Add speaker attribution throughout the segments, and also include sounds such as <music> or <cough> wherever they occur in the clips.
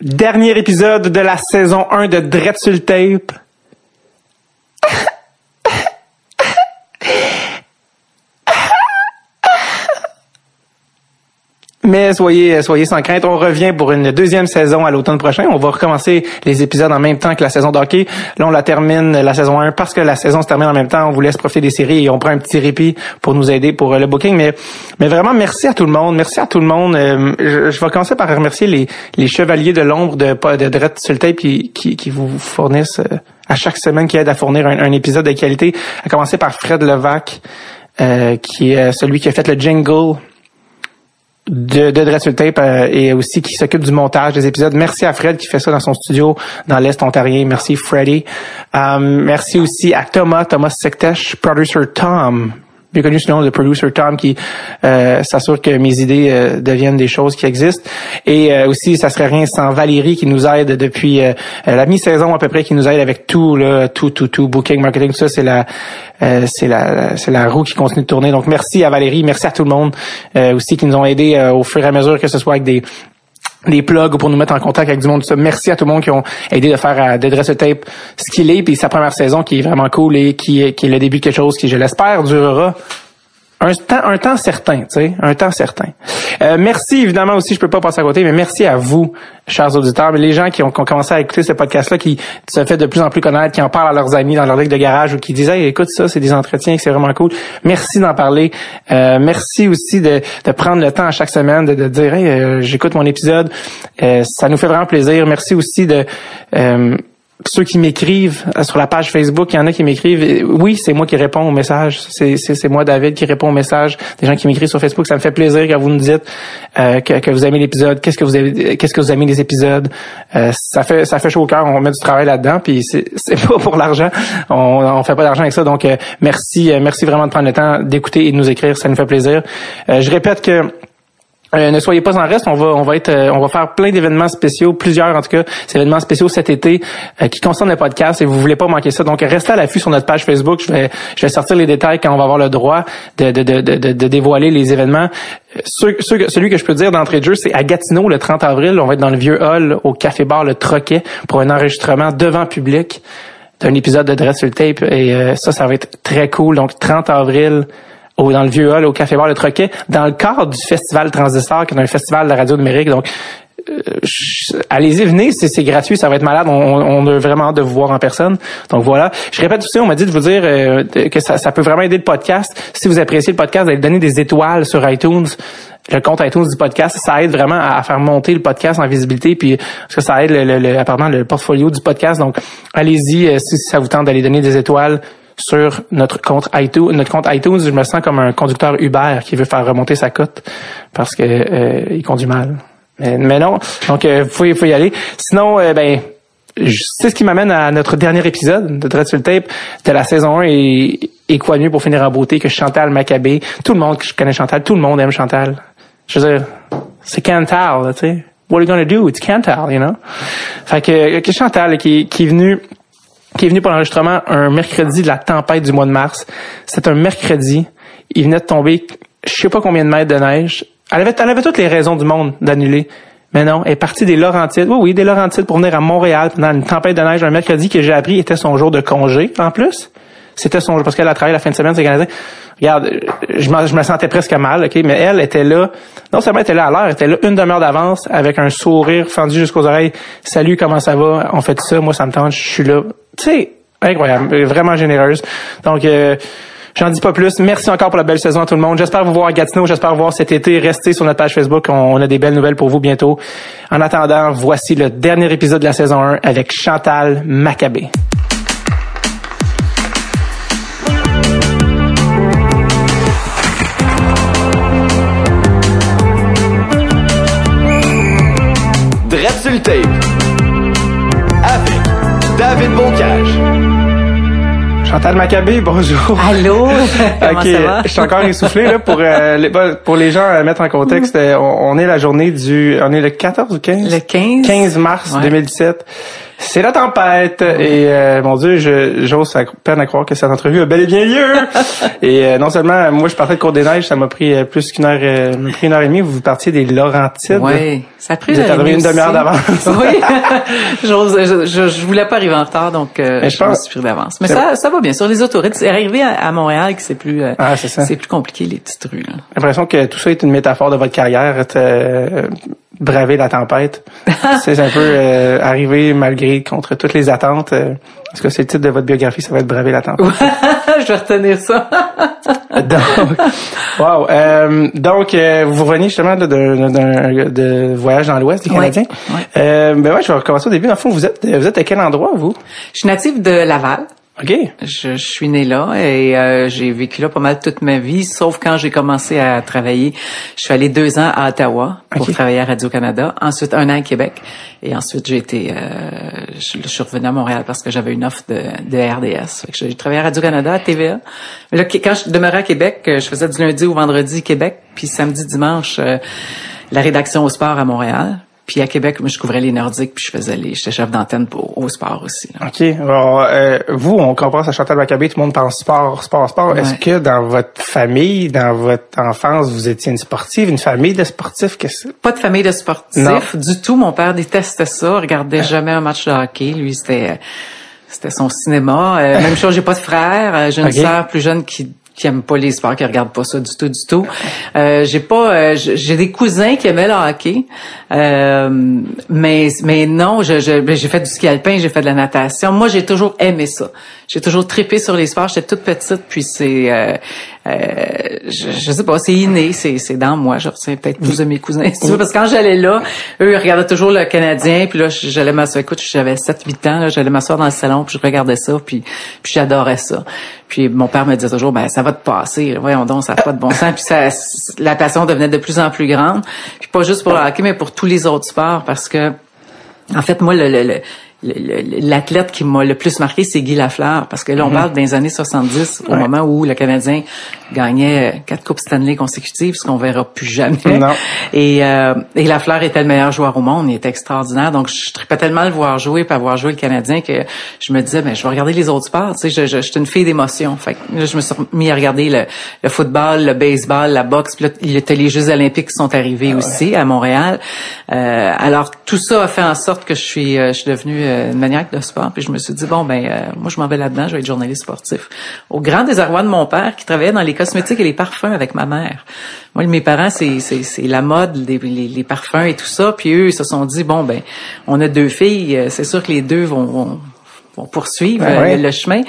Speaker 1: Dernier épisode de la saison 1 de Dread tape. Mais soyez, soyez sans crainte, on revient pour une deuxième saison à l'automne prochain. On va recommencer les épisodes en même temps que la saison d'hockey. Là, on la termine, la saison 1, parce que la saison se termine en même temps. On vous laisse profiter des séries et on prend un petit répit pour nous aider pour euh, le booking. Mais, mais vraiment, merci à tout le monde. Merci à tout le monde. Euh, je, vais commencer par remercier les, chevaliers de l'ombre de, de qui, qui vous fournissent euh, à chaque semaine, qui aident à fournir un, épisode de qualité. À commencer par Fred Levac, qui est celui qui a fait le jingle de, de Tape euh, et aussi qui s'occupe du montage des épisodes. Merci à Fred qui fait ça dans son studio dans l'Est ontarien. Merci Freddy. Euh, merci aussi à Thomas, Thomas Sektesh, producer Tom, bien connu sous le producer Tom qui euh, s'assure que mes idées euh, deviennent des choses qui existent. Et euh, aussi, ça serait rien sans Valérie qui nous aide depuis la mi-saison à peu près, qui nous aide avec tout, là, tout, tout, tout, booking, marketing, tout ça, c'est la, c'est la, c'est la roue qui continue de tourner. Donc merci à Valérie, merci à tout le monde aussi qui nous ont aidés au fur et à mesure que ce soit avec des des plugs pour nous mettre en contact avec du monde. Merci à tout le monde qui ont aidé de faire euh, de Dress Tape ce qu'il est, puis sa première saison qui est vraiment cool et qui, qui est le début de quelque chose qui, je l'espère, durera un temps, un temps certain, tu sais, un temps certain. Euh, merci évidemment aussi, je peux pas passer à côté, mais merci à vous, chers auditeurs, mais les gens qui ont, commencé à écouter ce podcast-là, qui se fait de plus en plus connaître, qui en parlent à leurs amis dans leur ligue de garage ou qui disent, hey, écoute ça, c'est des entretiens, c'est vraiment cool. Merci d'en parler. Euh, merci aussi de, de, prendre le temps à chaque semaine de, de dire, hey, euh, j'écoute mon épisode. ça nous fait vraiment plaisir. Merci aussi de ceux qui m'écrivent euh, sur la page Facebook, il y en a qui m'écrivent. Euh, oui, c'est moi qui réponds aux messages. C'est, moi, David, qui répond aux messages des gens qui m'écrivent sur Facebook. Ça me fait plaisir quand vous nous dites euh, que, que, vous aimez l'épisode. Qu'est-ce que vous avez, qu'est-ce que vous aimez des épisodes Ça fait ça fait chaud au cœur. On met du travail là-dedans, puis c'est, <laughs> pas pour l'argent. On, on fait pas d'argent avec ça. Donc merci, merci vraiment de prendre le temps d'écouter et de nous écrire. Ça nous fait plaisir. je répète que euh, ne soyez pas en reste, on va on va être euh, on va faire plein d'événements spéciaux, plusieurs en tout cas, événements spéciaux cet été euh, qui concernent le podcast et vous voulez pas manquer ça. Donc restez à l'affût sur notre page Facebook, je vais je vais sortir les détails quand on va avoir le droit de de de de, dévoiler les événements. celui que je peux dire d'entrée de jeu, c'est à Gatineau le 30 avril, on va être dans le vieux hall au café bar le Troquet pour un enregistrement devant public d'un épisode de Dress tape et ça ça va être très cool. Donc 30 avril au, dans le vieux hall au Café Bar Le Troquet, dans le cadre du festival Transistor, qui est un festival de radio numérique. Donc, euh, allez-y, venez, c'est gratuit, ça va être malade. On, on, a vraiment hâte de vous voir en personne. Donc voilà. Je répète aussi, on m'a dit de vous dire euh, que ça, ça, peut vraiment aider le podcast. Si vous appréciez le podcast, d'aller donner des étoiles sur iTunes. Le compte iTunes du podcast, ça aide vraiment à, faire monter le podcast en visibilité, puis parce que ça aide le, le, apparemment le portfolio du podcast. Donc allez-y euh, si ça vous tente d'aller donner des étoiles sur notre compte iTunes. Notre compte iTunes, je me sens comme un conducteur Uber qui veut faire remonter sa cote parce que euh, il conduit mal. Mais, non, donc euh, faut, faut y aller. Sinon, euh, ben c'est ce qui m'amène à notre dernier épisode de Dread sur le tape de la saison 1 et, et quoi mieux pour finir en beauté que Chantal Maccabé. Tout le monde je connais Chantal, tout le monde aime Chantal. Je veux dire, c'est Chantal, tu sais. What are you gonna do? It's Chantal, you know? Fait que, que Chantal qui, qui est venue qui est venu pour l'enregistrement un mercredi de la tempête du mois de mars. C'était un mercredi. Il venait de tomber je sais pas combien de mètres de neige. Elle avait, elle avait toutes les raisons du monde d'annuler. Mais non, elle est partie des Laurentides. Oui, oui, des Laurentides pour venir à Montréal pendant une tempête de neige un mercredi que j'ai appris était son jour de congé en plus. C'était son jour parce qu'elle a travaillé la fin de semaine, c'est Canadien. Regarde, je, je me sentais presque mal, ok, mais elle était là. Non seulement elle était là à l'heure, elle était là une demi-heure d'avance avec un sourire fendu jusqu'aux oreilles. Salut, comment ça va? On fait ça, moi ça me tente, je suis là. Tu sais, incroyable, vraiment généreuse. Donc euh, J'en dis pas plus. Merci encore pour la belle saison à tout le monde. J'espère vous voir à Gatineau. J'espère vous voir cet été. Restez sur notre page Facebook. On a des belles nouvelles pour vous bientôt. En attendant, voici le dernier épisode de la saison 1 avec Chantal Maccabé. Chantal Maccabé, bonjour.
Speaker 2: Allô? <laughs> Comment
Speaker 1: ça va? Je suis encore essoufflé là pour euh, les, pour les gens à mettre en contexte. Euh, on, est la journée du, on est le 14 ou 15?
Speaker 2: Le 15.
Speaker 1: 15 mars 2017. C'est la tempête et euh, mon Dieu, je j'ose à peine à croire que cette entrevue a bel et bien lieu. <laughs> et euh, non seulement moi je partais de Cour des Neiges, ça m'a pris euh, plus qu'une heure, euh, pris une heure et demie. Vous partiez des Laurentides.
Speaker 2: Oui, ça a pris
Speaker 1: Vous êtes arrivé une demi-heure d'avance. <laughs>
Speaker 2: oui, <laughs> j'ose- je, je, je voulais pas arriver en retard, donc euh,
Speaker 1: je
Speaker 2: je me
Speaker 1: pense-
Speaker 2: suis pris d'avance. Mais ça, ça va bien. Sur les autoroutes, c'est arrivé à, à Montréal que c'est plus, euh,
Speaker 1: Ah, c'est ça.
Speaker 2: c'est plus compliqué les petites rues. Là.
Speaker 1: J'ai l'impression que tout ça est une métaphore de votre carrière, euh, braver la tempête. c'est un peu euh, arrivé malgré contre toutes les attentes. euh, Est-ce que c'est le titre de votre biographie, ça va être braver la tempête? <laughs>
Speaker 2: je vais retenir ça. <laughs>
Speaker 1: donc, wow. Euh, donc, euh, vous revenez justement de, d'un d'un- de voyage dans l'Ouest du
Speaker 2: Ouais,
Speaker 1: Canadien.
Speaker 2: ouais.
Speaker 1: Euh, ben ouais, je vais recommencer au début. Dans le fond, vous êtes, vous êtes à quel endroit, vous?
Speaker 2: Je suis native de Laval.
Speaker 1: OK.
Speaker 2: Je, je suis née là et euh, j'ai vécu là pas mal toute ma vie, sauf quand j'ai commencé à travailler. Je suis allée deux ans à Ottawa pour travailler à Radio-Canada. Ensuite, un an à Québec. Et ensuite, j'ai été... Euh, je, je suis revenue à Montréal parce que j'avais une offre de, de RDS. Fait que j'ai travaillé à Radio-Canada, à TVA. Mais là, quand je demeurais à Québec, euh, je faisais du lundi au vendredi Québec, puis samedi, dimanche, euh, la rédaction au sport à Montréal. Puis à Québec, moi, je couvrais les Nordiques, puis je faisais les... J'étais chef d'antenne pour au sport aussi. là.
Speaker 1: OK. Alors, euh, vous, on comprend à Chantal Maccabé, tout le monde pense sport, sport, sport. Est-ce que dans votre famille, dans votre enfance, vous étiez une sportive, une famille de sportifs? Qu'est-ce
Speaker 2: Pas de famille de sportifs
Speaker 1: Non.
Speaker 2: du tout. Mon père détestait ça. Regardait jamais un match de hockey. Lui, c'était c'était son cinéma. Euh, même chose, j'ai pas de frère. Euh, J'ai une
Speaker 1: Ok.
Speaker 2: sœur plus jeune qui qui aime pas les sports, qui regarde pas ça du tout, du tout. Euh, j'ai pas, euh, j'ai des cousins qui aimaient le hockey, euh, mais mais non, je- je- ben, j'ai fait du ski alpin, j'ai fait de la natation. Moi, j'ai toujours aimé ça. J'ai toujours trippé sur les sports. J'étais toute petite, puis c'est, euh, euh, je, je sais pas, c'est inné, c'est c'est dans moi. Je retiens peut-être plus de mes cousins, si tu veux, parce que quand j'allais là, eux ils regardaient toujours le Canadien, puis là j'allais m'asseoir. Écoute, j'avais 7-8 ans, là, j'allais m'asseoir dans le salon, puis je regardais ça, puis puis j'adorais ça. Puis mon père me disait toujours, ben ça va te passer, voyons donc, ça n'a pas de bon sens. Puis ça, la passion devenait de plus en plus grande. Puis pas juste pour le hockey, mais pour tous les autres sports, parce que en fait, moi, le- le- le- l'athlète qui m'a le plus marqué, c'est Guy Lafleur, parce que là, on parle des années 70, au
Speaker 1: Ouais.
Speaker 2: moment où le Canadien gagnait quatre coupes Stanley consécutives, ce qu'on verra plus jamais.
Speaker 1: Non.
Speaker 2: Et, euh, et Lafleur était le meilleur joueur au monde, il était extraordinaire. Donc, je tripais tellement le voir jouer, puis avoir joué le Canadien, que je me disais, ben, je vais regarder les autres sports. Tu sais, je, je, j'étais une fille d'émotion. Fait que là, je me suis mis à regarder le, le football, le baseball, la boxe. Puis là, il y a les Jeux olympiques qui sont arrivés aussi à Montréal. Euh, alors, tout ça a fait en sorte que je suis, euh, je suis devenue euh, une maniaque de sport. Puis je me suis dit, bon, ben, euh, moi, je m'en vais là-dedans, je vais être journaliste sportif. Au grand désarroi de mon père, qui travaillait dans les cosmétiques et les parfums avec ma mère. Moi, mes parents, c'est, c'est, c'est la mode, les, les, les parfums et tout ça. Puis eux, ils se sont dit, bon, ben, on a deux filles, euh, c'est sûr que les deux vont, vont, vont poursuivre
Speaker 1: Ben
Speaker 2: euh, le chemin.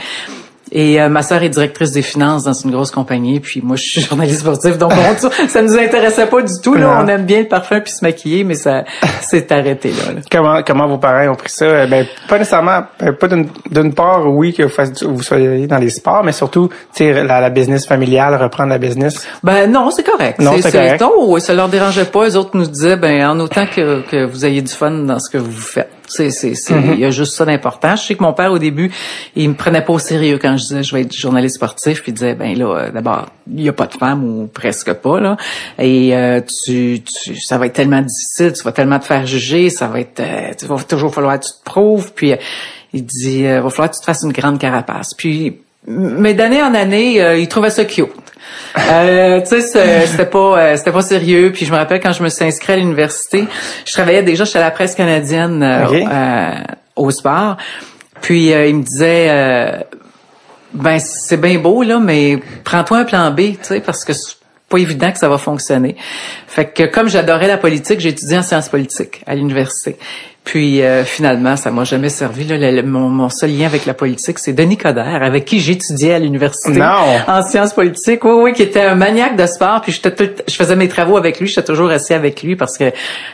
Speaker 2: Et euh, ma sœur est directrice des finances dans une grosse compagnie, puis moi je suis journaliste sportif, donc on, ça nous intéressait pas du tout. Là,
Speaker 1: Non.
Speaker 2: on aime bien le parfum puis se maquiller, mais ça s'est arrêté là. là.
Speaker 1: Comment, comment vos parents ont pris ça? Euh, Ben, pas nécessairement, ben, pas d'une, d'une part, oui, que vous, fassiez- vous soyez dans les sports, mais surtout, la, la business familiale, reprendre la business.
Speaker 2: Ben non, c'est correct.
Speaker 1: Non, c'est correct.
Speaker 2: non, ça leur dérangeait pas. Les autres nous disaient, ben en autant que, que vous ayez du fun dans ce que vous faites. C'est, c'est, c'est,
Speaker 1: Mm-hmm.
Speaker 2: il y a juste ça d'important. Je sais que mon père au début, il me prenait pas au sérieux quand je disais je vais être journaliste sportif. Puis il disait ben là, euh, d'abord, il y a pas de femme ou presque pas là. Et euh, tu, tu, ça va être tellement difficile, tu vas tellement te faire juger, ça va être, euh, tu va toujours falloir que tu te prouves. Puis euh, il dit, euh, va falloir que tu te fasses une grande carapace. Puis mais d'année en année, euh, il trouvait ça cute. Euh, tu sais, c'était pas, euh, c'était pas sérieux. Puis je me rappelle quand je me suis inscrite à l'université, je travaillais déjà chez la presse canadienne euh,
Speaker 1: Ok.
Speaker 2: euh, au sport. Puis euh, il me disait, euh, ben c'est bien beau là, mais prends-toi un plan B, tu sais, parce que c'est pas évident que ça va fonctionner. Fait que comme j'adorais la politique, j'ai étudié en sciences politiques à l'université. Puis euh, finalement, ça m'a jamais servi. Là, Le- mon, mon seul lien avec la politique, c'est Denis Coderre, avec qui j'étudiais à l'université
Speaker 1: Non.
Speaker 2: en sciences politiques. Oui, oui, qui était un maniaque de sport. Puis j'étais tout- je faisais mes travaux avec lui. J'étais toujours assis avec lui parce que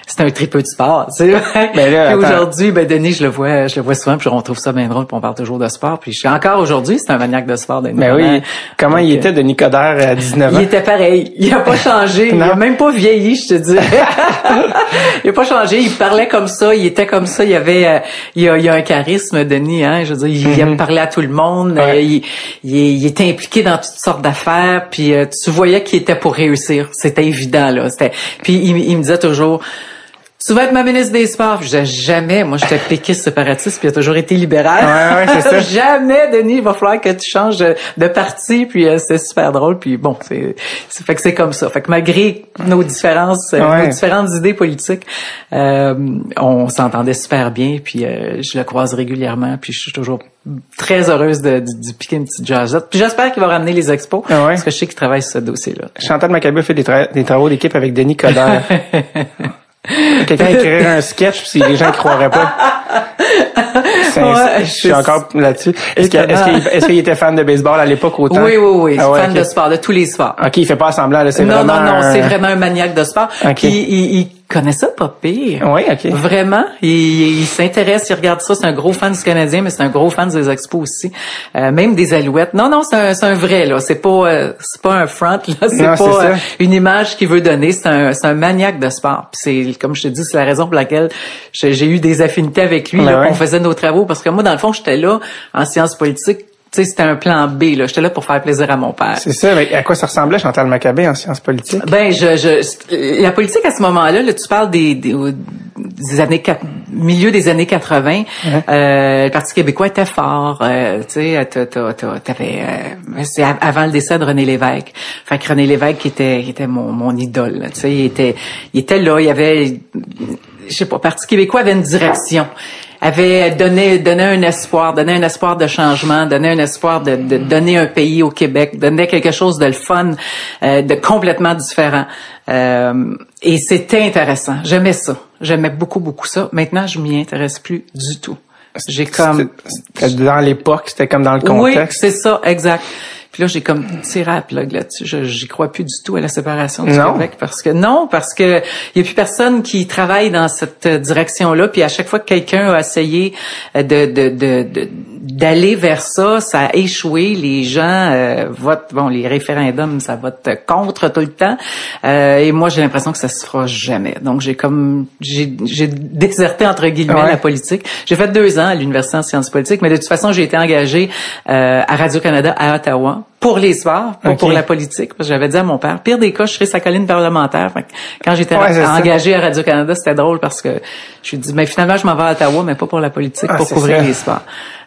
Speaker 2: c'était un tripeux de sport. Tu sais.
Speaker 1: Ben <laughs>
Speaker 2: aujourd'hui, ben Denis, je le vois, je le vois souvent. Puis on trouve ça bien drôle. Puis on parle toujours de sport. Puis je- encore aujourd'hui, c'est un maniaque de sport. Denis
Speaker 1: Ben oui.
Speaker 2: Coderre.
Speaker 1: Comment il était de Nicodère à 19 ans?
Speaker 2: il était pareil. Il a pas changé. il a même pas vieilli, je te dis. <laughs> il a pas changé. Il parlait comme ça. Il était comme ça. Il avait, euh, il a, il a un charisme, Denis. Hein. Je veux dire, il aime parler à tout le monde.
Speaker 1: Ouais.
Speaker 2: Euh, il, il, était impliqué dans toutes sortes d'affaires. Puis euh, tu voyais qu'il était pour réussir. C'était évident là. C'était. Puis il, il me disait toujours tu vas être ma ministre des Sports. Je disais, jamais. Moi, j'étais péquiste séparatiste, puis a toujours été libéral.
Speaker 1: Ouais, ouais, c'est ça. <laughs>
Speaker 2: jamais, Denis, il va falloir que tu changes de parti, puis euh, c'est super drôle. Puis bon, c'est, c'est fait que c'est comme ça. Fait que malgré nos différences, euh,
Speaker 1: Ouais.
Speaker 2: nos différentes idées politiques, euh, on s'entendait super bien, puis euh, je le croise régulièrement, puis je suis toujours très heureuse de, de, de piquer une petite jazzette. Puis j'espère qu'il va ramener les expos,
Speaker 1: Ah ouais?
Speaker 2: parce que je sais qu'il travaille sur ce dossier-là.
Speaker 1: Chantal Maccabé fait des, tra- des travaux d'équipe avec Denis Coderre. <laughs> Quelqu'un écrirait un sketch si les gens ne croiraient pas.
Speaker 2: Ouais,
Speaker 1: je suis encore là-dessus. Est-ce qu'il était fan de baseball à l'époque autant?
Speaker 2: Oui, oui, oui.
Speaker 1: Ah ouais,
Speaker 2: fan de sport, de tous les sports.
Speaker 1: OK, il fait pas semblant, là, c'est
Speaker 2: non,
Speaker 1: vraiment...
Speaker 2: non, non,
Speaker 1: un-
Speaker 2: c'est vraiment un maniaque de sport.
Speaker 1: Ok.
Speaker 2: Puis il, il connaît ça pas pire.
Speaker 1: Oui, OK.
Speaker 2: Vraiment, il, il s'intéresse, il regarde ça. C'est un gros fan du Canadien, mais c'est un gros fan des Expos aussi, Euh, même des Alouettes. Non, non, c'est un, c'est un vrai là. C'est pas, euh, c'est pas un front là. C'est
Speaker 1: Non,
Speaker 2: pas
Speaker 1: c'est
Speaker 2: euh, une image qu'il veut donner. C'est un, c'est un maniaque de sport. Puis c'est, comme je te dis, c'est la raison pour laquelle j'ai j'ai eu des affinités avec lui.
Speaker 1: Ben
Speaker 2: là,
Speaker 1: ouais.
Speaker 2: On faisait nos travaux parce que moi, dans le fond, j'étais là en sciences politiques. Tu sais, c'était un plan B. Là, j'étais là pour faire plaisir à mon père.
Speaker 1: C'est ça, mais à quoi ça ressemblait Chantal Maccabé en sciences politiques?
Speaker 2: Ben, je, je, la politique à ce moment-là, là, tu parles des, des, des années milieu des années 80. Euh, le Parti québécois était fort. Euh, tu sais, t'avais, euh, c'est av- avant le décès de René Lévesque. Fait que René Lévesque qui était, qui était mon, mon idole. Tu sais, il était, il était là. Il y avait, je sais pas, Parti québécois avait une direction avait donné donné un espoir, donné un espoir de changement, donné un espoir de, de donner un pays au Québec, donner quelque chose de le fun, euh, de complètement différent. Euh, et c'était intéressant. J'aimais ça. J'aimais beaucoup beaucoup ça. Maintenant, je m'y intéresse plus du tout. J'ai comme
Speaker 1: dans l'époque, c'était comme dans le
Speaker 2: oui,
Speaker 1: contexte.
Speaker 2: c'est ça, exact. Puis là, j'ai comme tiré à la plug là-dessus. Je j'y crois plus du tout à la séparation du
Speaker 1: Non.
Speaker 2: Québec parce que non, parce que il y a plus personne qui travaille dans cette euh, direction-là. Puis à chaque fois que quelqu'un a essayé euh, de de de de- d'aller vers ça, ça a échoué. Les gens euh, votent, bon, les référendums, ça vote contre tout le temps. Euh, et moi, j'ai l'impression que ça se fera jamais. Donc j'ai comme j'ai j'ai déserté entre guillemets
Speaker 1: Ouais.
Speaker 2: la politique. J'ai fait deux ans à l'université en sciences politiques, mais de toute façon, j'ai été engagée euh, à Radio Canada à Ottawa pour les sports, pas pour la politique. Parce que j'avais dit à mon père, pire des cas, je serais sa colline parlementaire. Fait que quand j'étais
Speaker 1: Ouais, ça.
Speaker 2: engagée à Radio Canada, c'était drôle parce que je lui dis, mais finalement, je m'en vais à Ottawa, mais pas pour la politique,
Speaker 1: Ah,
Speaker 2: pour couvrir
Speaker 1: ça.
Speaker 2: les sports.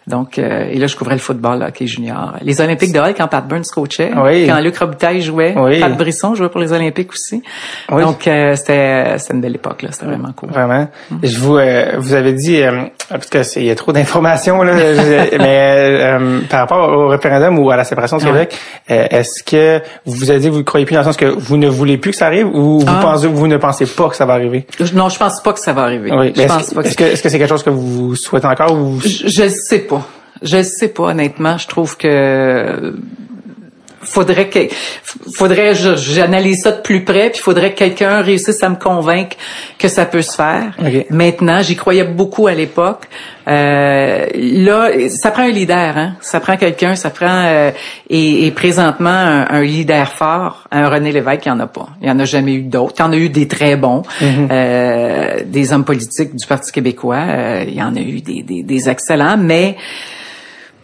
Speaker 2: Donc, euh, et là, je couvrais le football, le hockey junior. Les Olympiques de Hall, quand Pat Burns coachait,
Speaker 1: Oui.
Speaker 2: quand Luc Robitaille jouait,
Speaker 1: Oui.
Speaker 2: Pat Brisson jouait pour les Olympiques aussi.
Speaker 1: Oui.
Speaker 2: Donc, euh, c'était c'était une belle époque, là. C'était vraiment cool.
Speaker 1: Vraiment.
Speaker 2: Mm.
Speaker 1: Je vous euh, vous avez dit euh, parce que c'est il y a trop d'informations là, <laughs> je- mais euh, par rapport au référendum ou à la séparation du. Québec, euh, est-ce que vous vous avez dit que vous ne croyez plus dans le sens que vous ne voulez plus que ça arrive ou vous
Speaker 2: Ah.
Speaker 1: pensez vous ne pensez pas que ça va arriver?
Speaker 2: Je- Non, je pense pas que ça va arriver.
Speaker 1: Est-ce que
Speaker 2: que
Speaker 1: est-ce que est-ce que c'est quelque chose que vous souhaitez encore ou
Speaker 2: Je, je sais pas. Je sais pas honnêtement. Je trouve que faudrait que faudrait j'analyse ça de plus près puis faudrait que quelqu'un réussisse à me convaincre que ça peut se faire.
Speaker 1: Ok.
Speaker 2: Maintenant, j'y croyais beaucoup à l'époque. Euh, là, ça prend un leader, hein. Ça prend quelqu'un, ça prend euh, et, et présentement un, un leader fort, un René Lévesque, il n'y en a pas. Il y en a jamais eu d'autres. Il y en a eu des très bons, euh, des hommes politiques du Parti québécois. Euh, il y en a eu des, des, des excellents, mais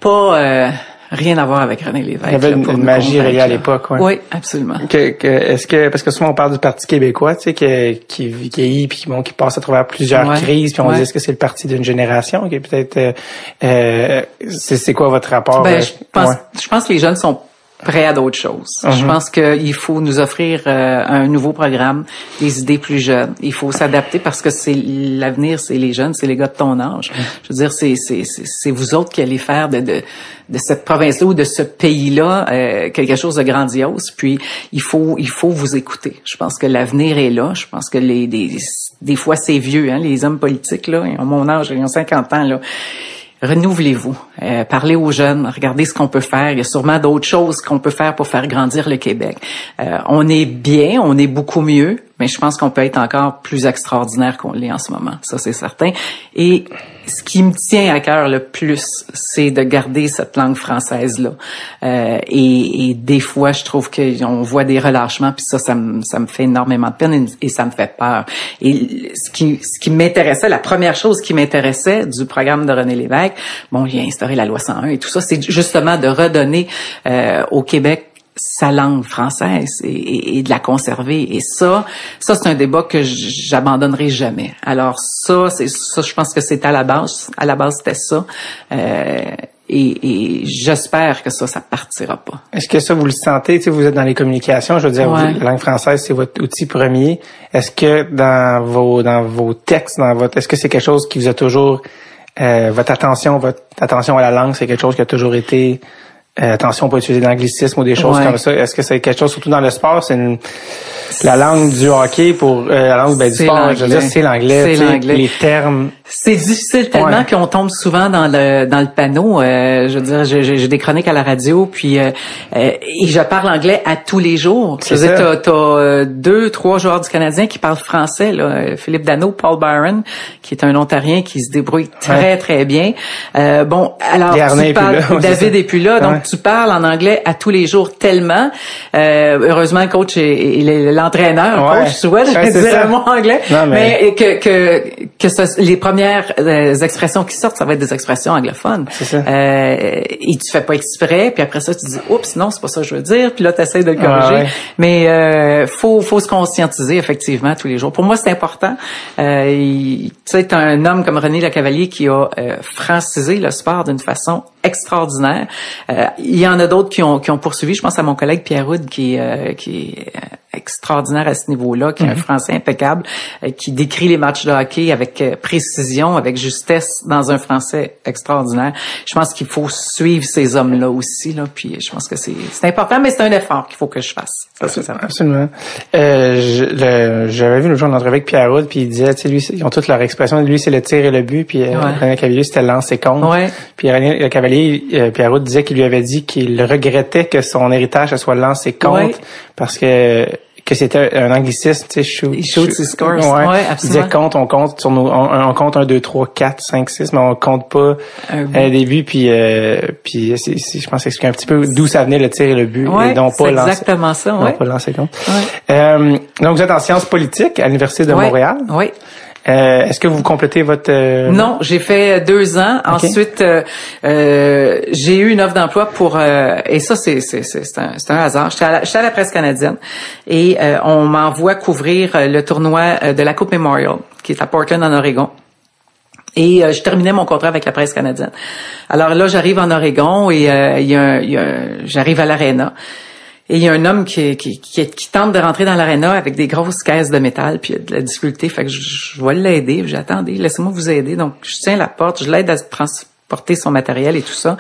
Speaker 2: pas euh, rien à voir avec René Lévesque.
Speaker 1: Il y avait une- magie réelle à l'époque, ouais.
Speaker 2: Oui, absolument.
Speaker 1: que, que- est-ce que parce que souvent on parle du Parti québécois, tu sais, que, qui vieillit puis bon, qui passe à travers plusieurs
Speaker 2: Ouais.
Speaker 1: crises, puis on
Speaker 2: Ouais.
Speaker 1: dit est-ce que c'est le parti d'une génération, qui peut-être euh, euh, c'est, c'est quoi votre rapport
Speaker 2: Ben,
Speaker 1: euh,
Speaker 2: je pense, je pense que les jeunes sont prêts à d'autres choses. Je pense qu'il faut nous offrir euh, un nouveau programme, des idées plus jeunes. Il faut s'adapter parce que c'est l'avenir, c'est les jeunes, c'est les gars de ton âge. Je veux dire, c'est c'est c'est c'est vous autres qui allez faire de de de cette province-là ou de ce pays-là euh, quelque chose de grandiose. Puis il faut il faut vous écouter. Je pense que l'avenir est là. Je pense que les des des fois c'est vieux, hein, les hommes politiques là, ils ont mon âge, ils ont 50 ans là renouvelez-vous, euh, parlez aux jeunes, regardez ce qu'on peut faire. Il y a sûrement d'autres choses qu'on peut faire pour faire grandir le Québec. Euh, on est bien, on est beaucoup mieux, mais je pense qu'on peut être encore plus extraordinaire qu'on l'est en ce moment. Ça, c'est certain. Et ce qui me tient à cœur le plus, c'est de garder cette langue française-là. Euh, et, et des fois, je trouve qu'on voit des relâchements, puis ça, ça me, ça me fait énormément de peine et, et ça me fait peur. Et ce qui, ce qui m'intéressait, la première chose qui m'intéressait du programme de René Lévesque, bon, il a instauré la loi 101 et tout ça, c'est justement de redonner euh, au Québec sa langue française et, et, de la conserver. Et ça, ça c'est un débat que j'abandonnerai jamais. Alors ça, c'est ça, je pense que c'est à la base. À la base, c'était ça. Euh, et, et j'espère que ça, ça partira pas.
Speaker 1: Est-ce que ça, vous le sentez? Si vous êtes dans les communications, je veux dire, la langue française, c'est votre outil premier. Est-ce que dans vos dans vos textes, dans votre, est-ce que c'est quelque chose qui vous a toujours euh, votre attention, votre attention à la langue, c'est quelque chose qui a toujours été euh, attention, pas utiliser d'anglicisme ou des choses comme ça. Est-ce que c'est quelque chose, surtout dans le sport, c'est la langue du hockey pour euh, la langue ben, du sport, je veux dire, c'est l'anglais. Les termes
Speaker 2: c'est difficile tellement qu'on tombe souvent dans le dans le panneau. Euh, je veux dire, j'ai des chroniques à la radio, puis euh, euh, et je parle anglais à tous les jours. Tu sais, t'as as deux, trois joueurs du Canadien qui parlent français. Là. Philippe Dano, Paul Byron, qui est un Ontarien qui se débrouille très très bien. bon, alors tu parles, <laughs> David est plus là, donc tu parles en anglais à tous les jours tellement. heureusement, le coach est l'entraîneur, coach, tu vois, je vais dire un mot anglais, mais, que que que ce, les premiers premières euh, expressions qui sortent, ça va être des expressions anglophones.
Speaker 1: C'est ça. Euh,
Speaker 2: et tu fais pas exprès, puis après ça, tu dis « Oups, non, c'est pas ça que je veux dire », puis là, tu essaies de le corriger. Mais euh, faut, faut se conscientiser, effectivement, tous les jours. Pour moi, c'est important. Euh, tu sais, un homme comme René Lacavalier qui a euh, francisé le sport d'une façon extraordinaire. Euh, il y en a d'autres qui ont, qui ont poursuivi. Je pense à mon collègue Pierre Houd qui, euh, qui est extraordinaire à ce niveau-là, qui est un mhm. français impeccable, euh, qui décrit les matchs de hockey avec précision, avec justesse dans un français extraordinaire. Je pense qu'il faut suivre ces hommes-là aussi. Là, puis je pense que c'est important, mais c'est un effort qu'il faut que je fasse.
Speaker 1: Absolument. Euh, J'avais vu le jour entrevue avec Pierre Houd, puis il disait, tu sais, lui, ils ont toutes leur expression. Lui, c'est le tir et le but, puis René Cavalier, c'était lancer compte.
Speaker 2: Ouais.
Speaker 1: Puis René Cavalier euh, Pierre disait qu'il lui avait dit qu'il regrettait que son héritage soit lancé compte parce que que c'était un anglicisme, tu sais, shoot,
Speaker 2: Il shoot,
Speaker 1: shoot
Speaker 2: scores. Ouais,
Speaker 1: ouais Il disait compte, on compte sur nos, on, compte 1, 2, 3, 4, 5, 6, mais on compte pas un début, puis, euh, puis c'est, je pense expliquer un petit peu d'où ça venait le tir et le but,
Speaker 2: ouais,
Speaker 1: et non pas
Speaker 2: lancer. exactement ça, ouais.
Speaker 1: Non pas lancer compte. Euh, donc vous êtes en sciences politiques à l'Université de Montréal.
Speaker 2: Oui.
Speaker 1: Euh, Est-ce que vous complétez votre... Euh,
Speaker 2: non, j'ai fait deux ans. Ensuite, euh, euh, j'ai eu une offre d'emploi pour... Euh, et ça, c'est un, un hasard. J'étais à, à, la presse canadienne et on m'envoie couvrir le tournoi de la Coupe Memorial, qui est à Portland, en Oregon. Et je terminais mon contrat avec la presse canadienne. Alors là, j'arrive en Oregon et y a, y a j'arrive à l'aréna. Et il y a un homme qui, tente de rentrer dans l'aréna avec des grosses caisses de métal, puis il a de la difficulté. Fait que je, je vais l'aider. J'attendais, laissez-moi vous aider. Donc, je tiens la porte, je l'aide à transporter son matériel et tout ça.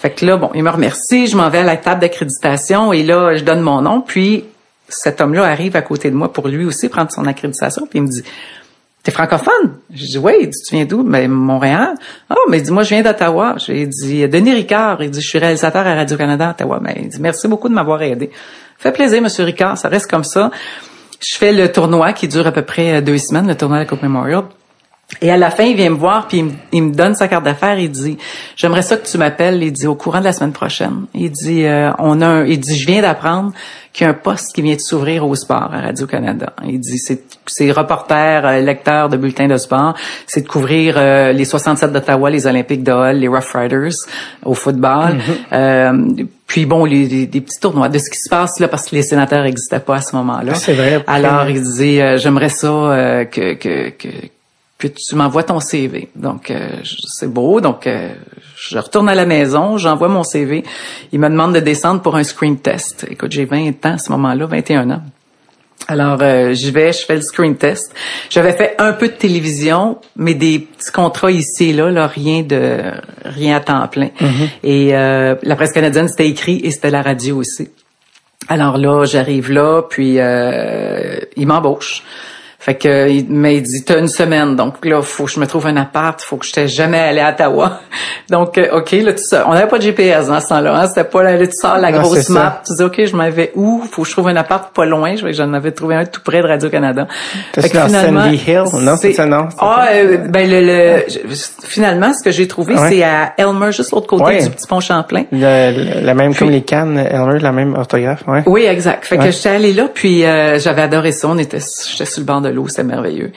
Speaker 2: Fait que là, bon, il me remercie. Je m'en vais à la table d'accréditation et là, je donne mon nom. Puis, cet homme-là arrive à côté de moi pour lui aussi prendre son accréditation. Puis il me dit, T'es francophone? Je dis, oui. Il dit, tu viens d'où? Ben, Montréal. Ah, oh, mais dit, moi, je viens d'Ottawa. J'ai dit, Denis Ricard. Il dit, je suis réalisateur à Radio-Canada Ottawa. Mais ben, il dit, merci beaucoup de m'avoir aidé. Fait plaisir, Monsieur Ricard. Ça reste comme ça. Je fais le tournoi qui dure à peu près deux semaines, le tournoi de la Coupe Memorial. Et à la fin, il vient me voir, puis il me, donne sa carte d'affaires. Il dit, j'aimerais ça que tu m'appelles. Il dit, au courant de la semaine prochaine. Il dit, euh, on a un, il dit, je viens d'apprendre qu'il y a un poste qui vient de s'ouvrir au sport à Radio-Canada. Il dit, c'est reporter, euh, lecteur de bulletins de sport. C'est de couvrir euh, les 67 d'Ottawa, les Olympiques de Hall, les Rough Riders au football. Mm-hmm. puis bon, les, petits tournois de ce qui se passe là, parce que les sénateurs n'existaient pas à ce moment-là.
Speaker 1: C'est vrai.
Speaker 2: Alors, il dit, j'aimerais ça que, que, que que tu m'envoies ton CV. Donc euh, c'est beau. Donc euh, je retourne à la maison, j'envoie mon CV. Il me demande de descendre pour un screen test. Écoute, j'ai 20 ans à ce moment-là, 21 ans. Alors euh, j'y vais, je fais le screen test. J'avais fait un peu de télévision, mais des petits contrats ici et là, là rien de rien à temps plein. Mm-hmm. Et la presse canadienne c'était écrit et c'était la radio aussi. Alors là, j'arrive là, puis il m'embauche. Fait que, mais il dit, t'as une semaine, donc là, faut que je me trouve un appart, faut que je t'ai jamais allé à Ottawa. <laughs> donc, euh, OK, là, tu ça. On n'avait pas de GPS dans ce temps-là, hein, c'était pas là, tu sors la grosse map, tu dis, OK, je m'en vais où? Faut que je trouve un appart pas loin. Je j'en avais trouvé un tout près de Radio-Canada.
Speaker 1: Fait que finalement, Sandy Hill? Non, c'est ça, non?
Speaker 2: Ah, euh, ben, le, le, finalement, ce que j'ai trouvé, c'est à Elmer, juste l'autre côté du petit pont Champlain.
Speaker 1: la même, comme les Cannes, Elmer, la même orthographe, ouais.
Speaker 2: Oui, exact. Fait que j'étais allée là, puis euh, j'avais adoré ça. On était, j'étais sur le banc de l'eau, c'était merveilleux.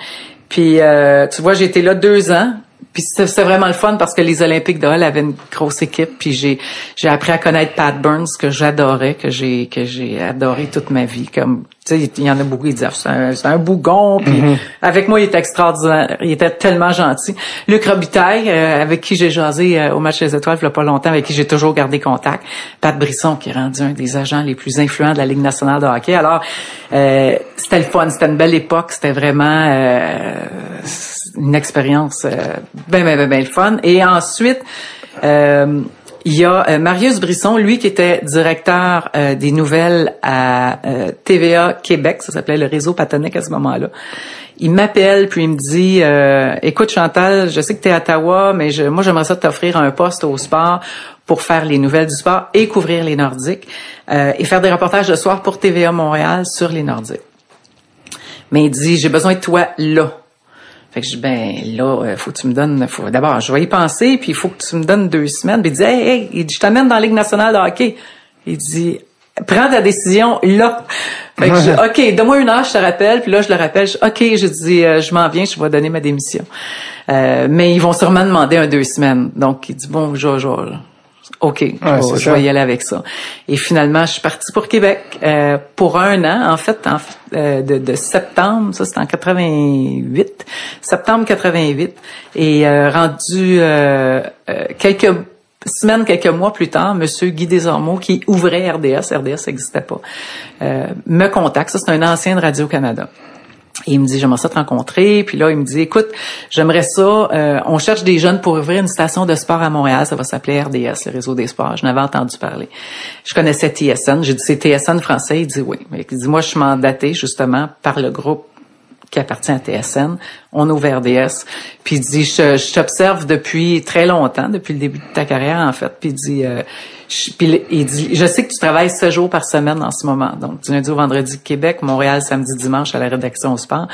Speaker 2: Puis, euh, tu vois, été là deux ans. Puis c'était vraiment le fun parce que les Olympiques de Hall avaient une grosse équipe. Puis j'ai j'ai appris à connaître Pat Burns que j'adorais, que j'ai que j'ai adoré toute ma vie. Comme tu sais, il y en a beaucoup qui c'est un, c'est un bougon. Puis
Speaker 1: Mm-hmm.
Speaker 2: avec moi, il était extraordinaire. Il était tellement gentil. Luc Robitaille, euh, avec qui j'ai jasé euh, au match des étoiles il y a pas longtemps, avec qui j'ai toujours gardé contact. Pat Brisson, qui est rendu un des agents les plus influents de la Ligue nationale de hockey. Alors, euh, c'était le fun. C'était une belle époque. C'était vraiment euh, une expérience euh, ben, ben, ben, ben le fun. Et ensuite, euh, il y a euh, Marius Brisson, lui qui était directeur euh, des nouvelles à euh, TVA Québec, ça s'appelait le réseau Patonique à ce moment-là. Il m'appelle puis il me dit euh, écoute Chantal, je sais que tu es à Ottawa, mais je, moi j'aimerais ça t'offrir un poste au sport pour faire les nouvelles du sport et couvrir les Nordiques et faire des reportages de soir pour TVA Montréal sur les Nordiques. Mais il dit j'ai besoin de toi là. Fait que je dis, ben là, euh, faut que tu me donnes, faut, d'abord, je vais y penser, puis il faut que tu me donnes deux semaines. Puis il dit, hey, hey, il dit, je t'amène dans la Ligue nationale de hockey. Il dit, prends ta décision là. Fait que je dis, OK, donne-moi une heure, je te rappelle. Puis là, je le rappelle. Je, OK, je dis, euh, je m'en viens, je vais donner ma démission. Euh, mais ils vont sûrement demander un deux semaines. Donc, il dit, bon, je, je, OK, je, vais-
Speaker 1: c'est
Speaker 2: je vais y aller avec ça. Et finalement, je suis partie pour Québec euh, pour un an, en fait, en, euh, de, de septembre, ça c'était en 88, septembre 88, et euh, rendu euh, euh, quelques semaines, quelques mois plus tard, Monsieur Guy Desormeaux, qui ouvrait RDS, RDS n'existait pas, euh, me contacte. Ça, c'est un ancien de Radio-Canada. Et il me dit, j'aimerais ça te rencontrer. Puis là, il me dit, écoute, j'aimerais ça, euh, on cherche des jeunes pour ouvrir une station de sport à Montréal. Ça va s'appeler RDS, le réseau des sports. Je n'avais entendu parler. Je connaissais TSN. J'ai dit, c'est TSN français. Il dit oui. Il dit, moi, je suis mandaté justement par le groupe qui appartient à TSN. On ouvre RDS. Puis il dit, je, je t'observe depuis très longtemps, depuis le début de ta carrière, en fait. Puis il dit, euh, je, puis il dit, je sais que tu travailles 7 jours par semaine en ce moment. Donc, du lundi au vendredi, Québec, Montréal, samedi, dimanche à la rédaction au sport.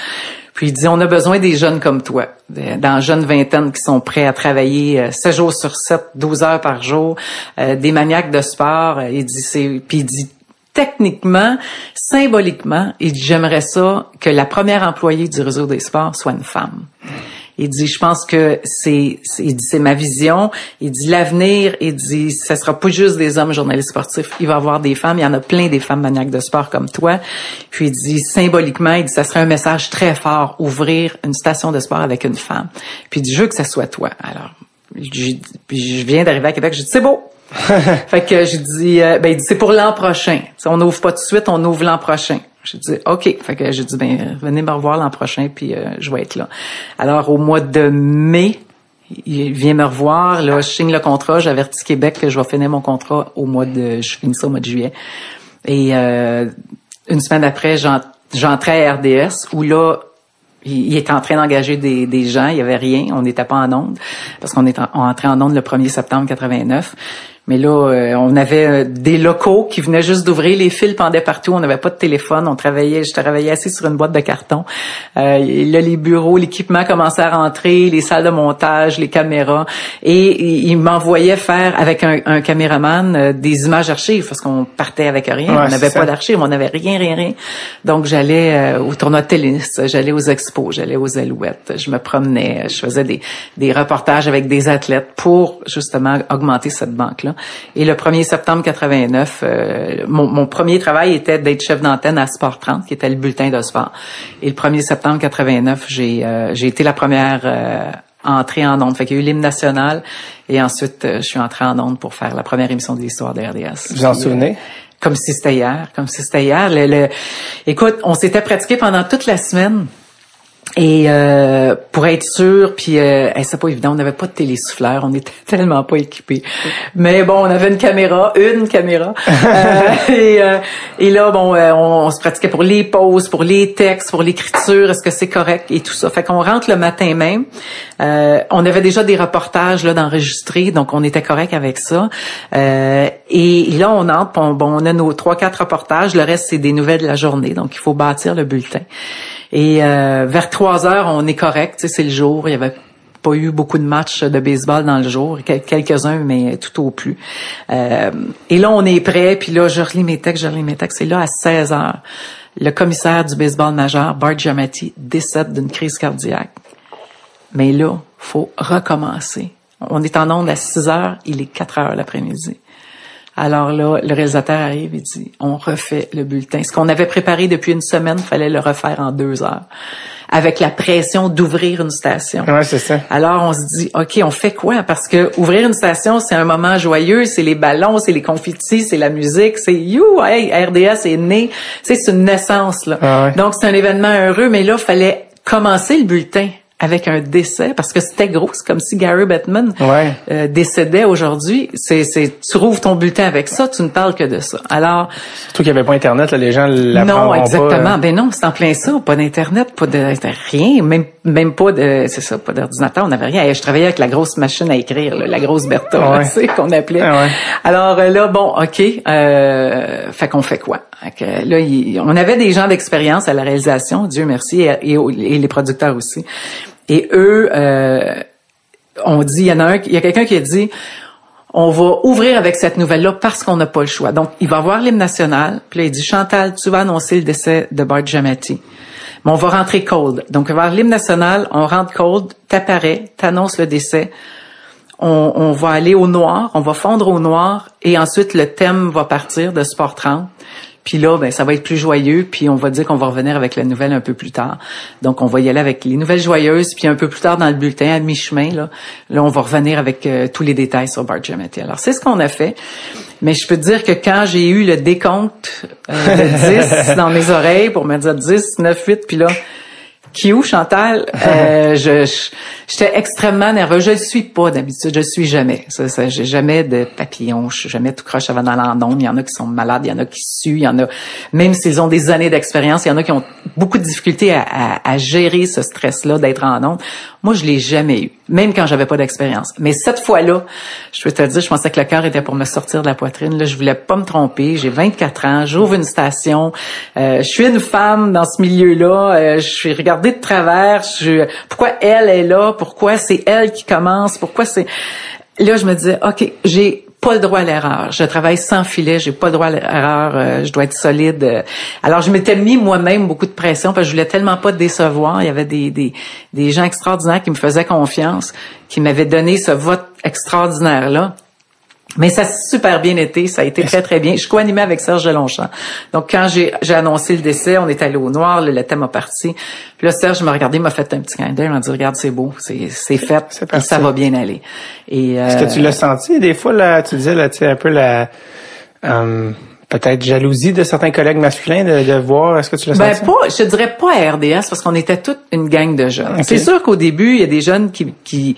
Speaker 2: Puis il dit, on a besoin des jeunes comme toi, dans la jeune vingtaine qui sont prêts à travailler euh, 7 jours sur 7, 12 heures par jour, euh, des maniaques de sport. Euh, Il dit, c'est, puis il dit, techniquement, symboliquement, il dit, j'aimerais ça que la première employée du réseau des sports soit une femme. Il dit, je pense que c'est, c'est- ma vision. Il dit, l'avenir, il dit, ça sera pas juste des hommes journalistes sportifs. Il va y avoir des femmes. Il y en a plein des femmes maniaques de sport comme toi. Puis il dit, symboliquement, il dit, ça serait un message très fort, ouvrir une station de sport avec une femme. Puis il dit, je veux que ça soit toi. Alors, puis je viens d'arriver à Québec. J'ai dit, c'est beau. <laughs> fait que j'ai dit, euh, ben il dit, c'est pour l'an prochain. T'sais, on n'ouvre pas tout de suite, on ouvre l'an prochain. J'ai dit, OK. Fait que j'ai dit, ben, venez me revoir l'an prochain, puis euh, je vais être là. Alors, au mois de mai, il vient me revoir. Là, je signe le contrat. J'avertis Québec que je vais finir mon contrat au mois de... Je finis ça au mois de juillet. Et euh, une semaine après, j'en- j'entrais à RDS, où là, il, était en train d'engager des, gens. Il y avait rien. On n'était pas en onde, parce qu'on est en- entrait en onde le 1er septembre 89. Mais là, euh, on avait euh, des locaux qui venaient juste d'ouvrir, les fils pendaient partout, on n'avait pas de téléphone, on travaillait, je travaillais assis sur une boîte de carton. Euh, et là, les bureaux, l'équipement commençait à rentrer, les salles de montage, les caméras, et il, il m'envoyait faire avec un, un caméraman euh, des images archives parce qu'on partait avec rien,
Speaker 1: Ouais,
Speaker 2: on n'avait pas d'archives, on n'avait rien, rien, rien. Donc j'allais au tournoi de tennis, j'allais aux expos, j'allais aux Alouettes, je me promenais, je faisais des, des reportages avec des athlètes pour justement augmenter cette Et le 1er septembre 89, euh, mon, mon premier travail était d'être chef d'antenne à Sport 30, qui était le bulletin de sport. Et le 1er septembre 89, j'ai euh, j'ai été la première euh, entrée en onde. Fait qu'il y a eu l'hymne national et ensuite euh, je suis entrée en onde pour faire la première émission de l'histoire de RDS.
Speaker 1: Vous en souvenez?
Speaker 2: comme si c'était hier, comme si c'était hier. Le, le- écoute, on s'était pratiqué pendant toute la semaine. Et euh, pour être sûr, puis euh, hey, c'est pas évident, on n'avait pas de télésouffleur, on n'était <laughs> tellement pas équipés. Mais bon, on avait une caméra, une caméra. Euh, <laughs> et, euh, et là, bon, euh, on, on se pratiquait pour les pauses, pour les textes, pour l'écriture, est-ce que c'est correct et tout ça. Fait qu'on rentre le matin même. Euh, on avait déjà des reportages là d'enregistrer, donc on était correct avec ça. Et, là, on entre, on, bon, on a nos trois quatre reportages. Le reste, c'est des nouvelles de la journée, donc il faut bâtir le bulletin. Et euh, vers 3 heures, on est correct, c'est le jour. Il y avait pas eu beaucoup de matchs de baseball dans le jour, quel- quelques-uns, mais tout au plus. Euh, et là, on est prêt, puis là, je relis mes textes, je relis mes textes. Et là, à 16 heures, le commissaire du baseball majeur, Bart Giamatti, décède d'une crise cardiaque. Mais là, faut recommencer. On est en onde à 6 heures, il est 4 heures l'après-midi. Alors là, le réalisateur arrive et dit, on refait le bulletin. Ce qu'on avait préparé depuis une semaine, fallait le refaire en deux heures. Avec la pression d'ouvrir une station.
Speaker 1: Ouais, c'est ça.
Speaker 2: Alors on se dit, ok, on fait quoi? Parce que ouvrir une station, c'est un moment joyeux, c'est les ballons, c'est les confettis, c'est la musique, c'est you, hey, RDS est né, c'est une naissance là.
Speaker 1: Ah ouais.
Speaker 2: Donc c'est un événement heureux, mais là, fallait commencer le bulletin avec un décès parce que c'était gros, c'est comme si Gary Bettman
Speaker 1: Ouais.
Speaker 2: euh, décédait aujourd'hui. C'est, c'est, tu rouvres ton bulletin avec ça, tu ne parles que de ça. Alors,
Speaker 1: Surtout qu'il n'y avait pas Internet, là, les gens
Speaker 2: non,
Speaker 1: pas. euh.
Speaker 2: exactement. Ben non, c'est en plein ça. Pas d'internet, pas de, rien, même même pas de, c'est ça, pas d'ordinateur. On n'avait rien. Et Je travaillais avec la grosse machine à écrire, là, la grosse Bertha, là,
Speaker 1: Ouais. <laughs>
Speaker 2: tu sais, qu'on appelait.
Speaker 1: Ah ouais.
Speaker 2: Alors euh, là, bon, ok, euh, fait qu'on fait quoi? Que Là, il- on avait des gens d'expérience à la réalisation, Dieu merci, et, et au- et les producteurs aussi. Et eux, euh, on dit, il y en a un, il y a quelqu'un qui a dit, on va ouvrir avec cette nouvelle-là parce qu'on n'a pas le choix. Donc, il va voir l'hymne national, puis là, il dit, Chantal, tu vas annoncer le décès de Bart Giamatti. Mais on va rentrer cold. Donc, vers l'hymne national, on rentre cold, t'apparais, t'annonces le décès. On, on va aller au noir, on va fondre au noir, et ensuite, le thème va partir de Sport 30. Puis là, ben, ça va être plus joyeux, puis on va dire qu'on va revenir avec la nouvelle un peu plus tard. Donc, on va y aller avec les nouvelles joyeuses, puis un peu plus tard dans le bulletin, à mi-chemin, là, là, on va revenir avec euh, tous les détails sur Bart Giamatti. Alors, c'est ce qu'on a fait. Mais je peux te dire que quand j'ai eu le décompte euh, de 10 <laughs> dans mes oreilles pour me dire 10, 9, 8, puis là, qui où Chantal? <laughs> Euh, je j'étais extrêmement nerveuse. Je le suis pas d'habitude. Je le suis jamais. Ça, ça j'ai jamais de papillon je suis jamais tout croche avant d'aller en ondes il y en a qui sont malades. Il y en a qui suent. Il y en a même s'ils ont des années d'expérience il y en a qui ont beaucoup de difficultés à, à, à gérer ce stress là d'être en ondes moi je l'ai jamais eu même quand j'avais pas d'expérience. Mais cette fois-là je peux te dire je pensais que le cœur était pour me sortir de la poitrine. Là je voulais pas me tromper. J'ai 24 ans j'ouvre une station. Euh, je suis une femme dans ce milieu là je suis regardée de travers. Je, pourquoi elle est là? Pourquoi c'est elle qui commence? Pourquoi c'est là je me disais ok j'ai pas le droit à l'erreur. Je travaille sans filet, j'ai pas le droit à l'erreur, euh, je dois être solide. euh. Alors je m'étais mis moi-même beaucoup de pression parce que je voulais tellement pas décevoir. Il y avait des, des, des gens extraordinaires qui me faisaient confiance, qui m'avaient donné ce vote extraordinaire-là. Mais ça s'est super bien été, ça a été très très bien. Je co-animais avec Serge Delonchamp. Donc quand j'ai j'ai annoncé le décès, on est allé au noir, le, le thème a parti. Puis là Serge m'a regardé, m'a fait un petit clin d'œil, il m'a dit regarde c'est beau, c'est c'est fait, et ça va bien aller. Et
Speaker 1: Est-ce que tu l'as senti des fois là Tu disais là, tu sais un peu la euh, peut-être jalousie de certains collègues masculins de, de voir. Est-ce que tu l'as
Speaker 2: Ben
Speaker 1: senti?
Speaker 2: pas, je dirais pas à RDS parce qu'on était toute une gang de jeunes. C'est sûr qu'au début, il y a des jeunes qui, qui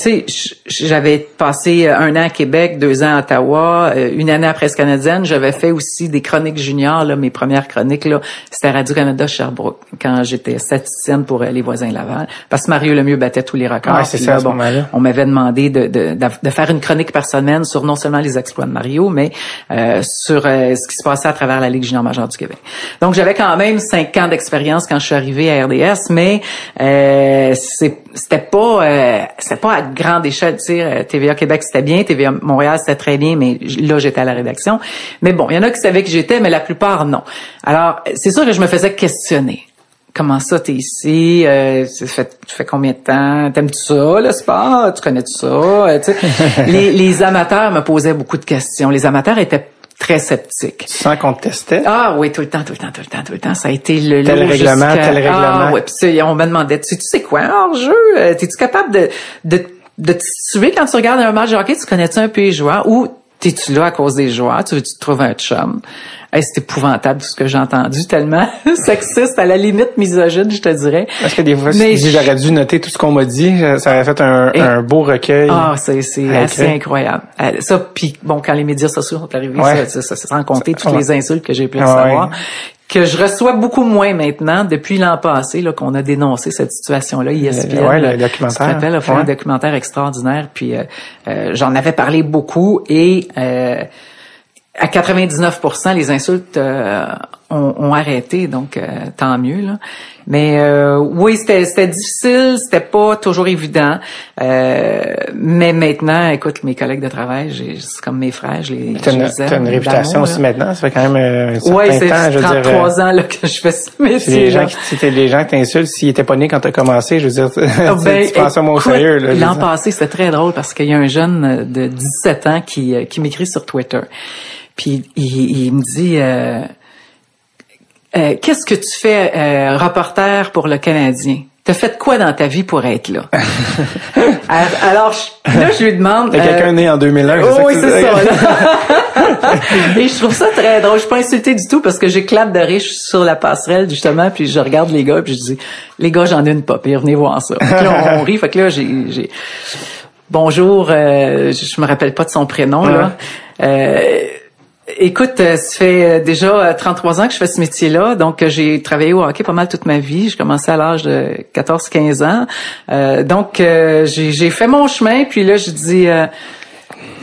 Speaker 2: tu sais, j'avais passé un an à Québec, deux ans à Ottawa, euh, une année à Presse canadienne. J'avais fait aussi des chroniques juniors, là, mes premières chroniques, là, c'était à Radio-Canada Sherbrooke, quand j'étais statisticienne pour euh, les voisins Laval. Parce que Mario Lemieux battait tous les records.
Speaker 1: Ouais, c'est ça,
Speaker 2: là, bon, on m'avait demandé de, de, de, faire une chronique par semaine sur non seulement les exploits de Mario, mais euh, sur euh, ce qui se passait à travers la Ligue junior majeure du Québec. Donc j'avais quand même cinq ans d'expérience quand je suis arrivée à RDS, mais euh, c'était pas euh, c'était pas grande échelle. Tu sais, euh, TVA Québec c'était bien, TVA Montréal c'était très bien, mais là j'étais à la rédaction. Mais bon, il y en a qui savaient que j'étais, mais la plupart non. Alors c'est sûr que je me faisais questionner. Comment ça, t'es ici? Euh, ça fait, tu fais combien de temps? T'aimes-tu ça, le sport? Tu connais-tu ça? Euh, tu sais, <laughs> les, les amateurs me posaient beaucoup de questions. Les amateurs étaient très sceptiques.
Speaker 1: Tu sens qu'on te testait?
Speaker 2: Ah oui, tout le temps, tout le temps, tout le temps, tout le temps. Ça a été le
Speaker 1: Tel règlement, tel règlement.
Speaker 2: Ah ouais, puis on me demandait, tu sais, tu sais quoi, hors jeu, euh, t'es-tu capable de, de, de te situer quand tu regardes un match de hockey, tu connais-tu un peu les joueurs ou t'es-tu là à cause des joueurs, tu veux-tu te trouver un chum? Hey, c'est épouvantable tout ce que j'ai entendu, tellement sexiste, à la limite misogyne, je te dirais.
Speaker 1: Est-ce que des fois,
Speaker 2: Mais je-
Speaker 1: j'aurais dû noter tout ce qu'on m'a dit, ça aurait fait un,
Speaker 2: Et-
Speaker 1: un beau recueil.
Speaker 2: Ah, c'est c'est assez incroyable. Euh, ça, puis bon, quand les médias sociaux sont arrivés,
Speaker 1: Ouais.
Speaker 2: ça, ça, ça, sans compter toutes
Speaker 1: Ouais.
Speaker 2: les insultes que j'ai pu
Speaker 1: Ouais.
Speaker 2: Que je reçois beaucoup moins maintenant depuis l'an passé, là, qu'on a dénoncé cette situation-là. ESPN,
Speaker 1: ouais, le
Speaker 2: là,
Speaker 1: documentaire.
Speaker 2: Tu te rappelles, a fait
Speaker 1: Ouais.
Speaker 2: un documentaire extraordinaire, puis euh, euh, j'en avais parlé beaucoup et euh, à 99% les insultes euh, ont, ont arrêté, donc euh, tant mieux. Là. Mais euh, oui, c'était c'était difficile, c'était pas toujours évident. Euh, mais maintenant, écoute, mes collègues de travail, j'ai- c'est comme mes frères, je les, je
Speaker 1: une,
Speaker 2: les aime
Speaker 1: t'as une réputation aussi maintenant. Ça fait quand même euh, un certain
Speaker 2: Ouais, c'est
Speaker 1: temps. Veux dire,
Speaker 2: 33
Speaker 1: euh,
Speaker 2: ans là, que je fais ce métier.
Speaker 1: c'est les gens qui, c'était les gens qui t'insultent s'ils étaient pas nés quand t'as commencé. Je veux dire, <laughs> tu,
Speaker 2: Ah, ben,
Speaker 1: tu moins au
Speaker 2: écoute,
Speaker 1: sérieux.
Speaker 2: L'an
Speaker 1: dire.
Speaker 2: passé, c'était très drôle parce qu'il y a un jeune de 17 ans qui, euh, qui m'écrit sur Twitter. Puis il, il me dit euh, Euh, Qu'est-ce que tu fais, euh, reporter pour le Canadien? T'as fait quoi dans ta vie pour être là? <laughs> Alors, je- là, je lui demande...
Speaker 1: Il y a quelqu'un
Speaker 2: euh,
Speaker 1: né en 2001.
Speaker 2: Oh,
Speaker 1: ça
Speaker 2: oui, c'est ça. là. <laughs> Et je trouve ça très drôle. Je suis pas insultée du tout parce que j'éclate de riche sur la passerelle, justement, puis je regarde les gars, puis je dis, les gars, j'en ai une pas pire, venez voir ça. Là, on rit, fait que là, j'ai... Bonjour, euh, je je me rappelle pas de son prénom, là. Euh, Écoute, euh, ça fait euh, déjà euh, 33 ans que je fais ce métier-là, donc euh, j'ai travaillé au hockey pas mal toute ma vie. J'ai commencé à l'âge de 14-15 ans. Euh, donc euh, j'ai fait mon chemin, puis là je dis euh,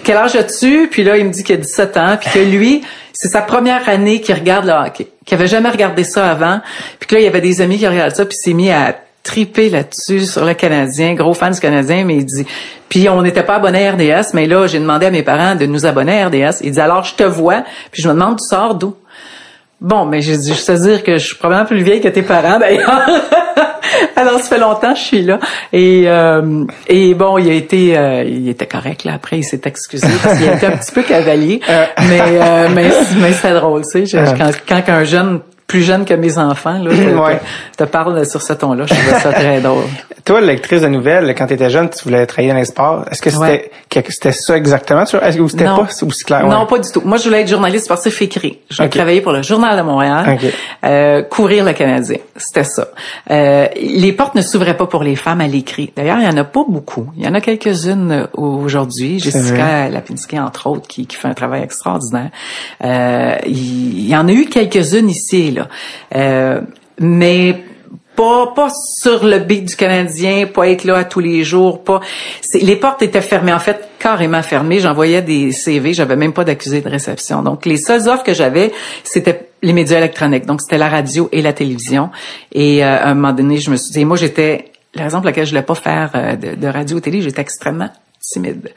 Speaker 2: quel âge as-tu? Puis là il me dit qu'il a 17 ans, puis que lui c'est sa première année qu'il regarde le hockey, qu'il avait jamais regardé ça avant, puis que là il y avait des amis qui regardaient ça, puis s'est mis à triper là-dessus sur le Canadien, gros fan du Canadien, mais il dit, puis on n'était pas abonné à RDS, mais là j'ai demandé à mes parents de nous abonner à RDS. Il dit alors je te vois, puis je me demande tu sors d'où? Bon, mais j'ai dit, je te dire que je suis probablement plus vieille que tes parents <laughs> d'ailleurs. Alors ça fait longtemps que je suis là. Et euh, et bon, il a été euh, il était correct là après, il s'est excusé parce qu'il a été un petit peu cavalier, <laughs> mais euh, mais mais c'est drôle, tu sais, je- quand quand un jeune plus jeune que mes enfants là <clears throat> te,
Speaker 1: Ouais.
Speaker 2: te parle sur ce ton-là, je trouve ça très drôle. <laughs>
Speaker 1: Toi, lectrice de nouvelles, quand tu étais jeune, tu voulais travailler dans les sports. Est-ce que c'était
Speaker 2: Ouais.
Speaker 1: c'était ça exactement? Est-ce que ou c'était
Speaker 2: Non.
Speaker 1: pas aussi clair?
Speaker 2: Non,
Speaker 1: Ouais.
Speaker 2: pas du tout. Moi, je voulais être journaliste sportif écrit. Je voulais
Speaker 1: Ok.
Speaker 2: travailler pour le Journal de Montréal,
Speaker 1: Ok.
Speaker 2: euh, couvrir le Canadien. C'était ça. Euh, les portes ne s'ouvraient pas pour les femmes à l'écrit. D'ailleurs, il y en a pas beaucoup. Il y en a quelques-unes aujourd'hui. Jessica Lapinski, entre autres, qui, qui fait un travail extraordinaire. Euh, il, il y en a eu quelques-unes ici et là. Euh, mais pas pas sur le beat du Canadien, pas être là à tous les jours, pas les portes étaient fermées. En fait carrément fermées, j'envoyais des CV, j'avais même pas d'accusé de réception. Donc les seules offres que j'avais, c'était les médias électroniques. Donc c'était la radio et la télévision. Et euh, à un moment donné, je me suis dit moi j'étais la raison pour laquelle je voulais pas faire euh, de, de radio ou télé, j'étais extrêmement timide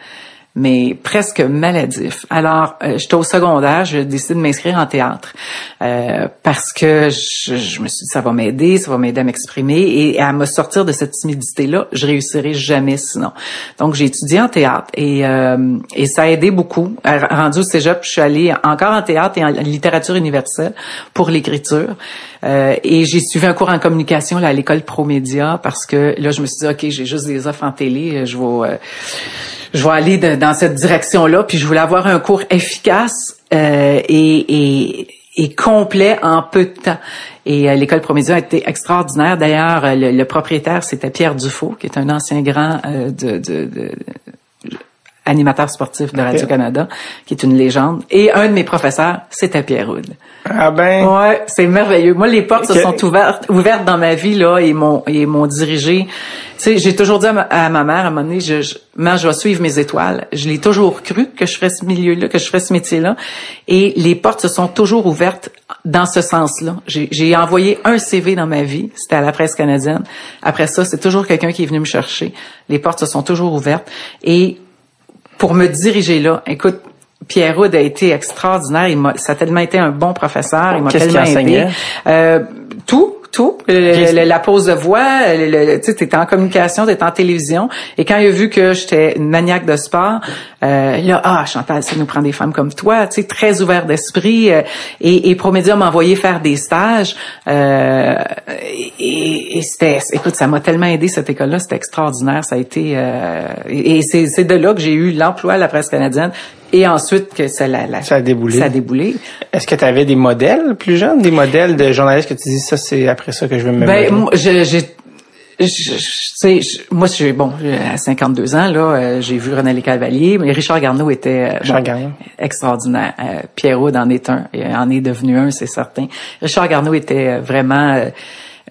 Speaker 2: mais presque maladif. Alors, euh, j'étais au secondaire, je décide de m'inscrire en théâtre euh, parce que je, je me suis dit ça va m'aider, ça va m'aider à m'exprimer et à me sortir de cette timidité-là. Je réussirai jamais sinon. Donc, j'ai étudié en théâtre et, euh, et ça a aidé beaucoup. Euh, Rendu au cégep, je suis allée encore en théâtre et en littérature universelle pour l'écriture. Euh, et j'ai suivi un cours en communication là, à l'école Promédia parce que là, je me suis dit, OK, j'ai juste des offres en télé, je vais... euh, je vais aller dans cette direction-là, puis je voulais avoir un cours efficace euh, et, et, et complet en peu de temps. Et euh, l'école Promédia a été extraordinaire. D'ailleurs, euh, le, le propriétaire, c'était Pierre Dufault, qui est un ancien grand euh, de, de, de- animateur sportif de Radio-Canada, qui est une légende. Et un de mes professeurs, c'était Pierre Houd.
Speaker 1: Ah ben,
Speaker 2: Ouais, c'est merveilleux. Moi, les portes se sont ouvertes, ouvertes dans ma vie là et m'ont et m'ont dirigé. Tu sais, j'ai toujours dit à ma, à ma mère à un moment donné, je, je, Maman, je vais suivre mes étoiles. Je l'ai toujours cru que je ferais ce milieu-là, que je ferais ce métier-là, et les portes se sont toujours ouvertes dans ce sens-là. J'ai j'ai envoyé un CV dans ma vie, c'était à la presse canadienne. Après ça, c'est toujours quelqu'un qui est venu me chercher. Les portes se sont toujours ouvertes et pour me diriger là, écoute, Pierre Houd a été extraordinaire. Il m'a, ça a tellement été un bon professeur. Il m'a tellement aidé. Euh, tout, tout. Le- la pause de voix, tu sais, en communication, t'étais en télévision. Et quand il a vu que j'étais une maniaque de sport, euh, là, ah, Chantal, ça nous prend des femmes comme toi, tu sais, très ouvert d'esprit. euh, et, et Promédia m'a envoyé faire des stages. euh, et, et c'était, écoute, ça m'a tellement aidé cette école-là, c'était extraordinaire. Ça a été, euh, et c'est de là que j'ai eu l'emploi à la presse canadienne. Et ensuite que ça, la, la-
Speaker 1: Ça a déboulé.
Speaker 2: Ça a déboulé.
Speaker 1: Est-ce que tu avais des modèles plus jeunes, des modèles de journalistes que tu dis ça c'est après ça que je vais me
Speaker 2: Ben,
Speaker 1: mettre?
Speaker 2: moi, je- j'ai, je- je- moi, j'ai bon, à 52 ans là, euh, j'ai vu René Cavalier, mais Richard Garneau était euh,
Speaker 1: Richard
Speaker 2: bon, extraordinaire. Euh, Pierre Houd en est un, en est devenu un, c'est certain. Richard Garneau était euh, vraiment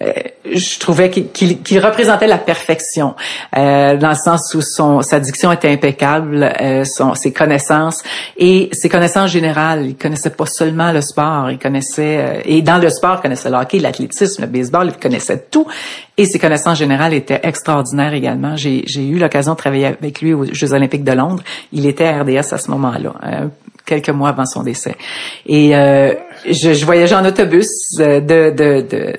Speaker 2: euh, je trouvais qu'il qu'il représentait la perfection, euh, dans le sens où son sa diction était impeccable, euh, son, ses connaissances et ses connaissances générales. Il connaissait pas seulement le sport, il connaissait euh, et dans le sport, il connaissait le hockey, l'athlétisme, le baseball, il connaissait tout. Et ses connaissances générales étaient extraordinaires également. J'ai eu l'occasion de travailler avec lui aux Jeux Olympiques de Londres. Il était RDS à ce moment-là, euh, quelques mois avant son décès. Et euh, je, je, voyageais en autobus de, de, de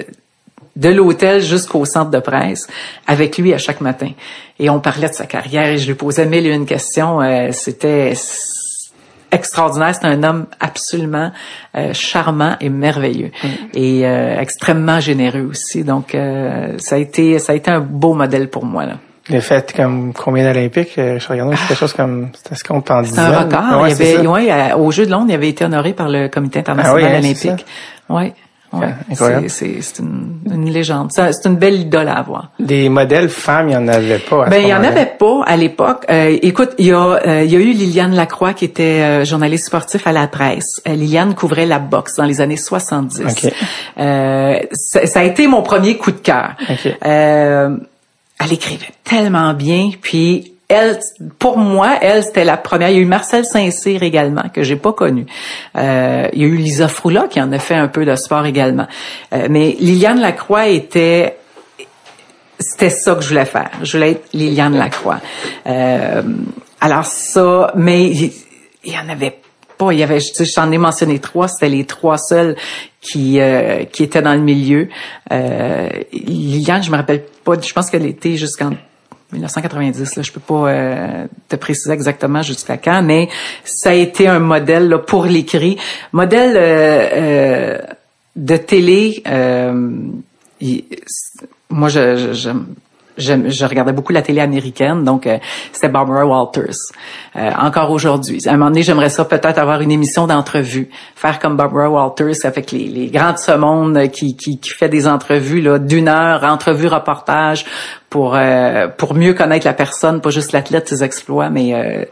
Speaker 2: de l'hôtel jusqu'au centre de presse avec lui à chaque matin. Et on parlait de sa carrière et je lui posais mille et une questions. Euh, c'était extraordinaire. C'est un homme absolument euh, charmant et merveilleux et euh, extrêmement généreux aussi. Donc ça a été ça a été un beau modèle pour moi là.
Speaker 1: Il a fait comme combien d'Olympiques? Je regardais quelque chose comme, c'était ce qu'on
Speaker 2: C'est un record. il avait, ouais, au Jeu de Londres, il avait été honoré par le Comité international ah hein, olympique. Ouais. Ouais, c'est une, une, légende. C'est une belle idole à avoir.
Speaker 1: Des modèles femmes, il y en avait pas.
Speaker 2: À ben il y en avait pas à l'époque. Euh, écoute, il y a euh, il y a eu Liliane Lacroix qui était euh, journaliste sportif à la presse. Liliane couvrait la boxe dans les années 70. Okay. Ça, ça, a été mon premier coup de cœur. elle écrivait tellement bien, puis elle, pour moi, elle, c'était la première. Il y a eu Marcel Saint-Cyr également, que j'ai pas connu. Euh, il y a eu Lisa Froula, qui en a fait un peu de sport également. Euh, mais Liliane Lacroix était c'était ça que je voulais faire. Je voulais être Liliane Lacroix. Euh, alors ça, mais il y, en avait pas. Il y avait, je t'en ai mentionné trois. C'était les trois seuls qui euh, qui étaient dans le milieu. Euh, Liliane, je me rappelle pas. Je pense qu'elle était jusqu'en 1990, là, je peux pas euh, te préciser exactement jusqu'à quand, mais ça a été un modèle là, pour l'écrit, modèle euh, euh, de télé. moi, je, je, je, regardais beaucoup la télé américaine, donc euh, c'était Barbara Walters. Euh, encore aujourd'hui. À un moment donné, j'aimerais ça peut-être avoir une émission d'entrevue, faire comme Barbara Walters avec les, les grands de ce monde qui, qui, qui fait des entrevues là d'une heure, entrevue reportage pour euh, pour mieux connaître la personne, pas juste l'athlète, ses exploits, mais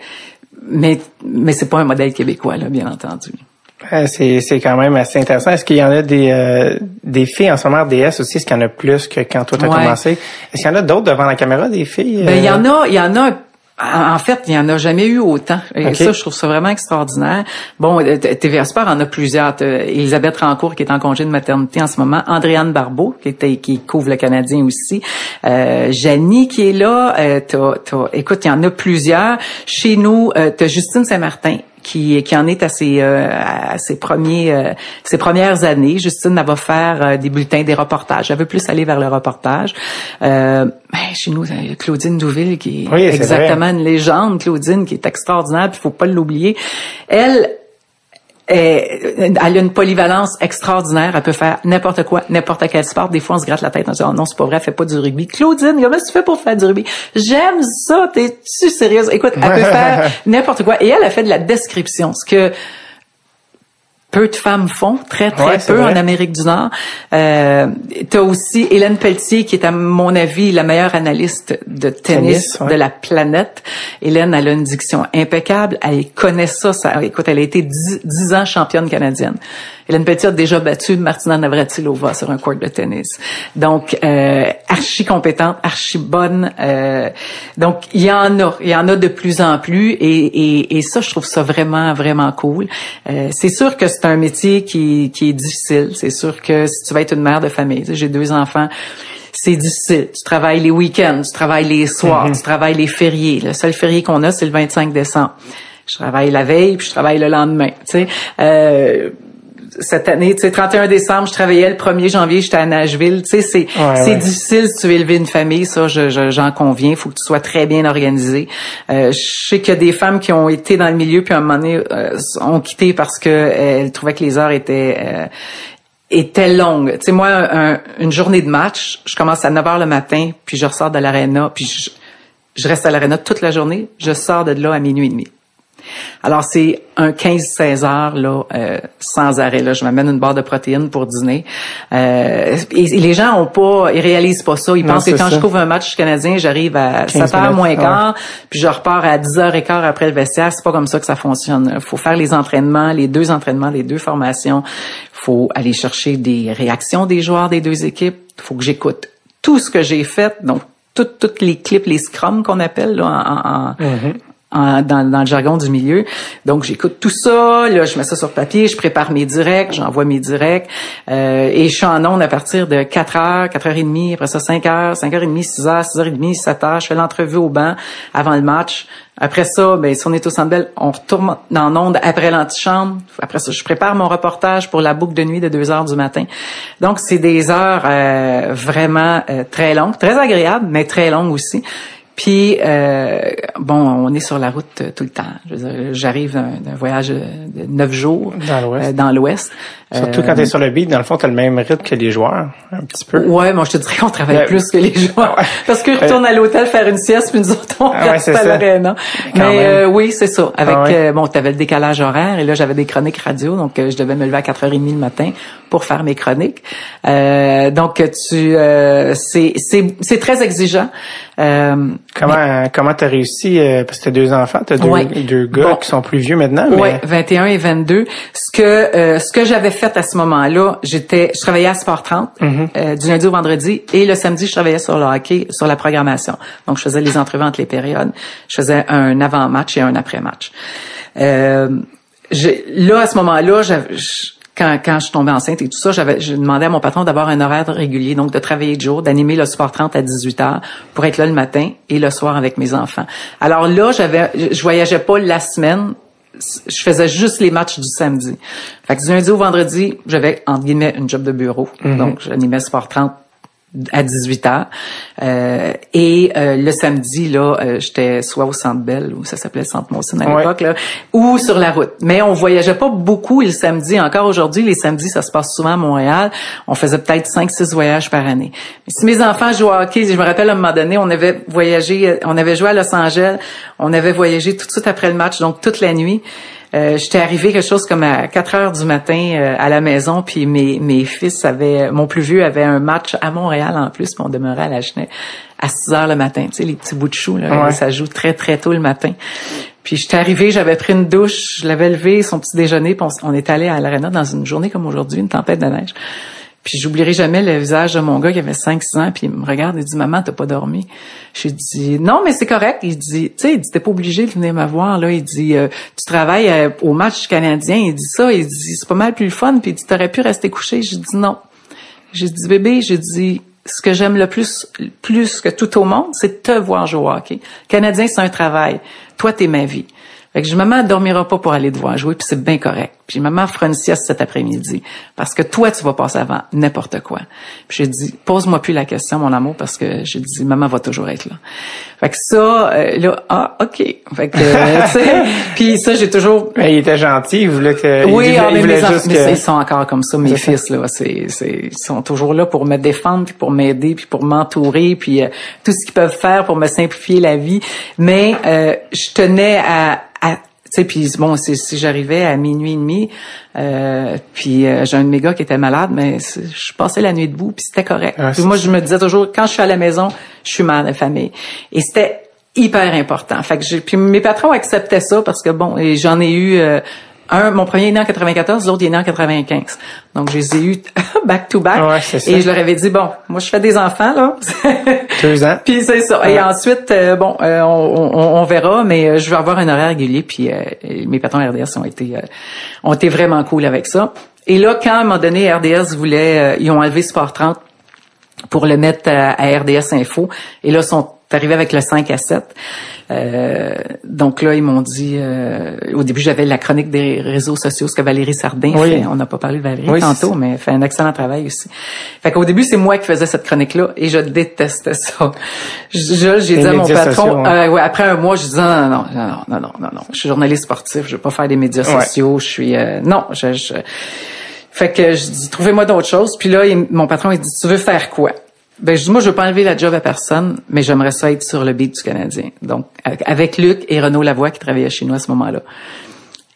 Speaker 2: mais mais c'est pas un modèle québécois là, bien entendu.
Speaker 1: C'est, c'est quand même assez intéressant. Est-ce qu'il y en a des, euh, des filles en ce moment DS aussi? Est-ce qu'il y en a plus que quand toi tu as commencé? Est-ce qu'il y en a d'autres devant la caméra, des filles?
Speaker 2: Ben, il y en euh? a, il y en a en fait, il n'y en a jamais eu autant. Et ça, je trouve ça vraiment extraordinaire. Bon, euh, TVA Sport en a plusieurs. Elisabeth Rancourt, qui est en congé de maternité en ce moment. Andréane Barbeau, qui, était, qui couvre le Canadien aussi. Euh, Janie, qui est là. Euh, écoute, il y en a plusieurs. Chez nous, euh, tu as Justine Saint-Martin, qui, qui en est à ses, euh, à ses premiers euh, ses premières années. Justine elle va faire euh, des bulletins, des reportages. Elle veut plus aller vers le reportage. Ben, chez nous, Claudine Douville qui est, exactement une légende. Claudine qui est extraordinaire, il faut pas l'oublier. Elle, elle a une polyvalence extraordinaire. Elle peut faire n'importe quoi, n'importe quel sport. Des fois, on se gratte la tête en disant, oh non, c'est pas vrai, elle fait pas du rugby. Claudine, comment tu fais pour faire du rugby? J'aime ça, t'es-tu sérieuse? Écoute, elle peut <laughs> faire n'importe quoi. Et elle a fait de la description. Ce que, peu de femmes font, très très peu en Amérique du Nord. Euh, tu as aussi Hélène Pelletier qui est à mon avis la meilleure analyste de tennis, de la planète. Hélène elle a une diction impeccable, elle connaît ça, ça écoute, elle a été dix ans championne canadienne. Hélène Petit a déjà battu Martina Navratilova sur un court de tennis. Donc, euh, archi compétente, archi bonne. Euh, donc, il y en a, il y en a de plus en plus, et, et, et ça, je trouve ça vraiment, vraiment cool. Euh, c'est sûr que c'est un métier qui, qui est difficile. C'est sûr que si tu vas être une mère de famille, j'ai deux enfants c'est difficile. Tu travailles les week-ends, tu travailles les soirs, mm-hmm. tu travailles les fériés. Le seul férié qu'on a, c'est le 25 décembre. Je travaille la veille, puis je travaille le lendemain. Tu sais, euh, cette année, tu sais, 31 décembre, je travaillais le 1er janvier, j'étais à Nashville. Tu sais, c'est c'est difficile si tu veux élever une famille, ça, j'en je, conviens. Il faut que tu sois très bien organisé. Euh, je sais qu'il y a des femmes qui ont été dans le milieu puis à un moment donné euh, ont quitté parce que euh, elles trouvaient que les heures étaient euh, étaient longues. Tu sais, moi, une journée de match, je commence à 9 h le matin, puis je ressors de l'aréna, puis je, je reste à l'aréna toute la journée. Je sors de là à minuit et demi. Alors c'est un 15-16 heures là euh, sans arrêt là. Je m'amène une barre de protéines pour dîner. Euh, et, les gens ont pas, ils réalisent pas ça. Ils
Speaker 1: Non,
Speaker 2: pensent que quand
Speaker 1: ça.
Speaker 2: je couvre un match canadien, j'arrive à
Speaker 1: 15
Speaker 2: 7 heures
Speaker 1: minutes,
Speaker 2: moins
Speaker 1: ouais.
Speaker 2: quart, puis je repars à 10 heures et quart après le vestiaire. C'est pas comme ça que ça fonctionne. Il faut faire les entraînements, les deux entraînements, les deux formations. faut aller chercher des réactions des joueurs des deux équipes. faut que j'écoute tout ce que j'ai fait, donc toutes toutes les clips, les scrums qu'on appelle là, en, en-
Speaker 1: Mm-hmm.
Speaker 2: En- dans, dans le jargon du milieu. Donc j'écoute tout ça, là je mets ça sur papier, je prépare mes directs, j'envoie mes directs euh, et je suis en onde à partir de 4 heures, 4 heures et demie, après ça 5 heures, 5 heures et demie, 6 heures, 6 heures et demie, 7 heures, je fais l'entrevue au banc avant le match. Après ça, ben, si on est au Centre on retourne dans onde après l'antichambre. Après ça, je prépare mon reportage pour la boucle de nuit de 2 heures du matin. Donc, c'est des heures euh, vraiment euh, très longues, très agréables, mais très longues aussi. Puis, euh, bon, on est sur la route euh, tout le temps. J'arrive d'un voyage euh, de neuf jours
Speaker 1: Dans l'Ouest.
Speaker 2: euh.
Speaker 1: Surtout
Speaker 2: Euh,
Speaker 1: quand tu es sur le beat, dans le fond, tu as le même rythme que les joueurs, un petit peu.
Speaker 2: Ouais, moi je te dirais qu'on travaille
Speaker 1: Ouais.
Speaker 2: plus que les joueurs.
Speaker 1: Ouais.
Speaker 2: Parce qu'ils retournent à l'hôtel faire une sieste, puis nous autres, on
Speaker 1: Ah ouais,
Speaker 2: reste
Speaker 1: c'est
Speaker 2: à l'aréna. Mais euh, oui, c'est ça. Avec
Speaker 1: Ah ouais.
Speaker 2: euh, bon, tu avais le décalage horaire et là j'avais des chroniques radio, donc euh, je devais me lever à 4h30 le matin pour faire mes chroniques. Euh, donc tu euh, c'est c'est c'est très exigeant. Euh,
Speaker 1: Comment comment t'as réussi euh, parce que t'as deux enfants, t'as deux,
Speaker 2: Ouais.
Speaker 1: deux gars
Speaker 2: Bon.
Speaker 1: qui sont plus vieux maintenant, mais
Speaker 2: 21 et 22. Ce que euh, ce que j'avais fait à ce moment-là, j'étais je travaillais à Sport 30 euh, du lundi au vendredi et le samedi je travaillais sur le hockey, sur la programmation. Donc je faisais les entrevues entre les périodes, je faisais un avant-match et un après-match. Euh, là à ce moment-là, j'avais quand, quand je suis tombée enceinte et tout ça, j'avais, je demandais à mon patron d'avoir un horaire régulier, donc de travailler de jour, d'animer le sport 30 à 18 heures pour être là le matin et le soir avec mes enfants. Alors là, j'avais, je voyageais pas la semaine, je faisais juste les matchs du samedi. Fait que du lundi au vendredi, j'avais, entre guillemets, une job de bureau. Donc, j'animais Sport 30 à 18 heures. Euh, et euh, le samedi, là, euh, j'étais soit au Centre Bell, ou ça s'appelait Centre Monson à
Speaker 1: Ouais.
Speaker 2: l'époque, là, ou sur la route. Mais on voyageait pas beaucoup le samedi. Encore aujourd'hui, les samedis, ça se passe souvent à Montréal. On faisait peut-être 5-6 voyages par année. Mais si mes enfants jouaient au hockey, je me rappelle à un moment donné, on avait voyagé, euh, on avait joué à Los Angeles, on avait voyagé tout de suite après le match, donc toute la nuit. Euh, j'étais arrivé quelque chose comme à 4 heures du matin euh, à la maison, puis mes, mes fils avaient, mon plus vieux avait un match à Montréal en plus, puis on demeurait à la Chenet à 6 heures le matin. Tu sais, les petits bouts de chou, là,
Speaker 1: Ouais.
Speaker 2: ça joue très, très tôt le matin. Puis j'étais arrivé, j'avais pris une douche, je l'avais levé, son petit déjeuner, puis on, on est allé à l'aréna dans une journée comme aujourd'hui, une tempête de neige. Puis j'oublierai jamais le visage de mon gars qui avait 5-6 ans, puis il me regarde et dit « Maman, t'as pas dormi? » J'ai dit « Non, mais c'est correct. » Il dit « Tu sais, il dit, t'es pas obligé de venir me voir. là. Il dit euh, Tu travailles euh, au match canadien. » Il dit ça. Il dit « C'est pas mal plus le fun. » Puis il dit « T'aurais pu rester couché. » J'ai dit « Non. » J'ai dit « Bébé, j'ai dit ce que j'aime le plus, plus que tout au monde, c'est te voir jouer au. Canadien, c'est un travail. Toi, t'es ma vie. Fait que je, maman, elle dormira pas pour aller te voir jouer, puis c'est bien correct. Puis maman fera une sieste cet après-midi, parce que toi, tu vas passer avant n'importe quoi. Puis j'ai dit, pose-moi plus la question, mon amour, parce que j'ai dit, maman va toujours être là. Fait que ça, euh, là, ah, ok. Fait que, euh, <laughs> puis ça, j'ai toujours
Speaker 1: mais il était gentil, il voulait que il
Speaker 2: oui, ah,
Speaker 1: il
Speaker 2: mais
Speaker 1: voulait
Speaker 2: mes
Speaker 1: juste
Speaker 2: mais
Speaker 1: que
Speaker 2: ça, ils sont encore comme ça, mes fils là, c'est, c'est, ils sont toujours là pour me défendre, puis pour m'aider, puis pour m'entourer, puis euh, tout ce qu'ils peuvent faire pour me simplifier la vie. Mais euh, je tenais à, à sais, puis bon, si j'arrivais à minuit et demi, euh, puis euh, j'ai un de mes gars qui était malade, mais je passais la nuit debout, puis c'était correct.
Speaker 1: Ah,
Speaker 2: puis moi, je me disais toujours, quand je suis à la maison, je suis mère de famille. Et c'était hyper important. Fait que j'ai, puis mes patrons acceptaient ça parce que bon, et j'en ai eu euh, un, mon premier est né en 94, l'autre est né en 95. Donc je les ai eu <laughs> back to back.
Speaker 1: Ouais, ça.
Speaker 2: Et je leur avais dit bon, moi je fais des enfants là. <laughs>
Speaker 1: deux ans.
Speaker 2: puis c'est ça. Et ensuite euh, bon, euh, on, on- on verra, mais euh, je vais avoir un horaire régulier. Puis euh, mes patrons RDS ont été ont été vraiment cool avec ça. Et là, quand à un moment donné RDS voulait, ils ont enlevé Sport 30 pour le mettre à, à RDS Info. Et là, ils sont arrivés avec le 5 à 7. Euh, donc là, ils m'ont dit... euh, au début, j'avais la chronique des réseaux sociaux, ce que Valérie Sardin
Speaker 1: Oui.
Speaker 2: fait. On n'a pas parlé de Valérie
Speaker 1: Oui,
Speaker 2: tantôt, mais elle fait un excellent travail aussi. Fait qu'au début, c'est moi qui faisais cette chronique-là et je détestais ça. Je- J'ai dit à mon patron...
Speaker 1: hein.
Speaker 2: euh, ouais, après un mois, je dis non, non, non, non, non, non, non. Je suis journaliste sportif, je vais pas faire des médias
Speaker 1: Ouais.
Speaker 2: sociaux. Je suis... euh, non, je... je fait que je dis, trouvez-moi d'autres choses. Puis là, il- mon patron, il dit, tu veux faire quoi? Ben, je dis, moi, je veux pas enlever la job à personne, mais j'aimerais ça être sur le beat du Canadien. Donc, avec Luc et Renaud Lavoie qui travaillaient chez nous à ce moment-là.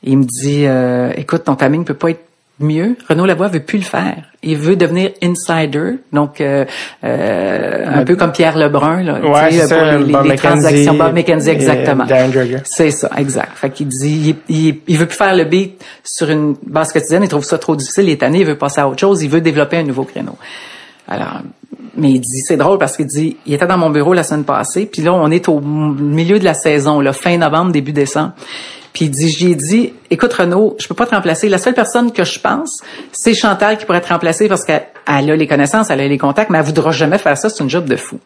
Speaker 2: Il me dit, euh, écoute, ton timing peut pas être mieux. Renaud Lavoie veut plus le faire. Il veut devenir insider, donc euh, euh, un peu comme Pierre Lebrun, là,
Speaker 1: Ouais,
Speaker 2: tu sais,
Speaker 1: c'est ça,
Speaker 2: pour les, transactions. Bob McKenzie, exactement. C'est ça, exact. Fait qu'il dit, il, il, il veut plus faire le beat sur une base quotidienne. Il trouve ça trop difficile. Il est tanné. Il veut passer à autre chose. Il veut développer un nouveau créneau. Alors, mais il dit, c'est drôle parce qu'il dit, il était dans mon bureau la semaine passée, puis là, on est au milieu de la saison, là, fin novembre, début décembre. Puis il dit, j'ai dit, écoute Renaud, je peux pas te remplacer. La seule personne que je pense, c'est Chantal qui pourrait te remplacer parce qu'elle elle a les connaissances, elle a les contacts, mais elle voudra jamais faire ça. C'est une job de fou.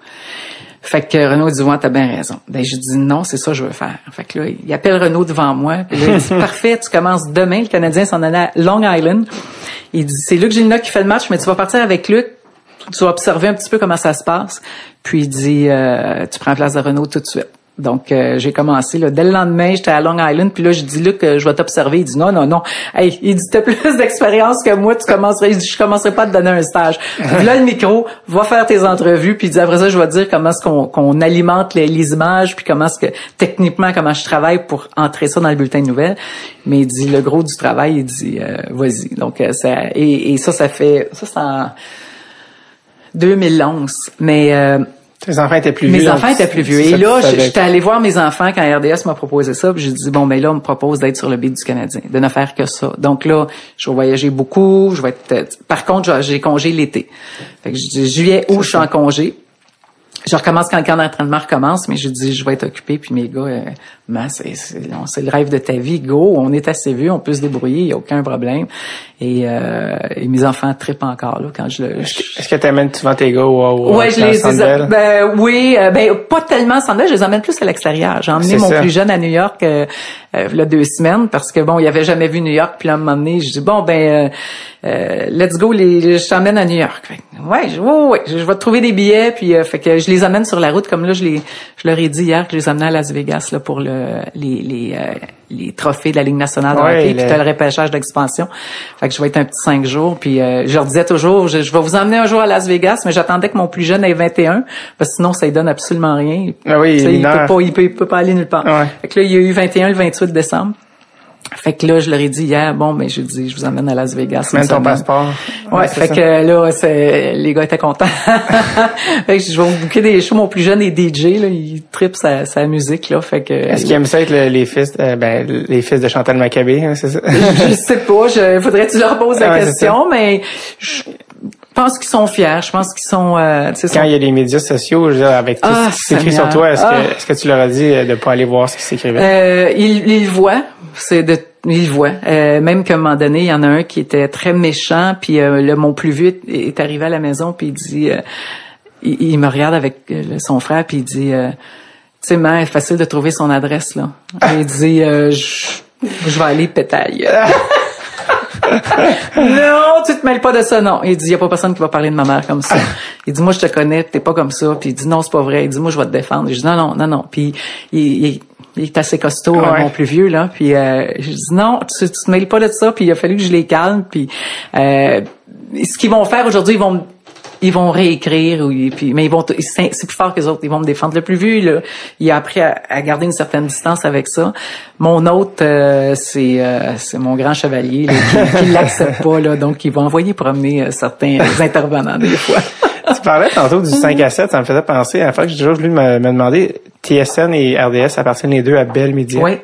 Speaker 2: Fait que Renaud dit, ouais, t'as bien raison. Ben, je dis, non, c'est ça que je veux faire. Fait que là, il appelle Renaud devant moi. Puis là, il dit, <laughs> parfait, tu commences demain. Le Canadien s'en allait à Long Island. Il dit, c'est Luc Gilna qui fait le match, mais tu vas partir avec Luc. Tu vas observer un petit peu comment ça se passe. Puis il dit, euh, tu prends la place de Renaud tout de suite. Donc, euh, j'ai commencé. Là, dès le lendemain, j'étais à Long Island. Puis là, je dis, Luc, euh, je vais t'observer. Il dit, non, non, non. Hey, il dit, t'as <laughs> plus d'expérience que moi. Tu commencerais. Il dit, je commencerai pas à te donner un stage. Puis là, le micro, va faire tes entrevues. Puis il dit, après ça, je vais te dire comment est-ce qu'on qu'on alimente les, les images. Puis comment est-ce que, techniquement, comment je travaille pour entrer ça dans le bulletin de nouvelles. Mais il dit, le gros du travail, il dit, euh, vas-y. Donc, euh, ça, et, et ça, ça fait, ça, en 2011. Mais, euh,
Speaker 1: Tes enfants étaient plus vieux.
Speaker 2: mes enfants étaient plus vieux. Et là, j'étais allée voir mes enfants quand RDS m'a proposé ça. Puis j'ai dit, bon, ben là, on me propose d'être sur le beat du Canadien, de ne faire que ça. Donc là, je vais voyager beaucoup. Je vais être. euh, Par contre, j'ai congé l'été. Fait que je dis, juillet, août, je suis en congé. Je recommence quand le camp d'entraînement recommence, mais je dis, je vais être occupé. Puis mes gars, euh, Ben, c'est c'est non, c'est le rêve de ta vie. Go, on est assez vieux, on peut se débrouiller, il y a aucun problème. Et, euh, et mes enfants trippent encore là quand je le. je-
Speaker 1: Est-ce que tu amènes souvent tes gars au, au
Speaker 2: Ouais, je les
Speaker 1: Bell?
Speaker 2: ben oui, euh, ben pas tellement sans je les emmène plus à l'extérieur. J'ai emmené mon
Speaker 1: ça.
Speaker 2: plus jeune à New York euh, euh, il y a deux semaines parce que bon, il avait jamais vu New York, puis là, à un moment donné, je dis bon ben euh, euh, let's go, les, je t'emmène à New York. Fait ouais, je, ouais, ouais, je, je vais te trouver des billets, puis euh, fait que je les amène sur la route comme là, je les, je leur ai dit hier que je les amenais à Las Vegas là pour le les les euh, les trophées de la Ligue nationale de
Speaker 1: Ouais,
Speaker 2: hockey, puis
Speaker 1: le-
Speaker 2: repêchage d'expansion. Fait que je vais être un petit cinq jours, puis euh, je leur disais toujours, je, je vais vous emmener un jour à Las Vegas, mais j'attendais que mon plus jeune ait 21, parce que sinon ça lui donne absolument rien.
Speaker 1: Ah oui,
Speaker 2: Tu il peut pas, il peut, il peut pas aller nulle part.
Speaker 1: Ouais.
Speaker 2: Fait que là, il y a eu 21 le 28 décembre. Fait que là, je leur ai dit hier, bon, ben, je dis, je vous emmène à Las Vegas.
Speaker 1: Amène ton passeport.
Speaker 2: Ouais, fait
Speaker 1: ça.
Speaker 2: que là, c'est, les gars étaient contents. <laughs> fait que je vais vous booker des shows. Mon plus jeune est DJ, là, il tripe sa, sa musique, là. Fait que.
Speaker 1: Est-ce qu'ils aiment ça être le- les fils, euh, ben, les fils de Chantal Maccabé, hein, c'est ça?
Speaker 2: je sais pas, je, faudrait que tu leur poses la
Speaker 1: Ouais,
Speaker 2: question, mais je pense qu'ils sont fiers. Je pense qu'ils sont, euh,
Speaker 1: Quand
Speaker 2: sont-
Speaker 1: il y a les médias sociaux, je veux dire, avec tout
Speaker 2: Ah,
Speaker 1: ce qui s'écrit sur toi, est-ce
Speaker 2: Ah.
Speaker 1: que, est-ce que tu leur as dit euh, de pas aller voir ce qui s'écrivait?
Speaker 2: Euh, il, il le voit, c'est de il voit. Euh, même qu'à un moment donné, il y en a un qui était très méchant, puis euh, le mon plus vieux est, arrivé à la maison, puis il dit, euh, il, me regarde avec euh, son frère, puis il dit, euh, tu sais, c'est facile de trouver son adresse là. il dit, euh, je, vais aller pétaille. <laughs> non, tu te mêles pas de ça, non. Il dit, y a pas personne qui va parler de ma mère comme ça. Il dit, moi, je te connais, t'es pas comme ça. Puis il dit, non, c'est pas vrai. Il dit, moi, je vais te défendre. Je dis, non, non, non, non. Puis il- il est assez costaud, hein,
Speaker 1: Ouais.
Speaker 2: mon plus vieux, là. Puis euh, je dis, non, tu, tu te mêles pas de ça. Puis il a fallu que je les calme. Puis euh, ce qu'ils vont faire aujourd'hui, ils vont me- ils vont réécrire, ou, puis, mais ils vont, c'est c'est plus fort que les autres. Ils vont me défendre. Le plus vieux, là, il a appris à, à garder une certaine distance avec ça. Mon autre, euh, c'est, euh, c'est mon grand chevalier là, qui, qui l'accepte pas, là, donc il va envoyer promener euh, certains intervenants des fois.
Speaker 1: Tu parlais tantôt du 5 à 7, ça me faisait penser à la fois que j'ai toujours voulu me, me demander, TSN et RDS appartiennent les deux à Bell Media.
Speaker 2: Oui.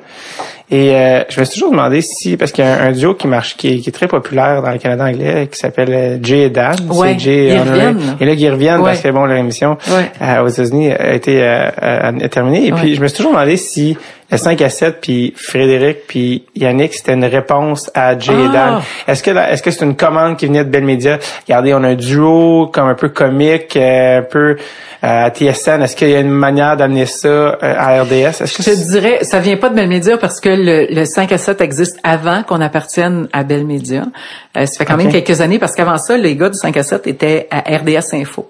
Speaker 1: Et euh, je me suis toujours demandé si, parce qu'il y a un, un duo qui marche, qui est, qui est très populaire dans le Canada anglais, qui s'appelle euh, Jay et Dan.
Speaker 2: Ouais,
Speaker 1: C'est Jay
Speaker 2: ils
Speaker 1: Honoré.
Speaker 2: reviennent.
Speaker 1: Et là, ils reviennent
Speaker 2: Ouais.
Speaker 1: parce que bon, leur émission
Speaker 2: Ouais.
Speaker 1: euh, aux États-Unis a été euh, terminée. Et puis, je me suis toujours demandé si le 5 à 7, puis Frédéric, puis Yannick, c'était une réponse à Jay et
Speaker 2: Ah.
Speaker 1: Dan. Est-ce que est-ce que c'est une commande qui venait de Bell Media? Regardez, on a un duo comme un peu comique, euh, un peu euh, à TSN. Est-ce qu'il y a une manière d'amener ça euh, à RDS? Est-ce que
Speaker 2: Je te dirais, ça vient pas de Bell Media parce que le, le 5 à 7 existe avant qu'on appartienne à Bell Media. Euh, ça fait quand même quelques années parce qu'avant ça, les gars du 5 à 7 étaient à RDS Info.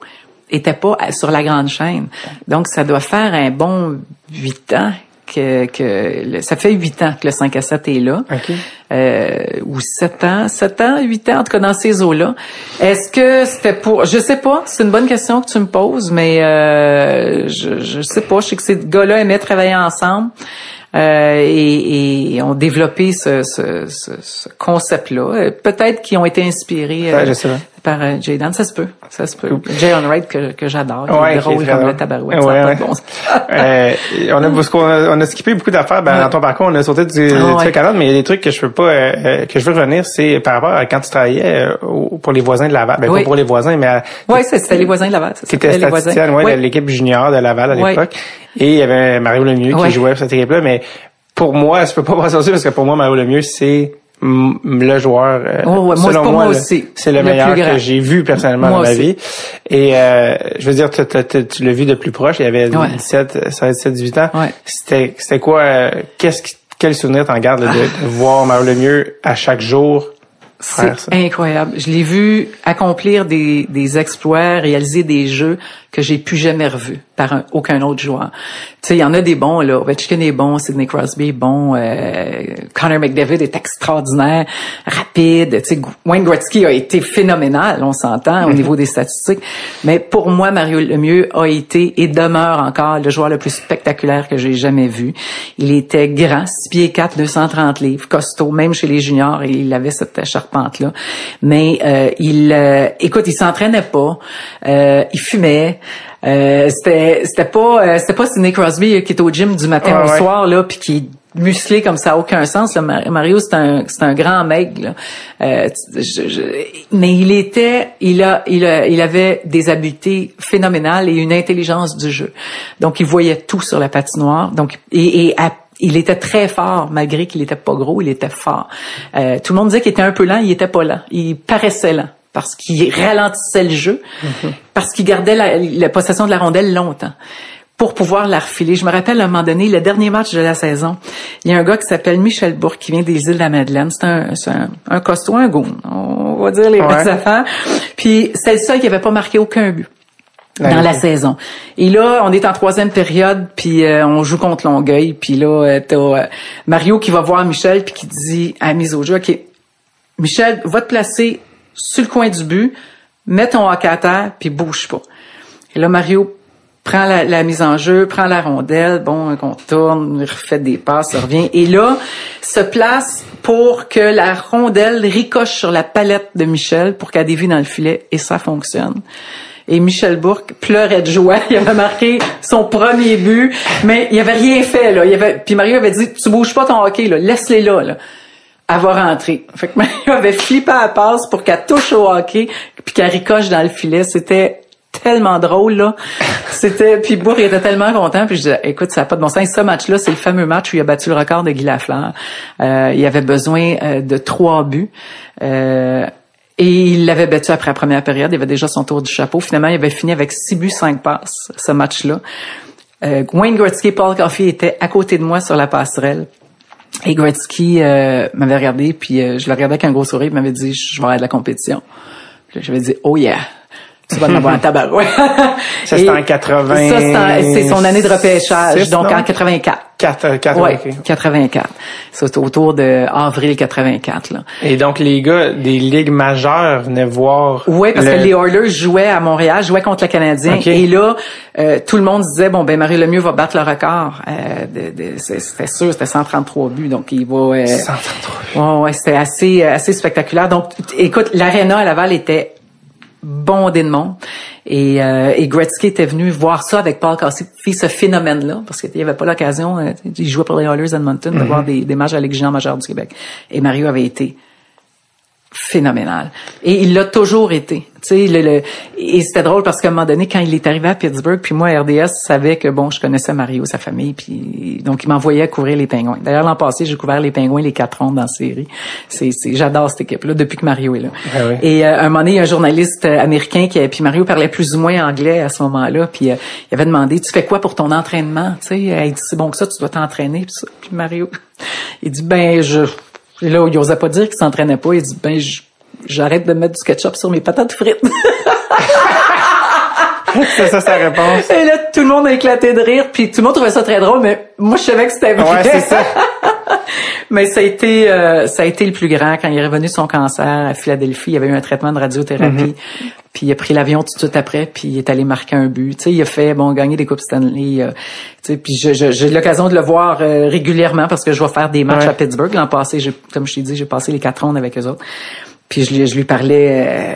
Speaker 2: Étaient pas sur la grande chaîne. Donc, ça doit faire un bon huit ans que, que le- ça fait huit ans que le 5 à 7 est là.
Speaker 1: OK.
Speaker 2: Euh, ou sept ans, sept ans, huit ans, en tout cas dans ces eaux-là. Est-ce que c'était pour, je sais pas, c'est une bonne question que tu me poses, mais euh, je, je sais pas. Je sais que ces gars-là aimaient travailler ensemble. euh, et, et ont développé ce, ce, ce, ce concept-là. Euh, Peut-être qu'ils ont été inspirés euh,
Speaker 1: Ouais, pas.
Speaker 2: Par euh, Jaydan. Ça se peut, ça se peut. Jay Wright que, que j'adore,
Speaker 1: Ouais, qui est
Speaker 2: comme le tabarouette. ça
Speaker 1: Ouais,
Speaker 2: pas
Speaker 1: ouais.
Speaker 2: de bon. <laughs>
Speaker 1: Euh, on a parce qu'on a, on a skippé beaucoup d'affaires ben,
Speaker 2: Ouais.
Speaker 1: dans ton parcours on a sauté du, du
Speaker 2: Ah ouais.
Speaker 1: Canada mais il y a des trucs que je peux pas euh, euh, que je veux revenir c'est par rapport à quand tu travaillais euh, pour les voisins de Laval ben
Speaker 2: Oui.
Speaker 1: pas pour les voisins mais à,
Speaker 2: Ouais, c'est- c'était les voisins de Laval. ça
Speaker 1: qui était
Speaker 2: s'appelait les voisins.
Speaker 1: ouais, l'équipe junior de Laval à l'époque et il y avait Mario Lemieux qui jouait pour cette équipe là mais pour moi je peux pas <laughs> passer au-dessus parce que pour moi Mario Lemieux c'est le joueur euh,
Speaker 2: Oh, ouais,
Speaker 1: selon moi,
Speaker 2: moi
Speaker 1: c'est le,
Speaker 2: Le
Speaker 1: meilleur que j'ai vu personnellement
Speaker 2: Moi
Speaker 1: dans ma vie. Et euh, je veux dire tu, tu- l'as vu de plus proche il y avait
Speaker 2: Ouais.
Speaker 1: 17 16 17 18 ans.
Speaker 2: Ouais.
Speaker 1: c'était c'était quoi euh, qu'est-ce qui quel souvenir t'en gardes là, de, de <laughs> voir Mario Lemieux à chaque jour
Speaker 2: C'est incroyable. Je l'ai vu accomplir des, des exploits, réaliser des jeux que j'ai plus jamais revus par un- aucun autre joueur. Tu sais, il y en a des bons, là. Ovechkin est bon, Sidney Crosby est bon, euh, Connor McDavid est extraordinaire, rapide. Tu sais, Wayne Gretzky a été phénoménal, on s'entend, au niveau des statistiques. Mais pour moi, Mario Lemieux a été et demeure encore le joueur le plus spectaculaire que j'ai jamais vu. Il était grand, 6 pieds 4, 230 livres, costaud, même chez les juniors, il avait cette charpente-là. Mais euh, il, euh, écoute, il s'entraînait pas, euh, il fumait. Euh, c'était c'était pas euh, c'était pas Sidney Crosby euh, qui est au gym du matin
Speaker 1: Ouais,
Speaker 2: au
Speaker 1: ouais.
Speaker 2: soir là puis qui musclé comme ça a aucun sens là. Mar- Mario c'est un c'est un grand mec là. Euh, je- je- mais il était il a il a il avait des habiletés phénoménales et une intelligence du jeu donc il voyait tout sur la patinoire donc et, et à- il était très fort, malgré qu'il était pas gros, il était fort. Euh, tout le monde disait qu'il était un peu lent, il était pas lent. Il paraissait lent parce qu'il ralentissait le jeu, parce qu'il gardait la, la possession de la rondelle longtemps pour pouvoir la refiler. Je me rappelle à un moment donné, le dernier match de la saison, il y a un gars qui s'appelle Michel Bourque qui vient des îles de la Madeleine. C'est un, un, un costaud, un goon. On va dire les
Speaker 1: Ouais.
Speaker 2: vraies affaires. Puis c'est le seul qui avait pas marqué aucun but dans la saison. Et là, on est en troisième période, puis euh, on joue contre Longueuil, puis là, euh, t'as euh, Mario qui va voir Michel, puis qui dit à mise au jeu, OK, Michel, va te placer sur le coin du but, mets ton hockey à terre, puis bouge pas. Et là, Mario prend la, mise en jeu, prend la rondelle, bon, qu'on tourne, il refait des passes, revient. Et là, se place pour que la rondelle ricoche sur la palette de Michel pour qu'elle dévie dans le filet, et ça fonctionne. Et Michel Bourque pleurait de joie. <laughs> Il avait marqué son premier but, mais il avait rien fait, là. Il avait, puis Mario avait dit, tu bouges pas ton hockey, là. Laisse-les là, là. Elle va rentrer. Fait que <laughs> avait flippé à la passe pour qu'elle touche au hockey, puis qu'elle ricoche dans le filet. C'était tellement drôle, là. C'était, puis Bourg, il était tellement content, puis je disais, écoute, ça n'a pas de bon sens. Ce match-là, c'est le fameux match où il a battu le record de Guy Lafleur. Euh, il avait besoin euh, de trois buts. Euh, et il l'avait battu après la première période. Il avait déjà son tour du chapeau. Finalement, il avait fini avec six buts, cinq passes, ce match-là. Euh, Wayne Gretzky et Paul Coffey étaient à côté de moi sur la passerelle. Et Gretzky euh, m'avait regardé, puis euh, je le regardais avec un gros sourire, il m'avait dit, je vais avoir de la compétition. J'avais dit, oh yeah, tu vas <laughs> en avoir un tabarouet.
Speaker 1: Ça, c'était en 80.
Speaker 2: Ça, c'est son année de repêchage, donc
Speaker 1: non?
Speaker 2: en 84.
Speaker 1: 4, 4
Speaker 2: Ouais, 84. C'est autour de avril 84, là.
Speaker 1: Et donc, les gars des ligues majeures venaient voir.
Speaker 2: Oui, parce
Speaker 1: le-
Speaker 2: que les Oilers jouaient à Montréal, jouaient contre le Canadien. Et là, euh, tout le monde disait, bon, ben Mario Lemieux va battre le record. Euh, de, de- c'est- c'était sûr, c'était 133 buts. Donc, il va... euh,
Speaker 1: 133.
Speaker 2: Ouais, ouais, c'était assez, euh, assez spectaculaire. Donc, écoute, l'aréna à Laval était bondé de monde. Et, euh, et Gretzky était venu voir ça avec Paul Cossey, ce phénomène-là, parce qu'il n'y avait pas l'occasion, euh, il jouait pour les Oilers Edmonton, de voir des, des matchs à la Ligue majeure du Québec. Et Mario avait été phénoménal. Et il l'a toujours été. Tu sais, le, le- et c'était drôle parce qu'à un moment donné, quand il est arrivé à Pittsburgh, puis moi, RDS savait que bon, je connaissais Mario, sa famille, puis donc il m'envoyait couvrir les Pingouins. D'ailleurs, l'an passé, j'ai couvert les Pingouins les quatre rondes dans la série. C'est, c'est, j'adore cette équipe-là depuis que Mario est là.
Speaker 1: Ah oui.
Speaker 2: Et euh, un moment donné, il y a un journaliste euh, américain qui, puis Mario parlait plus ou moins anglais à ce moment-là, puis euh, il avait demandé, tu fais quoi pour ton entraînement? Tu sais, il dit c'est bon que ça, tu dois t'entraîner, puis ça. Puis Mario, il dit ben je et là, il osait pas dire qu'il s'entraînait pas. Il dit, ben, j'arrête de mettre du ketchup sur mes patates frites. <laughs> <laughs>
Speaker 1: c'est ça sa réponse.
Speaker 2: Et là, tout le monde a éclaté de rire, puis tout le monde trouvait ça très drôle, mais moi, je savais que c'était vrai.
Speaker 1: Ouais, c'est ça. <laughs>
Speaker 2: mais ça a été, euh, ça a été le plus grand quand il est revenu de son cancer à Philadelphie. Il avait eu un traitement de radiothérapie. Puis il a pris l'avion tout de suite après, puis il est allé marquer un but. Tu sais, il a fait bon gagner des coupes Stanley. euh, tu sais, puis j'ai l'occasion de le voir euh, régulièrement parce que je vais faire des matchs
Speaker 1: Ouais.
Speaker 2: à Pittsburgh l'an passé. Comme je t'ai dit, j'ai passé les quatre rondes avec eux autres. Puis je, lui- je lui parlais euh,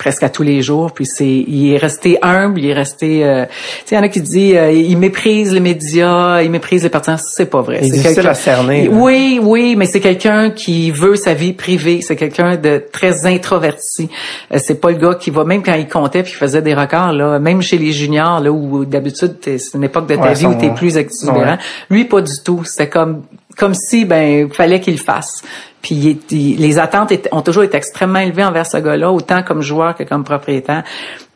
Speaker 2: presque à tous les jours. Puis c'est, il est resté humble, il est resté. euh, tu sais, il y en a qui disent, euh, il méprise les médias, il méprise les partisans. C'est pas vrai. C'est
Speaker 1: difficile
Speaker 2: quelqu'un-
Speaker 1: à cerner, là.
Speaker 2: Oui, oui, mais c'est quelqu'un qui veut sa vie privée. C'est quelqu'un de très introverti. Euh, c'est pas le gars qui va même quand il comptait puis il faisait des records là, même chez les juniors là où d'habitude c'est une époque de ta
Speaker 1: Ouais,
Speaker 2: vie où t'es plus exubérant.
Speaker 1: Ouais.
Speaker 2: Lui pas du tout. C'était comme comme si ben fallait qu'il fasse. Puis il est- il- les attentes étaient- ont toujours été extrêmement élevées envers ce gars-là, autant comme joueur que comme propriétaire.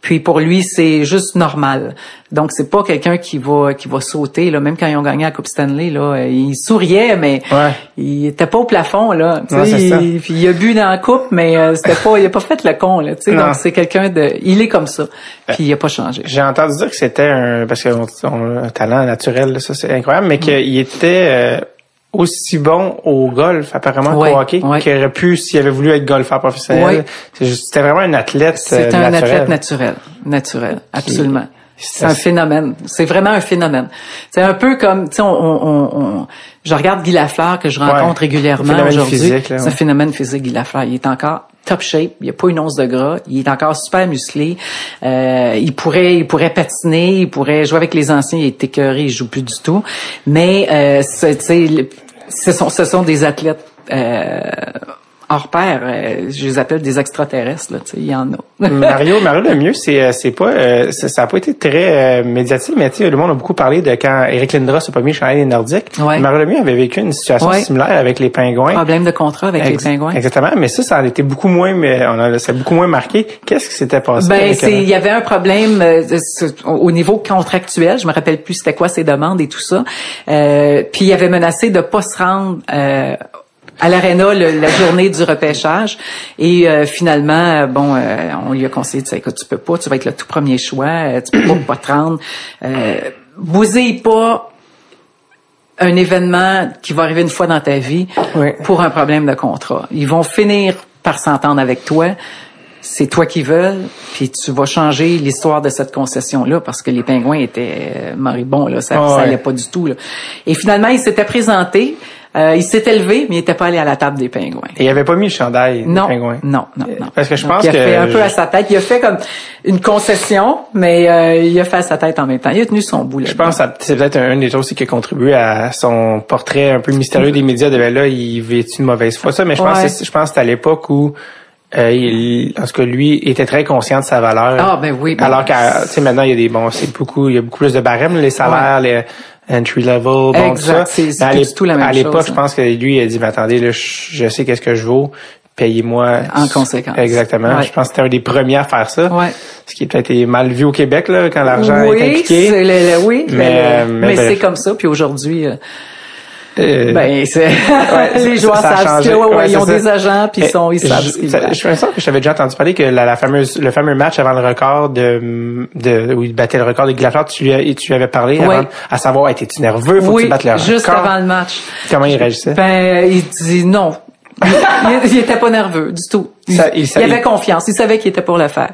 Speaker 2: Puis pour lui, c'est juste normal. Donc c'est pas quelqu'un qui va qui va sauter là, même quand ils ont gagné la Coupe Stanley là, euh, il souriait mais
Speaker 1: Ouais.
Speaker 2: il était pas au plafond là.
Speaker 1: Ça.
Speaker 2: il, puis il a bu dans la coupe, mais euh, c'était pas, il a pas fait le con là. Tu sais,
Speaker 1: Non.
Speaker 2: donc c'est quelqu'un de, il est comme ça. Puis il a pas changé.
Speaker 1: J'ai entendu dire que c'était un parce qu'on on a un talent naturel, là, ça c'est incroyable, mais qu'il était euh, aussi bon au golf apparemment
Speaker 2: Ouais,
Speaker 1: qu'au hockey
Speaker 2: ouais.
Speaker 1: qu'il aurait pu s'il avait voulu être golfeur professionnel.
Speaker 2: Ouais.
Speaker 1: C'était vraiment un athlète
Speaker 2: C'est
Speaker 1: euh,
Speaker 2: un
Speaker 1: naturel.
Speaker 2: athlète naturel, naturel, absolument. C'est un phénomène. C'est vraiment un phénomène. C'est un peu comme, tu sais, on, on, on- je regarde Guy Lafleur que je rencontre régulièrement aujourd'hui. C'est un phénomène physique, Guy Lafleur. Il est encore top shape. Il n'y a pas une once de gras. Il est encore super musclé. Euh, il pourrait, il pourrait patiner. Il pourrait jouer avec les anciens. Il est écœuré. Il joue plus du tout. Mais, euh, ce sont, ce sont des athlètes. Euh, hors pair, euh, je les appelle des extraterrestres, là, il y en a.
Speaker 1: Mario, <laughs> Mario Lemieux, c'est euh, c'est pas euh, ça ça a pas été très euh, médiatique, mais tu sais, le monde a beaucoup parlé de quand Eric Lindros a pas mis le chandail des Nordiques.
Speaker 2: Ouais.
Speaker 1: Mario Lemieux avait vécu une situation
Speaker 2: Ouais.
Speaker 1: similaire avec les pingouins.
Speaker 2: Problème de contrat avec
Speaker 1: Ex-
Speaker 2: les pingouins.
Speaker 1: Exactement, mais ça, ça a été beaucoup moins, mais on a, ça a beaucoup moins marqué. Qu'est-ce qui s'était passé?
Speaker 2: Ben, c'est,
Speaker 1: euh,
Speaker 2: il y avait un problème euh, au niveau contractuel. Je me rappelle plus c'était quoi ses demandes et tout ça. Euh, puis il avait menacé de pas se rendre euh, à l'aréna la journée du repêchage. Et euh, finalement, euh, bon, euh, on lui a conseillé de dire, écoute, tu peux pas, tu vas être le tout premier choix, euh, tu peux pas, pas te rendre. Euh, bousille pas un événement qui va arriver une fois dans ta vie
Speaker 1: Oui.
Speaker 2: pour un problème de contrat. Ils vont finir par s'entendre avec toi. C'est toi qui veux, puis tu vas changer l'histoire de cette concession-là parce que les pingouins étaient euh, moribonds, là, ça,
Speaker 1: Ah
Speaker 2: ça
Speaker 1: ouais.
Speaker 2: allait pas du tout. Là. Et finalement, il s'était présenté, euh, il s'était levé, mais il était pas allé à la table des pingouins.
Speaker 1: Et il avait pas mis le chandail
Speaker 2: Non,
Speaker 1: des pingouins?
Speaker 2: non, non, non.
Speaker 1: Parce que je
Speaker 2: Donc,
Speaker 1: pense
Speaker 2: il a
Speaker 1: que
Speaker 2: fait un peu à sa tête. Il a fait comme une concession, mais euh, il a fait à sa tête en même temps. Il a tenu son bout là.
Speaker 1: Je pense que c'est peut-être un des choses qui a contribué à son portrait un peu mystérieux des médias de là, il vit une mauvaise foi. Ça, mais je pense,
Speaker 2: Ouais.
Speaker 1: que je pense que c'était à l'époque où euh, il, en tout cas, lui était très conscient de sa valeur.
Speaker 2: Ah, ben oui, ben-
Speaker 1: Alors qu'à, tu sais, maintenant, il y a des, bon, c'est beaucoup, il y a beaucoup plus de barèmes, les salaires, les entry level, bon, tout
Speaker 2: Exact,
Speaker 1: ça.
Speaker 2: c'est-
Speaker 1: à
Speaker 2: tout la même
Speaker 1: À l'époque,
Speaker 2: chose,
Speaker 1: je
Speaker 2: hein.
Speaker 1: pense que lui, il a dit, mais attendez, là, je, sais qu'est-ce que je vaux. Payez-moi.
Speaker 2: En conséquence.
Speaker 1: Exactement.
Speaker 2: Ouais.
Speaker 1: Je pense que c'était un des premiers à faire ça.
Speaker 2: Ouais.
Speaker 1: Ce qui est peut-être mal vu au Québec, là, quand l'argent
Speaker 2: oui,
Speaker 1: est impliqué.
Speaker 2: c'est le- le- oui,
Speaker 1: Mais,
Speaker 2: mais,
Speaker 1: euh,
Speaker 2: mais, c'est comme ça. Puis aujourd'hui, euh,
Speaker 1: Euh,
Speaker 2: ben, c'est <laughs> les
Speaker 1: ça-
Speaker 2: joueurs
Speaker 1: ça a
Speaker 2: savent que- ouais, ouais,
Speaker 1: Ouais,
Speaker 2: ils ont des
Speaker 1: ça.
Speaker 2: agents, puis ils sont, ils savent
Speaker 1: je- ça-. Je me sens que je t'avais déjà entendu parler que la, la fameuse, le fameux match avant le record de, de où il battait le record de Glafleur, tu lui, as- tu lui avais parlé avant, à savoir, étais-tu nerveux, faut que
Speaker 2: Oui,
Speaker 1: tu battes le record.
Speaker 2: juste avant le match.
Speaker 1: Comment il réagissait?
Speaker 2: Ben, il dit non. Il, il, était pas nerveux du tout. Il,
Speaker 1: Ça- il
Speaker 2: il avait confiance. Il savait qu'il était pour le faire.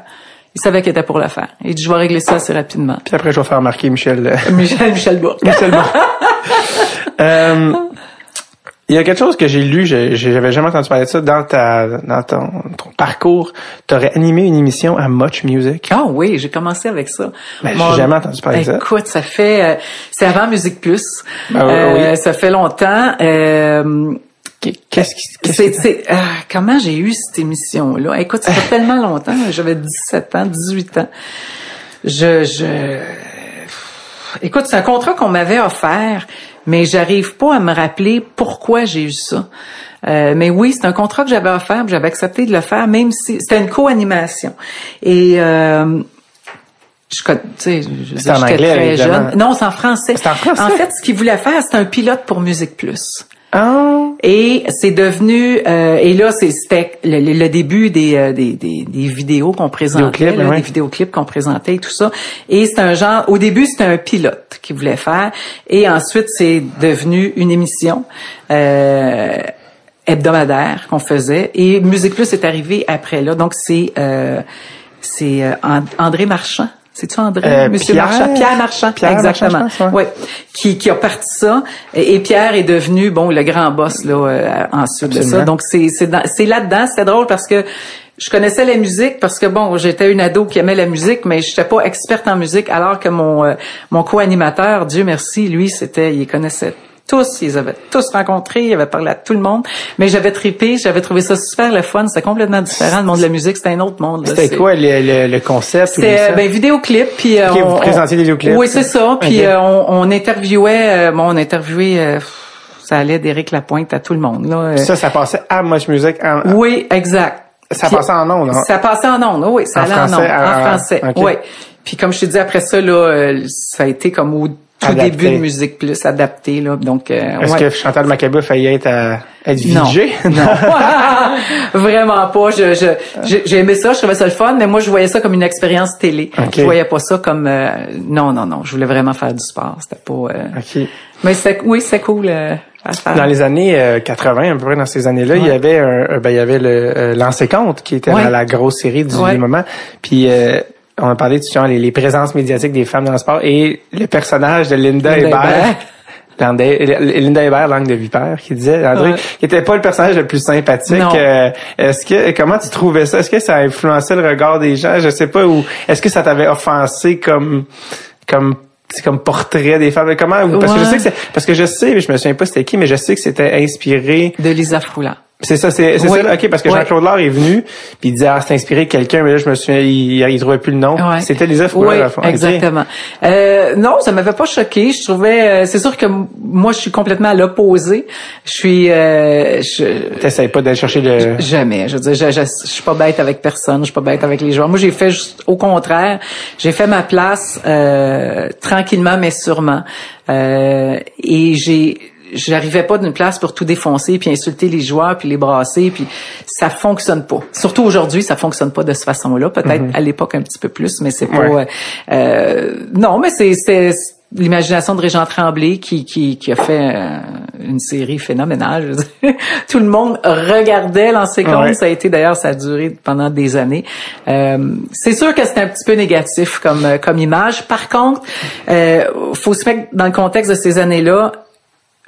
Speaker 2: Il savait qu'il était pour le faire. Il dit, je vais régler ça assez rapidement.
Speaker 1: Puis après, je vais faire remarquer Michel. euh,
Speaker 2: Michel, Michel Bourque.
Speaker 1: Michel Bon. <laughs> Euh, il y a quelque chose que j'ai lu, j'avais jamais entendu parler de ça, dans ta, dans ton, ton parcours, tu aurais animé une émission à Much Music?
Speaker 2: Ah oui, j'ai commencé avec ça.
Speaker 1: Ben, j'ai jamais entendu parler de ça.
Speaker 2: Écoute, ça fait, euh, c'est avant Musique Plus.
Speaker 1: Ben oui,
Speaker 2: Euh,
Speaker 1: oui.
Speaker 2: Ça fait longtemps. Euh,
Speaker 1: Qu'est-ce qui,
Speaker 2: c'est, ah, comment j'ai eu cette émission-là? Écoute, ça fait <laughs> tellement longtemps. J'avais 17 ans, 18 ans. Je, je, écoute, c'est un contrat qu'on m'avait offert, mais j'arrive pas à me rappeler pourquoi j'ai eu ça. Euh, mais oui, c'est un contrat que j'avais offert, j'avais accepté de le faire, même si c'était une co-animation. Et euh, je, je- je-
Speaker 1: C'est en anglais,
Speaker 2: très
Speaker 1: évidemment.
Speaker 2: jeune. Non, c'est en français.
Speaker 1: C'est en français?
Speaker 2: En fait, ce qu'il voulait faire, c'était un pilote pour Musique Plus.
Speaker 1: Ah,
Speaker 2: Et c'est devenu euh, et là c'est- c'était le, le- début des, euh, des, des, des vidéos qu'on présentait, là, des vidéoclips qu'on présentait et tout ça. Et c'est un genre au début c'était un pilote qui voulait faire et ensuite c'est devenu une émission euh, hebdomadaire qu'on faisait et Musique Plus est arrivé après là. Donc c'est euh, c'est euh, And- André Marchand. C'est-tu André?
Speaker 1: Euh,
Speaker 2: Monsieur
Speaker 1: Pierre-
Speaker 2: Marchand. Pierre Marchand.
Speaker 1: Pierre
Speaker 2: exactement.
Speaker 1: Marchand,
Speaker 2: ouais. Qui, qui a parti ça. Et, et Pierre est devenu, bon, le grand boss, là, euh, ensuite de ça. Donc, c'est, c'est, dans- c'est là-dedans. C'était drôle parce que je connaissais la musique parce que bon, j'étais une ado qui aimait la musique, mais j'étais pas experte en musique, alors que mon euh, mon co-animateur, Dieu merci, lui, c'était, il connaissait tous, ils avaient tous rencontrés, il avait parlé à tout le monde, mais j'avais trippé, j'avais trouvé ça super le fun, c'était complètement différent, le monde de la musique, c'était un autre monde.
Speaker 1: C'était quoi le, le, le concept?
Speaker 2: c'était euh, ben vidéoclip puis euh,
Speaker 1: Ok, vous
Speaker 2: on,
Speaker 1: présentiez des vidéoclips.
Speaker 2: Oui, c'est ça. Puis euh, on, on interviewait euh, bon, on interviewait euh, ça allait d'Éric Lapointe à tout le monde là. euh.
Speaker 1: Ça, ça passait à Much Music. En,
Speaker 2: oui, exact.
Speaker 1: Ça
Speaker 2: Puis-
Speaker 1: passait en ondes, hein?
Speaker 2: Ça passait en ondes, oui, ça
Speaker 1: En
Speaker 2: allait en
Speaker 1: français,
Speaker 2: ondes,
Speaker 1: en-
Speaker 2: en français.
Speaker 1: ok.
Speaker 2: Oui. Puis comme je te dis après ça là, ça a été comme au tout
Speaker 1: Adapté.
Speaker 2: début de musique plus adapté là. Donc euh,
Speaker 1: Est-ce
Speaker 2: ouais.
Speaker 1: que Chantal Macabou a failli être, à, être
Speaker 2: Non.
Speaker 1: VJ?
Speaker 2: Non. <laughs> <laughs> Vraiment pas. Je, je, j'ai- aimé ça, je trouvais ça le fun, mais moi, je voyais ça comme une expérience télé.
Speaker 1: Ok.
Speaker 2: Je voyais pas ça comme, euh, non, non, non. Je voulais vraiment faire du sport. C'était pas, euh,
Speaker 1: OK.
Speaker 2: mais c'est, oui, c'est cool, euh, à faire.
Speaker 1: Dans les années euh, 80, à peu près dans ces années-là, il y avait un, ben, il y avait le euh, compte qui était
Speaker 2: Ouais.
Speaker 1: dans la grosse série du, moment. Puis euh, on a parlé de genre, les, les présences médiatiques des femmes dans le sport et le personnage de Linda,
Speaker 2: Linda
Speaker 1: Hébert. <laughs> Linda, Hébert, langue de vipère, qui disait, André,
Speaker 2: Ouais.
Speaker 1: qui était pas le personnage le plus sympathique. Euh, est-ce que, comment tu trouvais ça? Est-ce que ça a influencé le regard des gens? Je sais pas, ou est-ce que ça t'avait offensé comme, comme, c'est comme portrait des femmes? Comment, parce que je sais que c'est, parce que je sais, je me souviens pas c'était qui, mais je sais que c'était inspiré
Speaker 2: De Lisa Froula.
Speaker 1: C'est ça, c'est c'est
Speaker 2: Oui.
Speaker 1: ça, là, ok, parce que. Jean-Claude Laure est venu, puis il disait, ah, c'est inspiré de quelqu'un, mais là, je me souviens, il, il trouvait plus le nom.
Speaker 2: Ouais.
Speaker 1: C'était Lisa Foucault,
Speaker 2: Oui,
Speaker 1: à la fin. Ok.
Speaker 2: exactement. Euh, non, ça m'avait pas choqué. Je trouvais, euh, c'est sûr que moi, je suis complètement à l'opposé. Je suis, euh, je,
Speaker 1: T'essayes pas d'aller chercher le...
Speaker 2: Jamais. Je veux dire, je, je, je suis pas bête avec personne. Je suis pas bête avec les joueurs. Moi, j'ai fait juste au contraire. J'ai fait ma place euh, tranquillement mais sûrement. Euh, et j'ai j'arrivais pas d'une place pour tout défoncer puis insulter les joueurs puis les brasser puis ça fonctionne pas. Surtout aujourd'hui, ça fonctionne pas de cette façon-là. Peut-être à l'époque un petit peu plus, mais c'est pas.
Speaker 1: Ouais.
Speaker 2: euh, euh, non, mais c'est c'est l'imagination de Régent Tremblay qui qui, qui a fait euh, une série phénoménale. <laughs> Tout le monde regardait compte.
Speaker 1: Ouais.
Speaker 2: Ça a été d'ailleurs, ça a duré pendant des années. Euh, c'est sûr que c'était un petit peu négatif comme euh, comme image. Par contre, euh, faut se mettre dans le contexte de ces années-là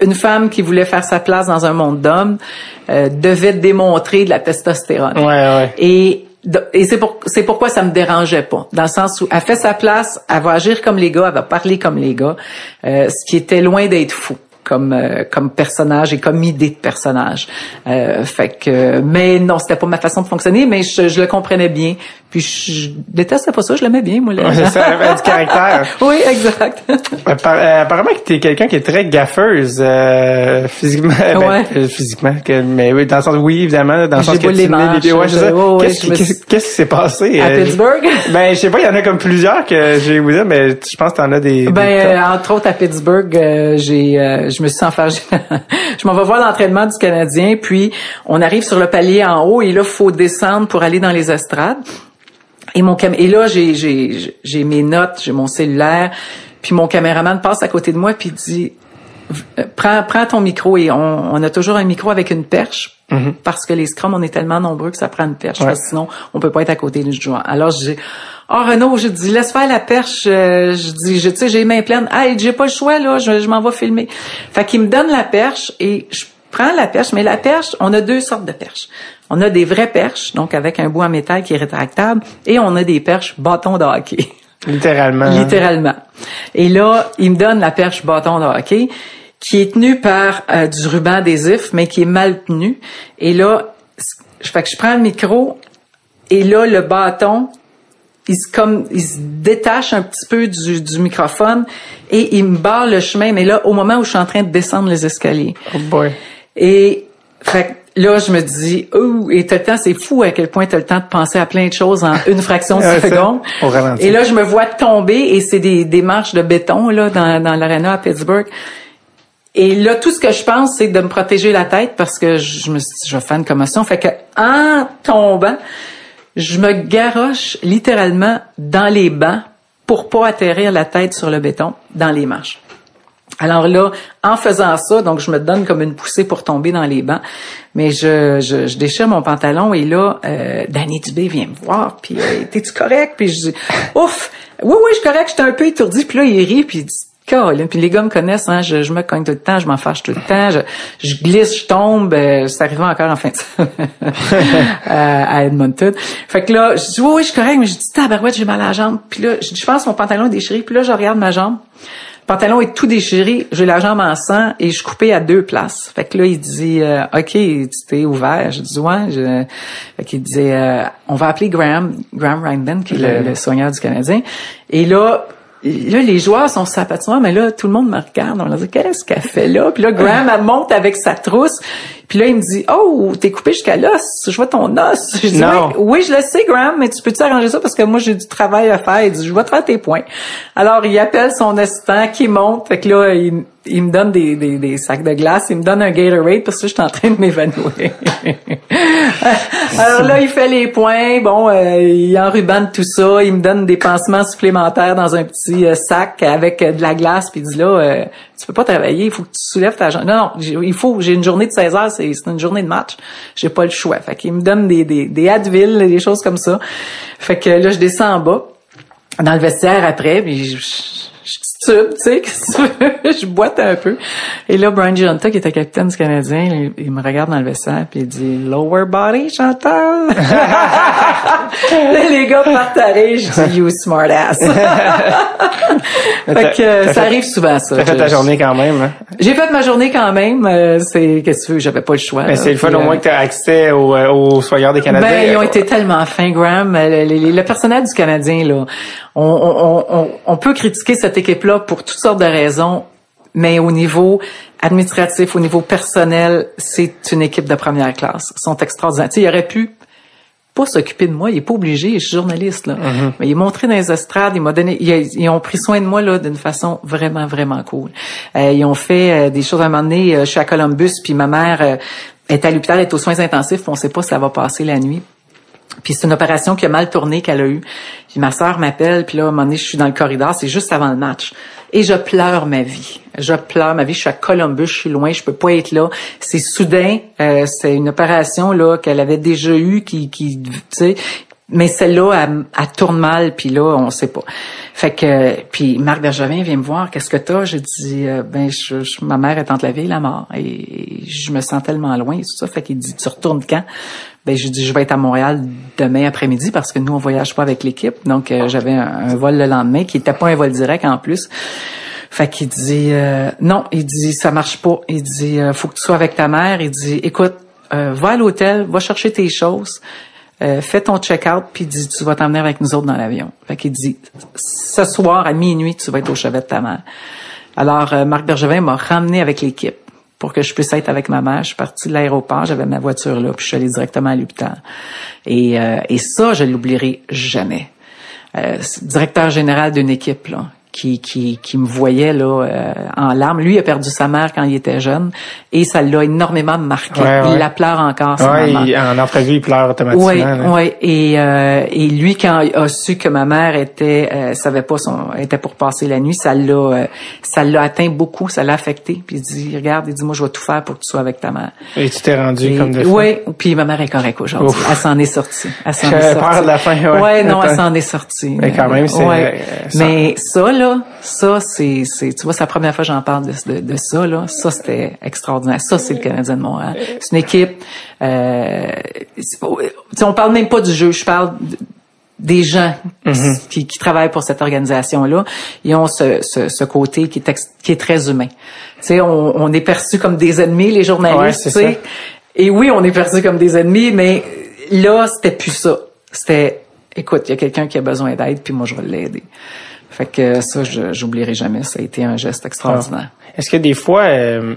Speaker 2: une femme qui voulait faire sa place dans un monde d'hommes euh, devait démontrer de la testostérone.
Speaker 1: Ouais, ouais.
Speaker 2: Et et c'est pour c'est pourquoi ça me dérangeait pas dans le sens où elle fait sa place, elle va agir comme les gars, elle va parler comme les gars, euh, ce qui était loin d'être fou comme euh, comme personnage et comme idée de personnage. Euh, fait que mais non, c'était pas ma façon de fonctionner, mais je, je le comprenais bien. Puis je détestais pas ça, je l'aimais bien moi. là.
Speaker 1: Ouais, c'est ça, avait du <laughs> caractère.
Speaker 2: oui, exact.
Speaker 1: Appar- euh, apparemment que t'es quelqu'un qui est très gaffeuse euh, physiquement, ben,
Speaker 2: Ouais.
Speaker 1: euh, physiquement, que- mais oui, dans le sens oui évidemment, dans le sens que tu
Speaker 2: les
Speaker 1: menais
Speaker 2: manches,
Speaker 1: ça.
Speaker 2: ouais,
Speaker 1: Qu'est-ce
Speaker 2: me
Speaker 1: qui s'est passé
Speaker 2: À
Speaker 1: euh,
Speaker 2: Pittsburgh?
Speaker 1: Ben je sais pas, il y en a comme plusieurs que j'ai vous dire, mais je pense que t'en as des.
Speaker 2: Ben,
Speaker 1: des
Speaker 2: euh, entre autres à Pittsburgh, euh, j'ai, euh, je me suis enfargé. <laughs> je m'en vais voir l'entraînement du Canadien, puis on arrive sur le palier en haut et là, faut descendre pour aller dans les estrades. Et mon cam et là, j'ai, j'ai, j'ai mes notes, j'ai mon cellulaire, puis mon caméraman passe à côté de moi puis il dit euh, prends, prends ton micro et on, on a toujours un micro avec une perche parce que les scrums, on est tellement nombreux que ça prend une perche,
Speaker 1: Ouais.
Speaker 2: parce que sinon on peut pas être à côté du joueur. Alors dis oh Renaud, je dis laisse faire la perche, euh, je dis je tu sais j'ai les mains pleines, ah j'ai pas le choix là, je, je m'en vais filmer. Fait qu'il me donne la perche et je prends la perche, mais la perche, on a deux sortes de perches. On a des vraies perches, donc avec un bout en métal qui est rétractable, et on a des perches bâtons de hockey.
Speaker 1: littéralement.
Speaker 2: Littéralement. Et là, il me donne la perche bâton de hockey qui est tenue par euh, du ruban adhésif, mais qui est mal tenue. Et là, c- fait que je prends le micro et là, le bâton, il se, comme, il se détache un petit peu du, du microphone et il me barre le chemin. Mais là, au moment où je suis en train de descendre les escaliers,
Speaker 1: Oh boy.
Speaker 2: et fait que là, je me dis, oh, et t'as le temps, c'est fou à quel point t'as le temps de penser à plein de choses en une fraction de seconde. Et là, je me vois tomber et c'est des, des marches de béton là dans, dans l'aréna à Pittsburgh. Et là, tout ce que je pense, c'est de me protéger la tête parce que je me suis dit, je vais faire une commotion. Fait que, en tombant, je me garoche littéralement dans les bancs pour pas atterrir la tête sur le béton dans les marches. Alors là, en faisant ça, donc je me donne comme une poussée pour tomber dans les bancs, mais je, je, je déchire mon pantalon et là, euh, Danny Dubé vient me voir, puis euh, t'es-tu correct? Puis je dis, ouf, oui, oui, je suis correct, j'étais un peu étourdi, puis là, il rit, puis il dit, Colin. Puis les gars me connaissent, hein, je, je, me cogne tout le temps, je m'en fâche tout le temps, je, je glisse, je tombe, euh, c'est encore en fin de semaine <laughs> à Edmonton. Fait que là, je dis oui, oui, je suis correct, mais je dis tabarouette, j'ai mal à la jambe. Puis là, je, je pense que mon pantalon est déchiré, puis là, je regarde ma jambe. Le pantalon est tout déchiré, j'ai la jambe en sang et je suis coupée à deux places. Fait que là, il dit euh, OK, tu t'es ouvert. Je dis ouais. Je... Fait qu'il disait euh, on va appeler Graham, Graham Rindman, qui est le, le soigneur du Canadien. Et là, là, les joueurs sont sur mais là, tout le monde me regarde. On leur dit, qu'est-ce qu'elle fait là? Puis là, Graham, <laughs> elle monte avec sa trousse. Puis là, il me dit, oh, t'es coupé jusqu'à l'os. Je vois ton os. Je dis,
Speaker 1: Non.
Speaker 2: oui, oui, je le sais, Graham, mais tu peux-tu arranger ça? Parce que moi, j'ai du travail à faire. Il dit, je vais te faire tes points. Alors, il appelle son assistant qui monte. Fait que là, il, il me donne des, des, des sacs de glace. Il me donne un Gatorade parce que je suis en train de m'évanouir. <laughs> Alors là, il fait les points. Bon, euh, il enrubane tout ça. Il me donne des pansements supplémentaires dans un petit euh, sac avec euh, de la glace. Puis il dit là, tu peux pas travailler. Il faut que tu soulèves ta jambe. Non, non, il faut. J'ai une journée de 16 heures. C'est une journée de match. J'ai pas le choix. Fait qu'il me donne des, des, des Advil, des choses comme ça. Fait que là, je descends en bas dans le vestiaire après, puis je, je, titube, tu sais, <laughs> que tu veux? je boite un peu. Et là, Brian Giunta, qui était capitaine du Canadien, il, il me regarde dans le vestiaire, puis il dit « Lower body, Chantal? » <laughs> les gars partent à rire, je dis « You smart ass. <laughs> » Fait que
Speaker 1: T'as
Speaker 2: ça arrive souvent, ça.
Speaker 1: T'as fait ta journée quand même. Hein?
Speaker 2: J'ai fait ma journée quand même. euh, c'est Qu'est-ce que tu veux? J'avais pas le choix.
Speaker 1: Mais c'est le fun au
Speaker 2: euh,
Speaker 1: moins que tu as accès euh, au soigneur des Canadiens.
Speaker 2: ben, ils ont été tellement fins, Graham. Le, le- le personnel du Canadien, là, on, on, on, on peut critiquer cette équipe-là pour toutes sortes de raisons, mais au niveau administratif, au niveau personnel, c'est une équipe de première classe. Ils sont extraordinaires. Tu sais, il aurait pu pas s'occuper de moi, il est pas obligé, je suis journaliste là. Mais il est montré dans les estrades, il m'a donné, il a- ils ont pris soin de moi là d'une façon vraiment vraiment cool. Euh, ils ont fait euh, des choses à un moment donné, euh, je suis à Columbus, puis ma mère est à l'hôpital, est aux soins intensifs, on sait pas si elle va passer la nuit. Puis c'est une opération qui a mal tourné qu'elle a eue. Puis ma sœur m'appelle, puis là, à un moment donné, je suis dans le corridor, c'est juste avant le match. Et je pleure ma vie. Je pleure ma vie. Je suis à Columbus, je suis loin, je peux pas être là. C'est soudain. euh, c'est une opération là qu'elle avait déjà eue, qui, qui, tu sais. Mais celle-là, elle, elle tourne mal, puis là, on sait pas. Fait que, puis Marc Bergevin vient me voir. Qu'est-ce que t'as? J'ai dit, euh, ben, je, je- ma mère est entre la vie et la mort, et, je me sens tellement loin et tout ça. Fait qu'il dit, tu retournes quand? Ben, j'ai dit, je vais être à Montréal demain après-midi parce que nous, on voyage pas avec l'équipe. Donc, euh, j'avais un, vol le lendemain qui était pas un vol direct en plus. Fait qu'il dit, euh, non, il dit, ça marche pas. Il dit, euh, faut que tu sois avec ta mère. Il dit, écoute, euh, va à l'hôtel, va chercher tes choses. Euh, fais ton check-out, puis dit, tu vas t'emmener avec nous autres dans l'avion. Fait qu'il dit, ce soir, à minuit, tu vas être au chevet de ta mère. Alors, euh, Marc Bergevin m'a ramené avec l'équipe pour que je puisse être avec ma mère. Je suis partie de l'aéroport, j'avais ma voiture là, puis je suis allée directement à l'hôpital. Et, euh, et ça, je l'oublierai jamais. Euh, directeur général d'une équipe là, qui, qui, qui me voyait là euh, en larmes. Lui il a perdu sa mère quand il était jeune et ça l'a énormément marqué.
Speaker 1: Ouais, ouais.
Speaker 2: Il la pleure encore, sa
Speaker 1: Ouais,
Speaker 2: maman.
Speaker 1: il- en entrevue, il pleure automatiquement.
Speaker 2: Oui, oui. Et, euh, et lui, quand il a su que ma mère était, euh, savait pas son, était pour passer la nuit, ça l'a, euh, ça l'a atteint beaucoup, ça l'a affecté. Puis il dit, regarde, il dit, moi, je vais tout faire pour que tu sois avec ta mère.
Speaker 1: Et tu t'es rendu
Speaker 2: Et-
Speaker 1: comme de.
Speaker 2: Oui, puis ma mère est correcte aujourd'hui. Elle s'en est sortie. Elle s'en <laughs> est sortie.
Speaker 1: peur de la fin, ouais.
Speaker 2: Ouais, non, elle <laughs> s'en est sortie.
Speaker 1: Mais quand même, c'est-
Speaker 2: Ouais.
Speaker 1: euh,
Speaker 2: Mais ça, là, ça, c'est, c'est, tu vois, c'est la première fois que j'en parle de, de, de ça, là. Ça, c'était extraordinaire. Ça, c'est le Canadien de Montréal. C'est une équipe, euh, on parle même pas du jeu. Je parle de- des gens
Speaker 1: Mm-hmm.
Speaker 2: qui, qui travaillent pour cette organisation-là, ils ont ce, ce, ce côté qui est, ex- qui est très humain. Tu sais, on, on est perçu comme des ennemis, les
Speaker 1: Ouais,
Speaker 2: journalistes,
Speaker 1: ça.
Speaker 2: Et oui, on est perçu comme des ennemis, mais là, c'était plus ça. C'était, écoute, il y a quelqu'un qui a besoin d'aide, puis moi, je vais l'aider. Fait que ça, j'oublierai jamais. Ça a été un geste extraordinaire.
Speaker 1: Est-ce que des fois, euh,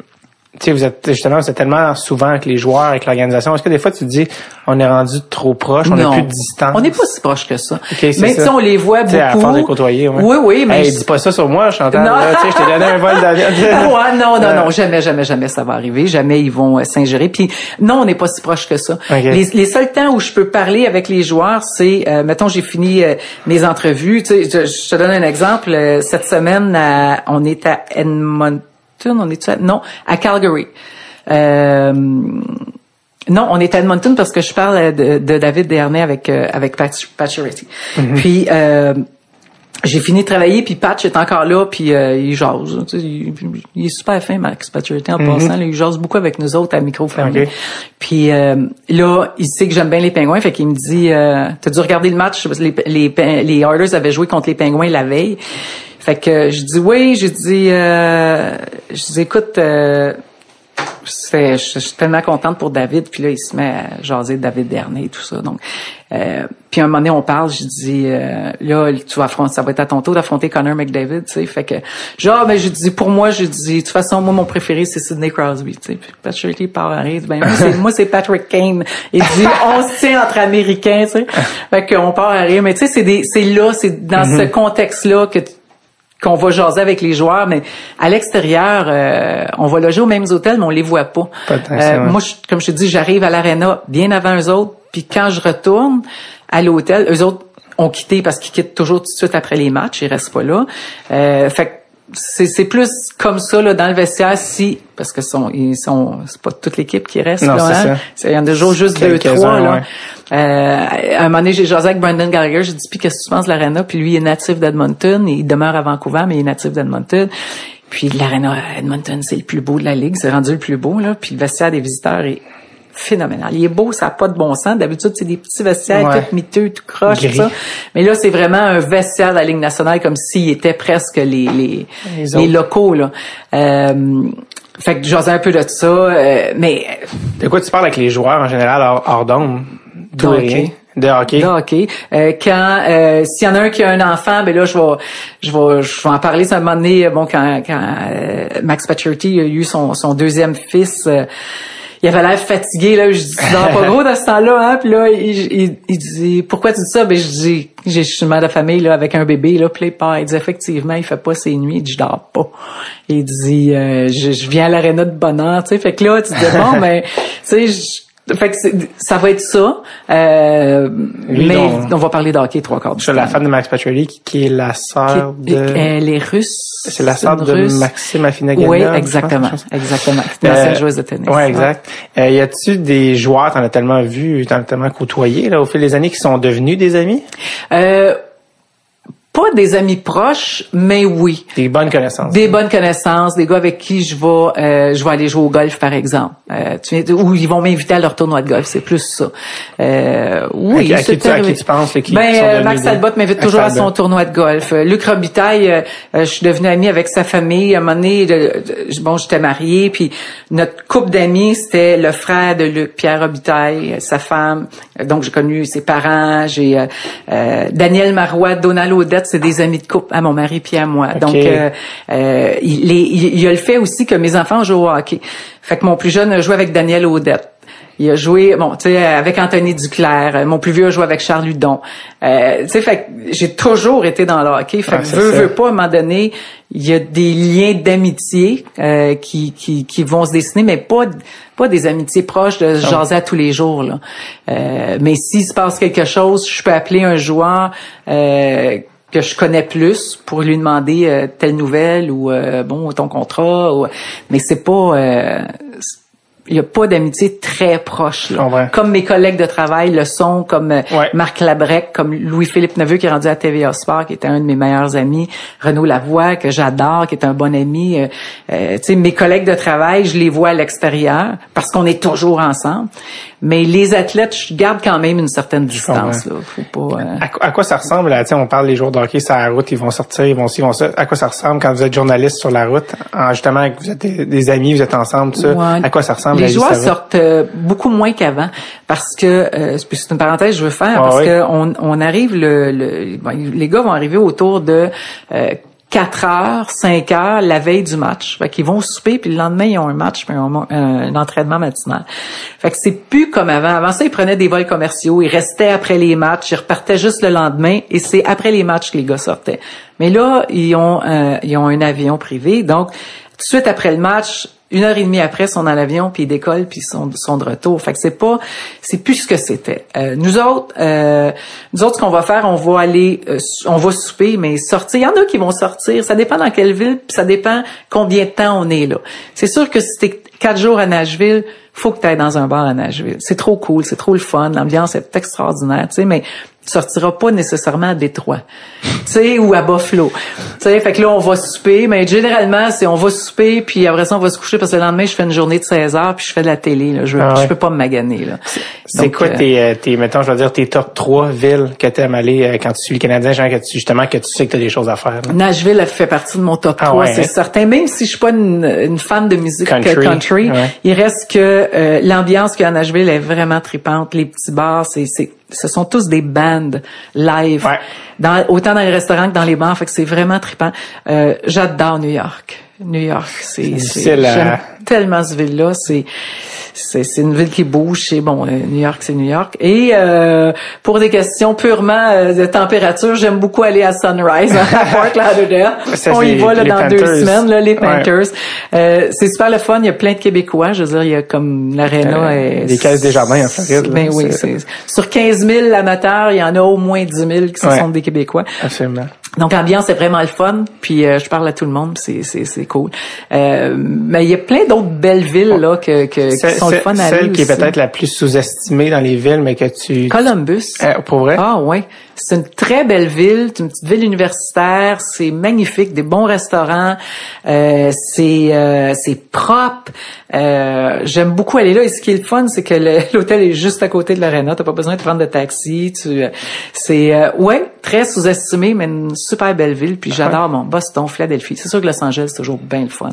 Speaker 1: tu sais, vous êtes justement, êtes tellement souvent avec les joueurs, avec l'organisation. Est-ce que des fois tu te dis, on est rendu trop proche, on
Speaker 2: Non.
Speaker 1: est plus distant?
Speaker 2: On n'est pas si proche que ça.
Speaker 1: c'est
Speaker 2: mais
Speaker 1: ça.
Speaker 2: on les voit
Speaker 1: Tu sais, à
Speaker 2: beaucoup.
Speaker 1: force de côtoyer, ouais.
Speaker 2: Oui, oui, mais
Speaker 1: Hey,
Speaker 2: je-
Speaker 1: dis pas ça sur moi, Chantal.
Speaker 2: Non.
Speaker 1: là, je t'ai donné un vol d'avion. <laughs>
Speaker 2: ouais, non, non, non, jamais, jamais, jamais ça va arriver. Jamais ils vont euh, s'ingérer. Puis non, on n'est pas si proche que ça.
Speaker 1: Ok.
Speaker 2: Les, les seuls temps où je peux parler avec les joueurs, c'est, euh, mettons, j'ai fini euh, mes entrevues. Tu sais, je, je te donne un exemple. Euh, Cette semaine, à- on est à Edmonton. On est à, non, à Calgary. Euh, non, on est à Edmonton parce que je parle de, de David Dernay avec euh, avec Pat, Pacioretty. Puis euh, j'ai fini de travailler, puis Patch est encore là, puis euh, il jase. Tu sais, il, il est super fin, Max Pacioretty, en passant. là, il jase beaucoup avec nous autres à micro fermé.
Speaker 1: Ok.
Speaker 2: Puis euh, là, il sait que j'aime bien les Pingouins, fait qu'il me dit euh, « T'as dû regarder le match? Les, les, les Oilers avaient joué contre les Pingouins la veille. » Fait que je dis « Oui. » J'ai dit euh, « Je dis, écoute... euh, c'est- je, suis tellement contente pour David. Puis là, il se met à jaser de David Dernay et tout ça. Donc, euh, puis un moment donné, on parle. Je dis, euh, là, tu vas affronter, ça va être à ton tour d'affronter Connor McDavid. Tu sais, fait que genre, ben, je dis, pour moi, je dis, de toute façon, moi, mon préféré, c'est Sidney Crosby. Tu sais, puis Patrick Lee part à rire. Ben, moi, c'est, Patrick Kane. Il dit, <laughs> on se tient entre Américains. Tu sais, fait qu'on part à rire. Mais tu sais, c'est des, c'est là, c'est dans ce contexte-là que qu'on va jaser avec les joueurs, mais à l'extérieur, euh, on va loger aux mêmes hôtels, mais on les voit pas. Euh. Moi, je- comme je te dis, j'arrive à l'aréna bien avant eux autres, puis quand je retourne à l'hôtel, eux autres ont quitté parce qu'ils quittent toujours tout de suite après les matchs, ils restent pas là. Euh, fait que c'est c'est plus comme ça là dans le vestiaire si parce que sont ils sont c'est pas toute l'équipe qui reste
Speaker 1: Non,
Speaker 2: là,
Speaker 1: c'est
Speaker 2: hein. il y en a toujours juste deux trois là.
Speaker 1: ouais.
Speaker 2: Euh, à un moment donné, j'ai jasé avec Brandon Gallagher, j'ai dit puis qu'est-ce que tu penses de l'aréna? Puis lui il est natif d'Edmonton, il demeure à Vancouver mais il est natif d'Edmonton. Puis l'aréna à Edmonton, c'est le plus beau de la ligue, c'est rendu le plus beau là, puis le vestiaire des visiteurs est phénoménal. Il est beau, ça n'a pas de bon sens. D'habitude, c'est des petits vestiaires
Speaker 1: Ouais.
Speaker 2: tout miteux, tout croche, tout ça. Mais là, c'est vraiment un vestiaire de la Ligue nationale comme s'il était presque les, les,
Speaker 1: Les
Speaker 2: locaux. Là. Euh, fait que j'osais un peu de ça, euh, mais
Speaker 1: De quoi tu parles avec les joueurs en général hors, hors d'onde? Tout et rien? De hockey.
Speaker 2: de hockey. Euh, quand euh, s'il y en a un qui a un enfant, ben là je vais je vais je vais en parler ça un moment donné. Bon quand quand euh, Max Pacioretty a eu son son deuxième fils. euh, il avait l'air fatigué là, je dis tu dors pas gros dans ce temps-là hein, puis là il, il, il dit pourquoi tu dis ça Ben je dis j'ai je suis mère de famille là avec un bébé là, puis il dit effectivement, il fait pas ses nuits, il dit je dors pas. Il dit euh, je, je viens à l'aréna de bonheur, tu sais, fait que là tu dis bon <laughs> ben tu sais je- fait que c'est- ça va être ça. Euh,
Speaker 1: Lui,
Speaker 2: mais on va parler d'hockey trois quarts du
Speaker 1: suis la
Speaker 2: temps.
Speaker 1: femme de Max Pacioretty qui, qui est la sœur de...
Speaker 2: Elle est russe.
Speaker 1: C'est la sœur
Speaker 2: une
Speaker 1: de
Speaker 2: Russe.
Speaker 1: Maxime Afinaganov.
Speaker 2: Oui,
Speaker 1: pense,
Speaker 2: exactement. Exactement. C'est une ancienne
Speaker 1: Euh,
Speaker 2: joueuse de tennis.
Speaker 1: Ouais, exact. Euh, y a-tu des joueurs, t'en as tellement vu, t'en as tellement côtoyé, là, au fil des années, qui sont devenus des amis?
Speaker 2: Euh, pas des amis proches, mais oui.
Speaker 1: Des bonnes connaissances.
Speaker 2: Des bonnes connaissances, des gars avec qui je vais, euh, je vais aller jouer au golf, par exemple. Euh, tu ou ils vont m'inviter à leur tournoi de golf, c'est plus ça. Euh, oui,
Speaker 1: À à qui
Speaker 2: c'est
Speaker 1: tu- à qui tu penses, qui-
Speaker 2: ben,
Speaker 1: qui sont
Speaker 2: euh, Max Talbot m'invite toujours à son tournoi de golf. Euh, Luc Robitaille, euh, je suis devenue amie avec sa famille. À un moment donné, bon, j'étais mariée, puis notre couple d'amis, c'était le frère de Luc, Pierre Robitaille, sa femme. Donc, j'ai connu ses parents. J'ai Daniel Marois, Donald Odette, c'est des amis de couple à mon mari puis à moi. Donc, euh, euh, il, il a le fait aussi que mes enfants jouent au hockey. Fait que mon plus jeune a joué avec Daniel Odette. Il a joué, bon, tu sais, avec Anthony Duclair. Euh, Mon plus vieux a joué avec Charles Ludon. Euh, tu sais, fait que j'ai toujours été dans le hockey. Fait
Speaker 1: Ah,
Speaker 2: que veux,
Speaker 1: ça.
Speaker 2: veux pas, à un moment donné, il y a des liens d'amitié euh, qui, qui, qui vont se dessiner, mais pas pas des amitiés proches de se jaser à tous les jours. Là. Euh, mais s'il se passe quelque chose, je peux appeler un joueur euh, que je connais plus pour lui demander euh, telle nouvelle ou euh, bon ton contrat. Ou, mais c'est pas euh, il y a pas d'amitié très proche là.
Speaker 1: Comprends.
Speaker 2: Comme mes collègues de travail le sont, comme euh,
Speaker 1: Ouais.
Speaker 2: Marc Labrec, comme Louis-Philippe Neveu qui est rendu à TVA Sport, qui était un de mes meilleurs amis, Renaud Lavoie que j'adore, qui est un bon ami. Euh, euh, tu sais, mes collègues de travail, je les vois à l'extérieur parce qu'on est toujours ensemble. Mais les athlètes, je garde quand même une certaine distance. Là. Faut pas. euh,
Speaker 1: À, quoi- à quoi ça ressemble, là, tu sais, on parle des joueurs de hockey sur la route, ils vont sortir, ils vont ci, ils vont ça. À quoi ça ressemble quand vous êtes journaliste sur la route, en, justement, que vous êtes des, des amis, vous êtes ensemble, tout ça?
Speaker 2: Ouais.
Speaker 1: À quoi ça ressemble?
Speaker 2: Les joueurs sortent euh, beaucoup moins qu'avant parce que euh, c'est une parenthèse que je veux faire
Speaker 1: Ah
Speaker 2: parce
Speaker 1: oui.
Speaker 2: que on, on arrive le, le bon, les gars vont arriver autour de euh, 4 heures, 5 heures la veille du match. Fait qu'ils vont souper, puis le lendemain, ils ont un match, puis un, un entraînement matinal. Fait que c'est plus comme avant. Avant ça, ils prenaient des vols commerciaux, ils restaient après les matchs, ils repartaient juste le lendemain, et c'est après les matchs que les gars sortaient. Mais là, ils ont, euh, ils ont un avion privé, donc tout de suite après le match, une heure et demie après, ils sont dans l'avion, puis ils décollent, puis ils sont, sont de retour. Fait que c'est pas, c'est plus ce que c'était. Euh, nous autres, euh, nous autres, ce qu'on va faire, on va aller, euh, on va souper, mais sortir. Il y en a qui vont sortir. Ça dépend dans quelle ville, ça dépend combien de temps on est là. C'est sûr que si t'es quatre jours à Nashville, faut que tu dans un bar à Nashville. C'est trop cool, c'est trop le fun, l'ambiance est extraordinaire, tu sais, mais tu sortiras pas nécessairement à Détroit, tu sais, ou à Buffalo. Tu sais, fait que là, on va souper, mais généralement, c'est on va souper, puis après ça, on va se coucher, parce que le lendemain, je fais une journée de 16 heures, puis je fais de la télé, là. Je,
Speaker 1: Ah ouais.
Speaker 2: je peux pas me maganer, là.
Speaker 1: C'est quoi
Speaker 2: euh,
Speaker 1: tes, euh, tes, mettons, je vais dire, tes top 3 villes que t'aimes aller euh, quand tu suis le Canadien, genre que tu, justement, que tu sais que t'as des choses à faire. là?
Speaker 2: Nashville elle fait partie de mon top
Speaker 1: Ah
Speaker 2: 3,
Speaker 1: ouais,
Speaker 2: c'est
Speaker 1: hein?
Speaker 2: certain. Même si je suis pas une, une fan de musique
Speaker 1: Country,
Speaker 2: country, country
Speaker 1: ouais.
Speaker 2: il reste que euh, l'ambiance qu'il y a à Nashville est vraiment tripante. Les petits bars, c'est, ce sont tous des bands live,
Speaker 1: Ouais.
Speaker 2: dans, autant dans les restaurants que dans les bars. Fait que c'est vraiment tripant. Euh, j'adore New York. New York, c'est, j'aime tellement cette ville-là. C'est, c'est, c'est une ville qui bouge. C'est bon, euh, New York, c'est New York. Et euh, pour des questions purement euh, de température, j'aime beaucoup aller à Sunrise à <laughs> Fort Lauderdale.
Speaker 1: Ça,
Speaker 2: On y va là, dans deux semaines, là, les
Speaker 1: Ouais.
Speaker 2: Panthers. Euh, c'est super le fun. Il y a plein de Québécois. Je veux dire, il y a comme l'aréna.
Speaker 1: Euh,
Speaker 2: est-
Speaker 1: les Caisses des Jardins en Floride,
Speaker 2: Ben oui, sur 15 000 amateurs, il y en a au moins 10 000 qui
Speaker 1: Ouais.
Speaker 2: sont des Québécois.
Speaker 1: Absolument.
Speaker 2: Donc l'ambiance est vraiment le fun, puis euh, je parle à tout le monde, c'est c'est c'est cool. Euh, mais il y a plein d'autres belles villes là que, que qui sont le fun à
Speaker 1: celle qui est peut-être la plus sous-estimée dans les villes, mais que tu...
Speaker 2: Columbus.
Speaker 1: Euh, pour vrai?
Speaker 2: Ah ouais, c'est une très belle ville, c'est une petite ville universitaire, c'est magnifique, des bons restaurants, euh, c'est euh, c'est propre. Euh, J'aime beaucoup aller là. Et ce qui est le fun, c'est que <laughs> l'hôtel est juste à côté de l'aréna. T'as pas besoin de prendre de taxi. Tu, euh, c'est euh, ouais très sous-estimé, mais une super belle ville. Puis j'adore mon Boston, Philadelphie. C'est sûr que Los Angeles c'est toujours bien le fun.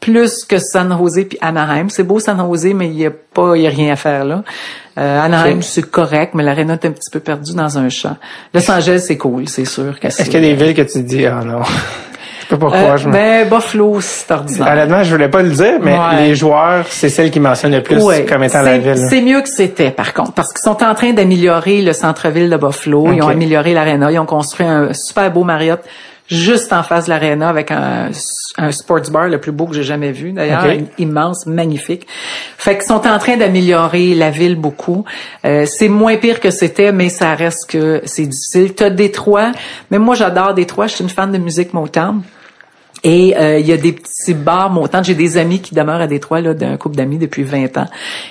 Speaker 2: Plus que San Jose puis Anaheim. C'est beau San Jose, mais il y a pas, y a rien à faire là. Euh, Anaheim, c'est correct, mais l'aréna est un petit peu perdue dans un champ. Los Angeles, c'est cool, c'est sûr. que
Speaker 1: Est-ce qu'il y a des villes que tu dis, ah non, <laughs> je sais pas pourquoi,
Speaker 2: Euh,
Speaker 1: je me...
Speaker 2: ben, Buffalo, c'est ordinaire.
Speaker 1: Honnêtement, je voulais pas le dire, mais
Speaker 2: Ouais.
Speaker 1: les joueurs, c'est celle qui mentionne le plus
Speaker 2: Ouais.
Speaker 1: comme étant la ville.
Speaker 2: C'est mieux que c'était, par contre, parce qu'ils sont en train d'améliorer le centre-ville de Buffalo. Ils ont amélioré l'aréna. Ils ont construit un super beau Marriott juste en face de l'aréna avec un, un sports bar le plus beau que j'ai jamais vu, d'ailleurs, immense, magnifique. Fait qu'ils sont en train d'améliorer la ville beaucoup. Euh, c'est moins pire que c'était, mais ça reste que c'est difficile. T'as Détroit, mais moi j'adore Détroit. Je suis une fan de musique Motown. Et euh, il y a des petits bars montants. J'ai des amis qui demeurent à Détroit, là, d'un couple d'amis depuis 20 ans.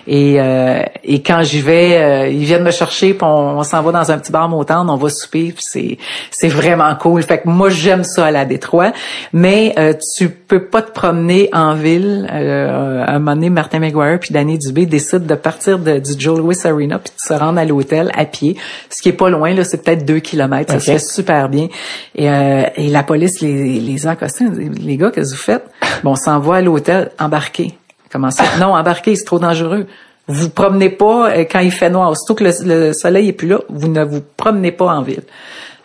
Speaker 2: Et, euh, et quand j'y vais, euh, ils viennent me chercher, puis on, on s'en va dans un petit bar montant, on va souper, puis c'est c'est vraiment cool. Fait que moi j'aime ça à Détroit, mais euh, tu peux pas te promener en ville. Euh, à un moment donné, Martin McGuire puis Danny Dubé décident de partir de, du Joe Louis Arena puis de se rendre à l'hôtel à pied, ce qui est pas loin là, c'est peut-être deux kilomètres. Ça se fait super bien. Et, euh, et la police les, les a accostés. Les gars, qu'est-ce que vous faites? Bon, on s'envoie à l'hôtel embarqué. Comment ça? Non, embarqué, c'est trop dangereux. Vous promenez pas euh, quand il fait noir. Surtout que le, le soleil est plus là, vous ne vous promenez pas en ville.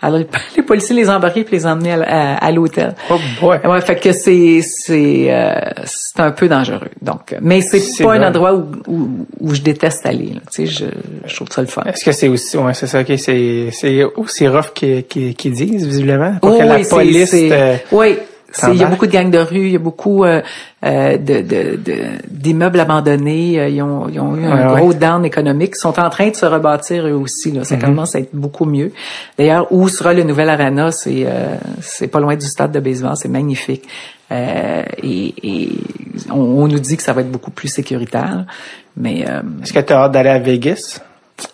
Speaker 2: Alors, les, <laughs> policiers les embarquaient puis les emmenaient à, à- à l'hôtel.
Speaker 1: Oh boy.
Speaker 2: Ouais, fait que c'est c'est euh, c'est un peu dangereux. Donc, mais c'est pas un endroit où, où, où je déteste aller. là. Tu sais, je, je trouve ça le fun.
Speaker 1: Est-ce que c'est aussi, ouais, c'est ça, ok, c'est, c'est aussi rough qu'ils qu'ils disent, visiblement, pour
Speaker 2: Oh
Speaker 1: que la
Speaker 2: oui, c'est-
Speaker 1: police,
Speaker 2: c'est-
Speaker 1: euh,
Speaker 2: oui. Il y a beaucoup de gangs de rue, il y a beaucoup euh, euh, de, de, de- d'immeubles abandonnés. euh, Ils ont, ils ont eu un
Speaker 1: Ouais,
Speaker 2: gros
Speaker 1: ouais.
Speaker 2: down économique. Ils sont en train de se rebâtir eux aussi. Là. Ça
Speaker 1: Mm-hmm.
Speaker 2: commence à être beaucoup mieux. D'ailleurs, où sera le nouvel arena? C'est euh, c'est pas loin du stade de baseball. C'est magnifique. Euh, et et on, on nous dit que ça va être beaucoup plus sécuritaire. Mais euh,
Speaker 1: est-ce que tu as hâte d'aller à Vegas?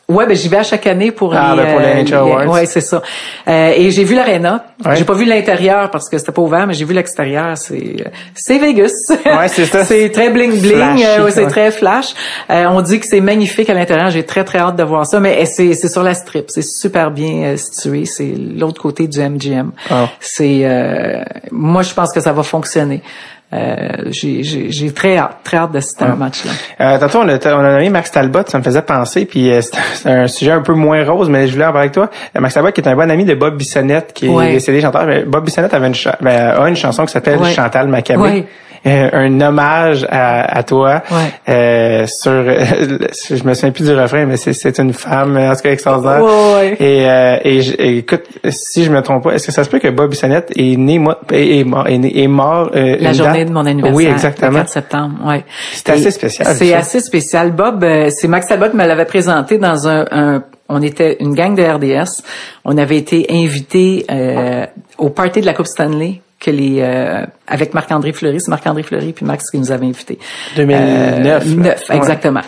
Speaker 2: Ouais, ben j'y vais à chaque année pour
Speaker 1: Ah,
Speaker 2: les.
Speaker 1: ben, pour les
Speaker 2: euh,
Speaker 1: NHL Awards.
Speaker 2: Ouais, c'est ça. Euh, et j'ai vu l'aréna.
Speaker 1: Ouais.
Speaker 2: J'ai pas vu l'intérieur parce que c'était pas ouvert, mais j'ai vu l'extérieur. C'est c'est Vegas.
Speaker 1: Ouais, c'est ça. <laughs>
Speaker 2: c'est très bling bling. Euh, ouais, c'est très flash. Euh, on dit que c'est magnifique à l'intérieur. J'ai très très hâte de voir ça. Mais euh, c'est c'est sur la strip. C'est super bien euh, situé. C'est l'autre côté du MGM.
Speaker 1: Ah.
Speaker 2: C'est euh, moi je pense que ça va fonctionner. Euh, j'ai, j'ai, j'ai très hâte, très hâte d'assister à un match-là.
Speaker 1: Euh, tantôt, on a, on a nommé Max Talbot, ça me faisait penser, puis euh, c'est un sujet un peu moins rose, mais je voulais en parler avec toi. Euh, Max Talbot, qui est un bon ami de Bob Bissonnette, qui est décédé chanteur. Bob Bissonnette avait une, ben, a une chanson qui s'appelle
Speaker 2: Ouais.
Speaker 1: Chantal Maccabé.
Speaker 2: Ouais.
Speaker 1: Euh, un hommage à, à toi
Speaker 2: Ouais.
Speaker 1: euh, sur <laughs> je me souviens plus du refrain mais c'est c'est une femme en tout cas extraordinaire
Speaker 2: Ouais, ouais.
Speaker 1: et, euh, et, écoute si je me trompe pas est-ce que ça se peut que Bob Bissonnette est né est, est mort est, né- est mort euh,
Speaker 2: La journée
Speaker 1: date-
Speaker 2: de mon anniversaire.
Speaker 1: oui
Speaker 2: Le
Speaker 1: exactement
Speaker 2: 4 septembre, ouais.
Speaker 1: C'est assez spécial,
Speaker 2: C'est assez spécial. Bob, euh, c'est Max qui me l'avait présenté dans un, un- on était une gang de RDS. On avait été invités euh, au party de la Coupe Stanley que les euh, avec Marc-André Fleury, c'est Marc-André Fleury puis Max qui nous avait invités.
Speaker 1: 2009, là.
Speaker 2: neuf,
Speaker 1: Ouais.
Speaker 2: exactement.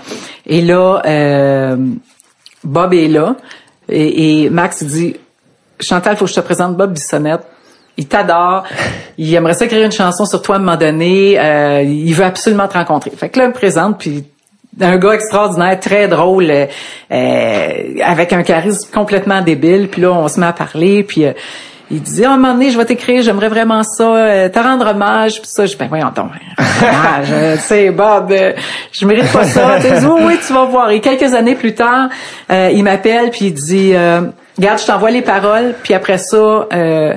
Speaker 2: Et là, euh, Bob est là et, et Max dit Chantal, faut que je te présente Bob Bissonnette. Il t'adore. Il aimerait ça écrire une chanson sur toi à un moment donné. Euh, il veut absolument te rencontrer. Fait que là, il me présente, puis un gars extraordinaire, très drôle, euh, euh, avec un charisme complètement débile. Puis là, on se met à parler, puis euh, il dit, Ah, à un moment donné, je vais t'écrire, j'aimerais vraiment ça, euh, te rendre hommage. Puis ça, je dis, ben voyons donc, hommage, euh, tu sais, Bob, euh, je mérite pas ça. Tu sais, oui, oui, tu vas voir. Et quelques années plus tard, euh, il m'appelle, puis il dit, euh, regarde, je t'envoie les paroles, puis après ça, euh,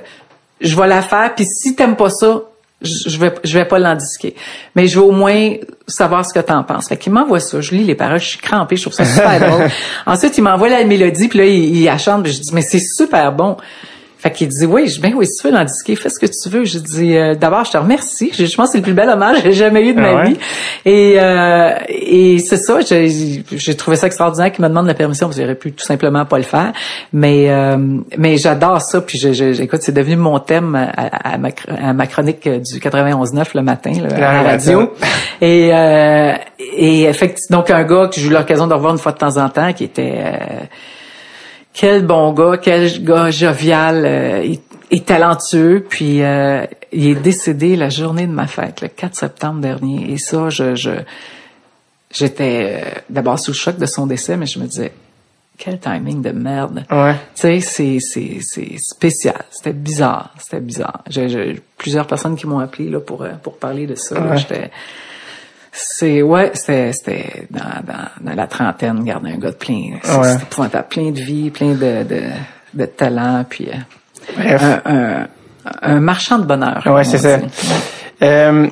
Speaker 2: je vais la faire, puis si t'aimes pas ça, je vais je vais pas l'indisquer. Mais je veux au moins savoir ce que t'en penses. Fait qu'il m'envoie ça, je lis les paroles, je suis crampée, je trouve ça super <laughs> drôle. Ensuite, il m'envoie la mélodie, puis là, il, il la chante, puis je dis, mais c'est super bon. Fait qu'il dit, oui, je ben oui, si tu veux l'indisquer, fais ce que tu veux. Je dis, euh, d'abord, je te remercie. Je, je pense que c'est le plus bel hommage que j'ai jamais eu de
Speaker 1: Ah
Speaker 2: ma
Speaker 1: ouais?
Speaker 2: vie. Et, euh, et c'est ça, j'ai j'ai trouvé ça extraordinaire qu'il me demande la permission, parce que j'aurais pu tout simplement pas le faire. Mais, euh, mais j'adore ça, puis je, je, écoute, c'est devenu mon thème à, à ma, à ma chronique du 91.9 le matin, là, à la radio. Et, euh, et effectivement, donc un gars que j'ai eu l'occasion de revoir une fois de temps en temps, qui était... quel bon gars, quel gars jovial euh, et, et talentueux. Puis euh, il est décédé la journée de ma fête, le 4 septembre dernier. Et ça, je, je j'étais euh, d'abord sous le choc de son décès, mais je me disais quel timing de merde.
Speaker 1: Ouais.
Speaker 2: Tu sais, c'est c'est c'est spécial. C'était bizarre, c'était bizarre. J'ai j'ai plusieurs personnes qui m'ont appelé là pour euh, pour parler de ça.
Speaker 1: Ouais.
Speaker 2: J'étais c'est ouais, c'était c'était dans, dans, dans la trentaine, garder un gars de plein, c'est-
Speaker 1: Ouais.
Speaker 2: épouvantable, plein de vie, plein de de, de talent, puis euh, un, un, un marchand de bonheur.
Speaker 1: Ouais, c'est ça. Euh,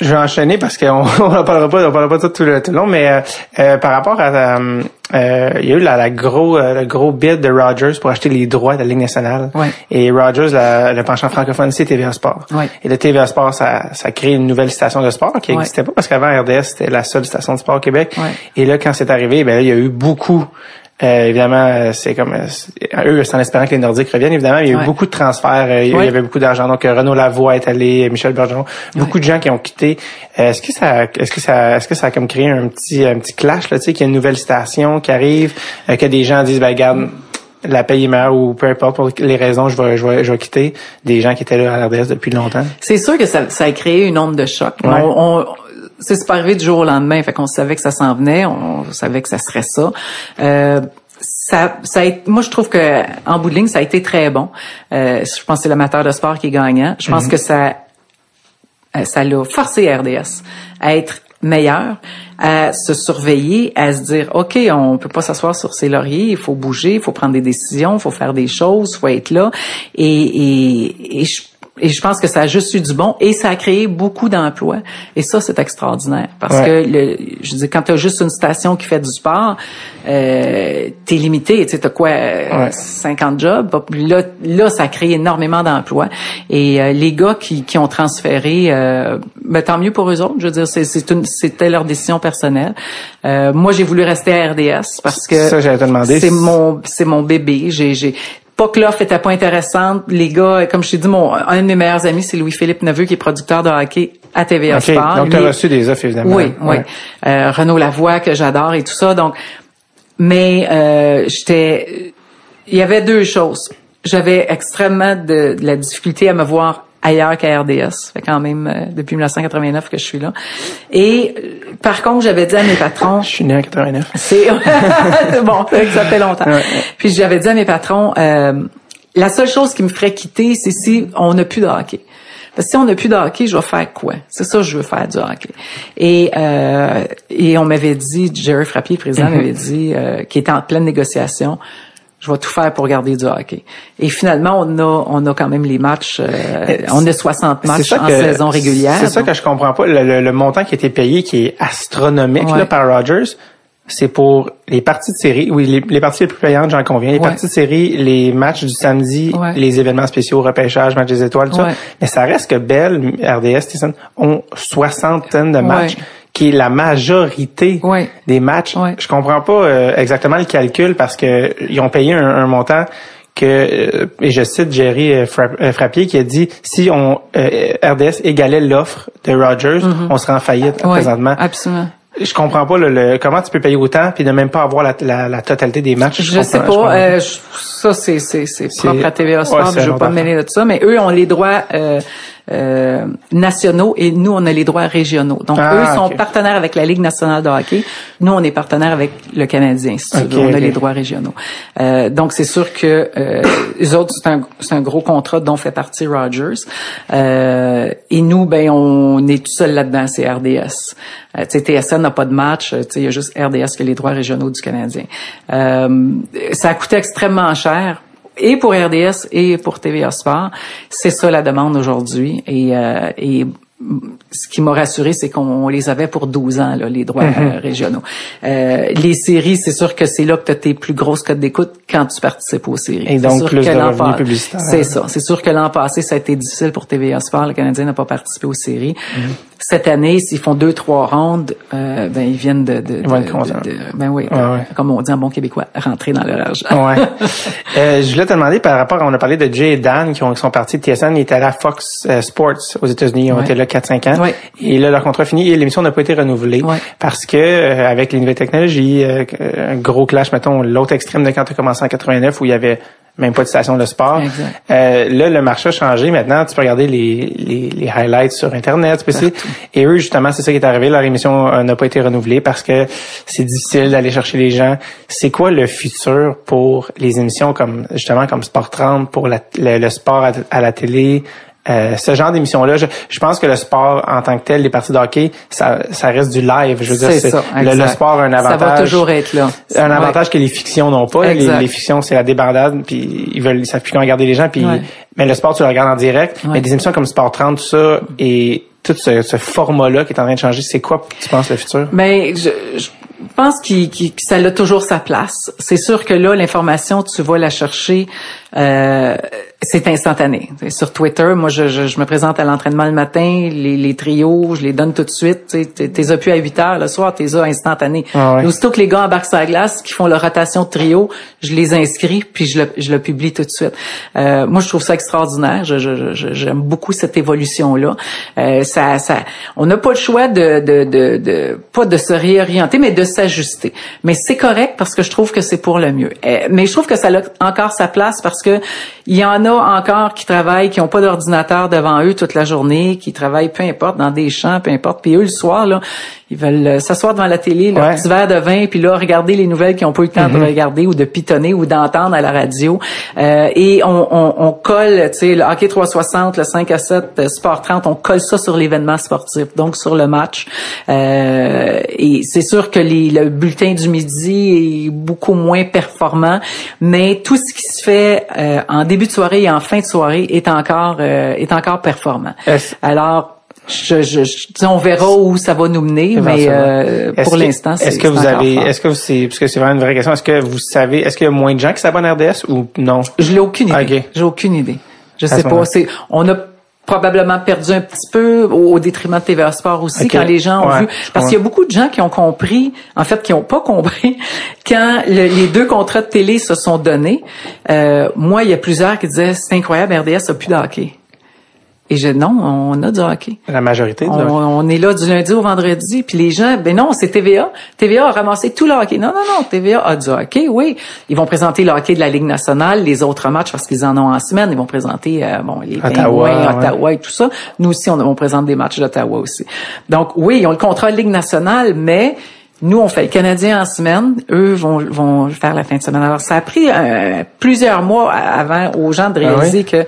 Speaker 1: je vais enchaîner parce qu'on <laughs> on en parlera pas, on parlera pas de tout le, tout le long, mais euh, euh, par rapport à, euh, euh, il y a eu la, la gros, euh, le gros bid de Rogers pour acheter les droits de la Ligue nationale.
Speaker 2: Ouais.
Speaker 1: Et Rogers, la- le penchant francophone, c'est TVA Sport.
Speaker 2: Ouais.
Speaker 1: Et le TVA Sport, ça, ça crée une nouvelle station de sport qui
Speaker 2: Ouais.
Speaker 1: n'existait pas parce qu'avant RDS, c'était la seule station de sport au Québec.
Speaker 2: Ouais.
Speaker 1: Et là, quand c'est arrivé, ben là, il y a eu beaucoup. Euh, évidemment, euh, c'est comme euh, eux, c'est en espérant que les Nordiques reviennent. Évidemment, il y a eu
Speaker 2: Ouais.
Speaker 1: beaucoup de transferts. euh, il y
Speaker 2: Ouais.
Speaker 1: avait beaucoup d'argent. Donc, Renaud Lavoie est allé, Michel Bergeron, beaucoup de gens qui ont quitté. Est-ce que ça, est-ce que ça, est-ce que ça a comme créé un petit, un petit clash là, tu sais, qu'il y a une nouvelle station qui arrive, que des gens disent, ben regarde, la paye est meilleure ou peu importe pour les raisons, je vais, je vais, je vais quitter. Des gens qui étaient là à RDS depuis longtemps.
Speaker 2: C'est sûr que ça, ça a créé une onde de choc.
Speaker 1: Ouais.
Speaker 2: On, on- c'est pas arrivé du jour au lendemain, fait qu'on savait que ça s'en venait, on savait que ça serait ça. Euh, ça, ça a été- moi je trouve que en bout de ligne ça a été très bon. Euh, je pense que c'est l'amateur de sport qui est gagnant. Je pense que ça, euh, ça l'a forcé RDS à être meilleur, à se surveiller, à se dire ok, on peut pas s'asseoir sur ses lauriers, il faut bouger, il faut prendre des décisions, il faut faire des choses, il faut être là. Et, et, et je et je pense que ça a juste eu du bon et ça a créé beaucoup d'emplois. Et ça, c'est extraordinaire. Parce
Speaker 1: Ouais.
Speaker 2: que, le, je dis, quand tu as juste une station qui fait du sport, euh, t'es limité. Tu sais, t'as quoi, euh,
Speaker 1: Ouais.
Speaker 2: 50 jobs. Là, là, ça crée énormément d'emplois. Et euh, les gars qui, qui ont transféré, euh, ben, tant mieux pour eux autres. Je veux dire, c'est, c'est une, c'était leur décision personnelle. Euh, moi, j'ai voulu rester à RDS parce que
Speaker 1: Ça, j'allais te demander.
Speaker 2: c'est mon, c'est mon bébé. J'ai, j'ai pas que l'offre était pas intéressante. Les gars, comme je t'ai dit, mon un de mes meilleurs amis, c'est Louis-Philippe Neveu, qui est producteur de hockey à TVA
Speaker 1: Ok,
Speaker 2: Sport.
Speaker 1: donc tu as reçu des offres évidemment.
Speaker 2: oui, oui.
Speaker 1: Ouais.
Speaker 2: Euh, Renaud Lavoie que j'adore et tout ça. Donc, mais euh, j'étais, il y avait deux choses. J'avais extrêmement de, de la difficulté à me voir ailleurs qu'à RDS. Fait quand même euh, depuis 1989 que je suis là. Et euh, par contre, j'avais dit à mes patrons,
Speaker 1: Je suis né en 89. <laughs>
Speaker 2: c'est bon, ça fait que longtemps.
Speaker 1: Ouais.
Speaker 2: Puis j'avais dit à mes patrons, euh, la seule chose qui me ferait quitter, c'est si on n'a plus de hockey. Parce que si on n'a plus de hockey, je vais faire quoi? C'est ça, je veux faire du hockey. Et, euh, et on m'avait dit, Jerry Frappier, le président,
Speaker 1: Mhm.
Speaker 2: m'avait dit, euh, qui était en pleine négociation, je vais tout faire pour garder du hockey. Et finalement, on a, on a quand même les matchs, euh, on a 60 matchs en
Speaker 1: que-
Speaker 2: saison régulière.
Speaker 1: C'est ça que je comprends pas. Le, le- le montant qui a été payé, qui est astronomique
Speaker 2: Ouais.
Speaker 1: là, par Rogers, c'est pour les parties de série. Oui, les, les parties les plus payantes, j'en conviens. Les
Speaker 2: Ouais.
Speaker 1: parties de série, les matchs du samedi,
Speaker 2: Ouais.
Speaker 1: les événements spéciaux, repêchage, match des étoiles, tout ça. Mais ça reste que Bell, RDS, Tyson, ont soixantaine de matchs. Qui est la majorité des matchs. Je comprends pas euh, exactement le calcul parce que ils ont payé un, un montant que euh, et je cite Jerry euh, Fra- euh, Frappier qui a dit si on euh, RDS égalait l'offre de Rogers, on serait en faillite
Speaker 2: Mm-hmm.
Speaker 1: Présentement.
Speaker 2: Absolument.
Speaker 1: Je comprends pas le, le- comment tu peux payer autant puis ne même pas avoir la, la, la totalité des matchs.
Speaker 2: Je sais
Speaker 1: comprends-
Speaker 2: pas.
Speaker 1: je
Speaker 2: euh, je- ça, c'est, c'est, c'est propre à TVA Sport.
Speaker 1: Ouais,
Speaker 2: je veux pas me mêler de ça. Mais eux ont les droits euh, euh, nationaux et nous, on a les droits régionaux. Donc,
Speaker 1: Ah,
Speaker 2: eux sont partenaires avec la Ligue nationale de hockey. Nous, on est partenaires avec le Canadien. Si tu
Speaker 1: Ok,
Speaker 2: veux. on a les droits régionaux. Euh, donc, c'est sûr que euh, les autres, c'est un, un gros contrat dont fait partie Rogers. Euh, et nous, ben, on est tout seul là-dedans, c'est RDS. Euh, TSN n'a pas de match. euh, il y a juste RDS qui a les droits régionaux du Canadien. Euh, ça a coûté extrêmement cher et pour RDS et pour TVA Sport. C'est ça la demande aujourd'hui. Et, euh, et ce qui m'a rassuré, c'est qu'on les avait pour 12 ans, là, les droits
Speaker 1: Mm-hmm.
Speaker 2: euh, régionaux. Euh, les séries, c'est sûr que c'est là que tu as tes plus grosses cotes d'écoute quand tu participes aux séries.
Speaker 1: Et donc, plus
Speaker 2: que
Speaker 1: de revenus publicitaires.
Speaker 2: C'est ça. C'est sûr que l'an passé, ça a été difficile pour TVA Sport. Le Canadien n'a pas participé aux séries.
Speaker 1: Mm-hmm.
Speaker 2: Cette année, s'ils font deux, trois rondes, euh, ben ils viennent de, de, de- de- ben oui, de-
Speaker 1: Ouais, ouais.
Speaker 2: comme on dit en bon québécois, rentrer dans leur argent.
Speaker 1: Ouais. <laughs> Euh, je voulais te demander par rapport, on a parlé de Jay et Dan qui, ont, qui sont partis de TSN, ils étaient à la Fox euh, Sports aux États-Unis, ils ont
Speaker 2: Ouais.
Speaker 1: été là 4-5 ans. Et là, leur contrat fini et l'émission n'a pas été renouvelée parce que euh, avec les nouvelles technologies, un gros clash, mettons, l'autre extrême de quand tu as commencé en 89 où il y avait même pas de station de sport. Euh, là, le marché a changé. Maintenant, tu peux regarder les, les, les highlights sur Internet. Tu peux. Et eux, justement, c'est ça qui est arrivé. Leur émission euh, n'a pas été renouvelée parce que c'est difficile d'aller chercher les gens. C'est quoi le futur pour les émissions comme justement comme Sport 30, pour la- le, le sport à, à la télé? Euh, ce genre d'émission-là, je, je pense que le sport en tant que tel, les parties de hockey, ça, ça reste du live. Je veux dire,
Speaker 2: C'est ça.
Speaker 1: le, sport a un avantage.
Speaker 2: Ça va toujours être là.
Speaker 1: Un
Speaker 2: Ouais.
Speaker 1: avantage que les fictions n'ont pas. Les, fictions, c'est la débandade, puis ils veulent, ils savent plus comment regarder les gens, puis
Speaker 2: Ouais.
Speaker 1: mais le sport, tu le regardes en direct.
Speaker 2: Ouais.
Speaker 1: Mais des émissions comme Sport 30, tout ça, et tout ce, ce format-là qui est en train de changer, c'est quoi, tu penses, le futur?
Speaker 2: Mais je, je pense qu'il, qu'il- que ça a toujours sa place. C'est sûr que là, l'information, tu vas la chercher, euh, c'est instantané. Sur Twitter, moi, je, je, je me présente à l'entraînement le matin, les, les trios, je les donne tout de suite. T'es- plus à 8 heures le soir, t'es as instantané.
Speaker 1: Ah ouais.
Speaker 2: Aussitôt que les gars embarquent sur la glace, qui font leur rotation de trio, je les inscris puis je le, je le publie tout de suite. Euh, moi, je trouve ça extraordinaire. Je, je, je- j'aime beaucoup cette évolution-là. Euh, ça, ça, on n'a pas le choix de, de, de, de, pas de se réorienter, mais de Mais c'est correct parce que je trouve que c'est pour le mieux. Euh, mais je trouve que ça a encore sa place parce que il y en a encore qui travaillent, qui ont pas d'ordinateur devant eux toute la journée, qui travaillent peu importe dans des champs, peu importe. Puis eux le soir là, ils veulent euh, s'asseoir devant la télé, leur
Speaker 1: Ouais.
Speaker 2: petit verre de vin, puis là regarder les nouvelles qu'ils ont pas eu le temps de regarder ou de pitonner ou d'entendre à la radio. Euh, et on, on, on colle, tu sais, le hockey 360, le 5 à 7, euh, sport 30, on colle ça sur l'événement sportif, donc sur le match. Euh, et c'est sûr que les, le bulletin du midi est beaucoup moins performant, mais tout ce qui se fait euh, en début de soirée et en fin de soirée est encore euh, est encore performant. Alors je, je, je- on verra où ça va nous mener, mais euh, pour l'instant, c'est
Speaker 1: Est-ce que vous avez, est-ce que vous- c'est, parce que c'est vraiment une vraie question, est-ce que vous savez, est-ce qu'il y a moins de gens qui s'abonnent à RDS ou non?
Speaker 2: Je l'ai aucune idée.
Speaker 1: Ok.
Speaker 2: J'ai aucune idée. Je
Speaker 1: À
Speaker 2: sais pas. C'est, on a probablement perdu un petit peu au, au détriment de TVA Sport aussi quand les gens ont
Speaker 1: Ouais,
Speaker 2: vu. Parce qu'il y a beaucoup de gens qui ont compris, en fait, qui ont pas compris <laughs> quand le- les deux contrats de télé se sont donnés. Euh, moi, il y a plusieurs qui disaient c'est incroyable, RDS a plus de hockey. Et je non, on a du hockey.
Speaker 1: La majorité,
Speaker 2: On,
Speaker 1: là.
Speaker 2: on est là du lundi au vendredi, puis les gens, ben non, c'est TVA. TVA a ramassé tout le hockey. Non, non, non, TVA a du hockey, oui. Ils vont présenter le hockey de la Ligue nationale, les autres matchs, parce qu'ils en ont en semaine. Ils vont présenter, euh, bon, les
Speaker 1: Ottawa,
Speaker 2: Pingouins,
Speaker 1: ouais.
Speaker 2: Ottawa et tout ça. Nous aussi, on, on présente des matchs d'Ottawa aussi. Donc, oui, ils ont le contrat de Ligue nationale, mais nous, on fait le Canadien en semaine. Eux vont, vont faire la fin de semaine. Alors, ça a pris euh, plusieurs mois avant aux gens de
Speaker 1: Ah
Speaker 2: réaliser que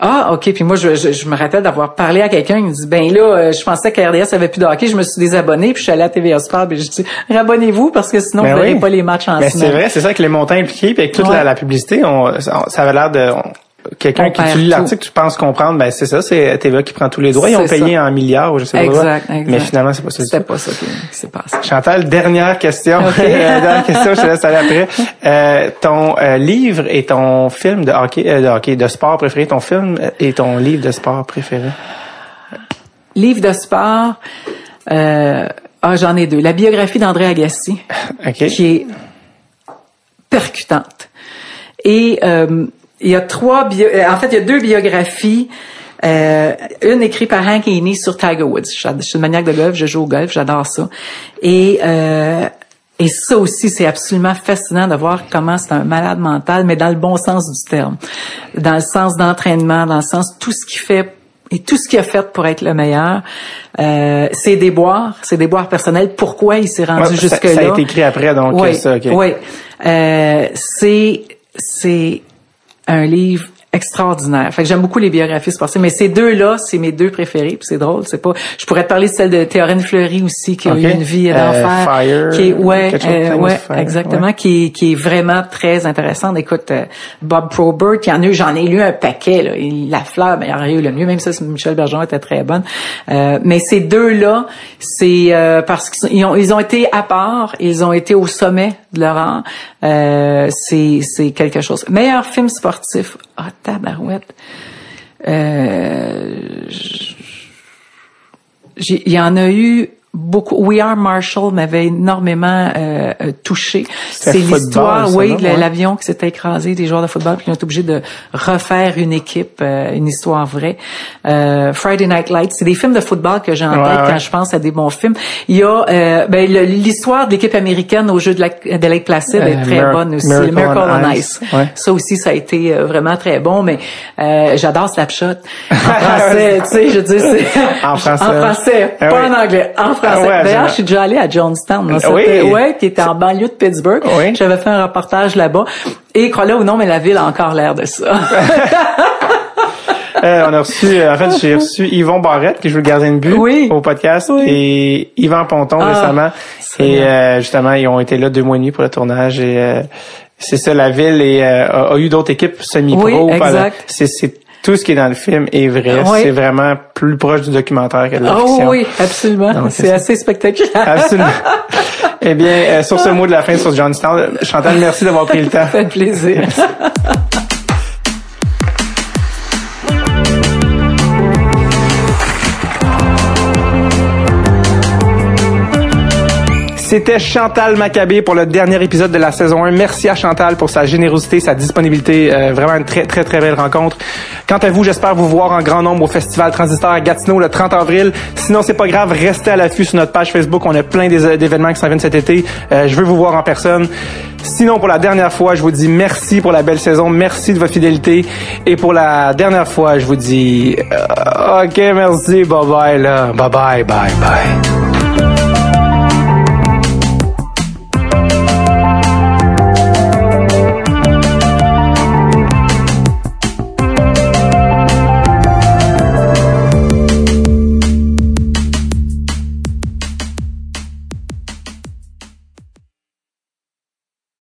Speaker 2: Ah, OK. Puis moi, je, je, je me rappelle d'avoir parlé à quelqu'un. Il me dit, ben là, euh, je pensais qu'RDS avait plus de hockey. Je me suis désabonné. Puis je suis allé à TVA Sport. Puis je dis, rabonnez-vous parce que sinon,
Speaker 1: Ben
Speaker 2: vous n'aurez
Speaker 1: oui.
Speaker 2: pas les matchs en
Speaker 1: Ben,
Speaker 2: semaine.
Speaker 1: c'est vrai, c'est ça que les montants impliqués, puis avec toute
Speaker 2: Ouais.
Speaker 1: la, la publicité, on, ça ça avait l'air de on- quelqu'un qui tu lis l'article, tu penses comprendre, ben c'est ça, c'est TVA qui prend tous les droits. Ils ont payé
Speaker 2: ça.
Speaker 1: en milliards ou je sais pas
Speaker 2: Exact,
Speaker 1: quoi.
Speaker 2: exact.
Speaker 1: Mais finalement, c'est pas ça.
Speaker 2: C'était pas ça qui, qui s'est passé.
Speaker 1: Chantal, dernière question. Euh, <laughs> dernière question, je te laisse aller après. Euh, ton euh, livre et ton film de hockey, euh, de hockey, de sport préféré, ton film et ton livre de sport préféré?
Speaker 2: Livre de sport, euh, ah, j'en ai deux. La biographie d'André Agassi, <laughs>
Speaker 1: OK.
Speaker 2: qui est percutante. Et euh, il y a trois bio- euh, en fait, il y a deux biographies. Euh, une écrite par Hank Haney sur Tiger Woods. Je je suis une maniaque de golf, je joue au golf, j'adore ça. Et euh, et ça aussi, c'est absolument fascinant de voir comment c'est un malade mental, mais dans le bon sens du terme, dans le sens d'entraînement, dans le sens tout ce qu'il fait et tout ce qu'il a fait pour être le meilleur. Euh, c'est des boires, c'est des boires personnels. Pourquoi il s'est rendu
Speaker 1: Ouais, ça,
Speaker 2: jusque là
Speaker 1: ça a été écrit après, donc
Speaker 2: oui,
Speaker 1: ça.
Speaker 2: Oui. Euh, c'est c'est un livre extraordinaire. Fait que j'aime beaucoup les biographies sportives, mais ces deux-là, c'est mes deux préférés. Puis c'est drôle, c'est pas. Je pourrais te parler de celle de Théorène Fleury aussi, qui a eu une vie
Speaker 1: Euh,
Speaker 2: d'enfer,
Speaker 1: Fire,
Speaker 2: qui est ouais, euh, ouais,
Speaker 1: Fire,
Speaker 2: exactement,
Speaker 1: ouais.
Speaker 2: qui est qui est vraiment très intéressante. Écoute, euh, Bob Probert, il y en a eu, j'en ai lu un paquet. Là, Il- la fleur, mais il y en a eu le mieux, même ça, Michel Bergeron était très bonne. Euh, mais ces deux-là, c'est euh, parce qu'ils ont ils ont été à part, ils ont été au sommet art. Euh, c'est quelque chose. Meilleur film sportif. Ah tabarouette. Euh, il y en a eu beaucoup. We Are Marshall m'avait énormément euh, euh, touché. C'est l'histoire, oui, de
Speaker 1: Ouais.
Speaker 2: l'avion qui s'était écrasé, des joueurs de football, puis ils ont été obligés de refaire une équipe, euh, une histoire vraie. Euh, Friday Night Lights, c'est des films de football que j'ai en
Speaker 1: Ouais,
Speaker 2: tête
Speaker 1: ouais.
Speaker 2: quand je pense à des bons films. Il y a euh, ben, l'histoire de l'équipe américaine au jeu de, la, de Lake Placid
Speaker 1: Euh,
Speaker 2: est très
Speaker 1: Mir-
Speaker 2: bonne aussi.
Speaker 1: Miracle
Speaker 2: Miracle
Speaker 1: on
Speaker 2: on
Speaker 1: Ice.
Speaker 2: Ice.
Speaker 1: Ouais.
Speaker 2: Ça aussi, ça a été vraiment très bon, mais euh, j'adore Slapshot. En <laughs> français, tu sais, je dis c'est
Speaker 1: En français.
Speaker 2: en français,
Speaker 1: Ah
Speaker 2: pas en anglais, en français.
Speaker 1: Ouais,
Speaker 2: D'ailleurs, je suis déjà allée à Johnstown. là.
Speaker 1: Oui.
Speaker 2: Ouais, qui était en banlieue de Pittsburgh.
Speaker 1: Oui.
Speaker 2: J'avais fait un reportage là-bas. Et crois-le ou non, mais la ville a encore l'air de ça. <laughs>
Speaker 1: Euh, on a reçu, euh, en fait, j'ai reçu Yvon Barrette, qui joue le gardien de but
Speaker 2: Oui.
Speaker 1: au podcast,
Speaker 2: Oui.
Speaker 1: et Yvan Ponton
Speaker 2: Ah,
Speaker 1: récemment.
Speaker 2: c'est
Speaker 1: Et euh, justement, ils ont été là deux mois et demi pour le tournage. Et euh, c'est ça, la ville et, euh, a, a eu d'autres équipes semi-pro.
Speaker 2: Oui, exact.
Speaker 1: C'est tout ce qui est dans le film est vrai.
Speaker 2: Oui.
Speaker 1: C'est vraiment plus proche du documentaire que de la
Speaker 2: oh
Speaker 1: fiction.
Speaker 2: oui, absolument.
Speaker 1: C'est
Speaker 2: assez spectaculaire.
Speaker 1: Absolument. <laughs> eh bien, euh, sur ce mot de la fin sur Johnstown, Chantal, merci d'avoir pris le temps.
Speaker 2: Ça fait plaisir.
Speaker 1: C'était Chantal Maccabé pour le dernier épisode de la saison 1. Merci à Chantal pour sa générosité, sa disponibilité. Euh, vraiment une très, très, très belle rencontre. Quant à vous, j'espère vous voir en grand nombre au Festival Transistor à Gatineau le 30 avril. Sinon, c'est pas grave, restez à l'affût sur notre page Facebook. On a plein des- d'événements qui s'en viennent cet été. Euh, je veux vous voir en personne. Sinon, pour la dernière fois, je vous dis merci pour la belle saison. Merci de votre fidélité. Et pour la dernière fois, je vous dis, euh, OK, merci. Bye bye, là. Bye bye, bye bye.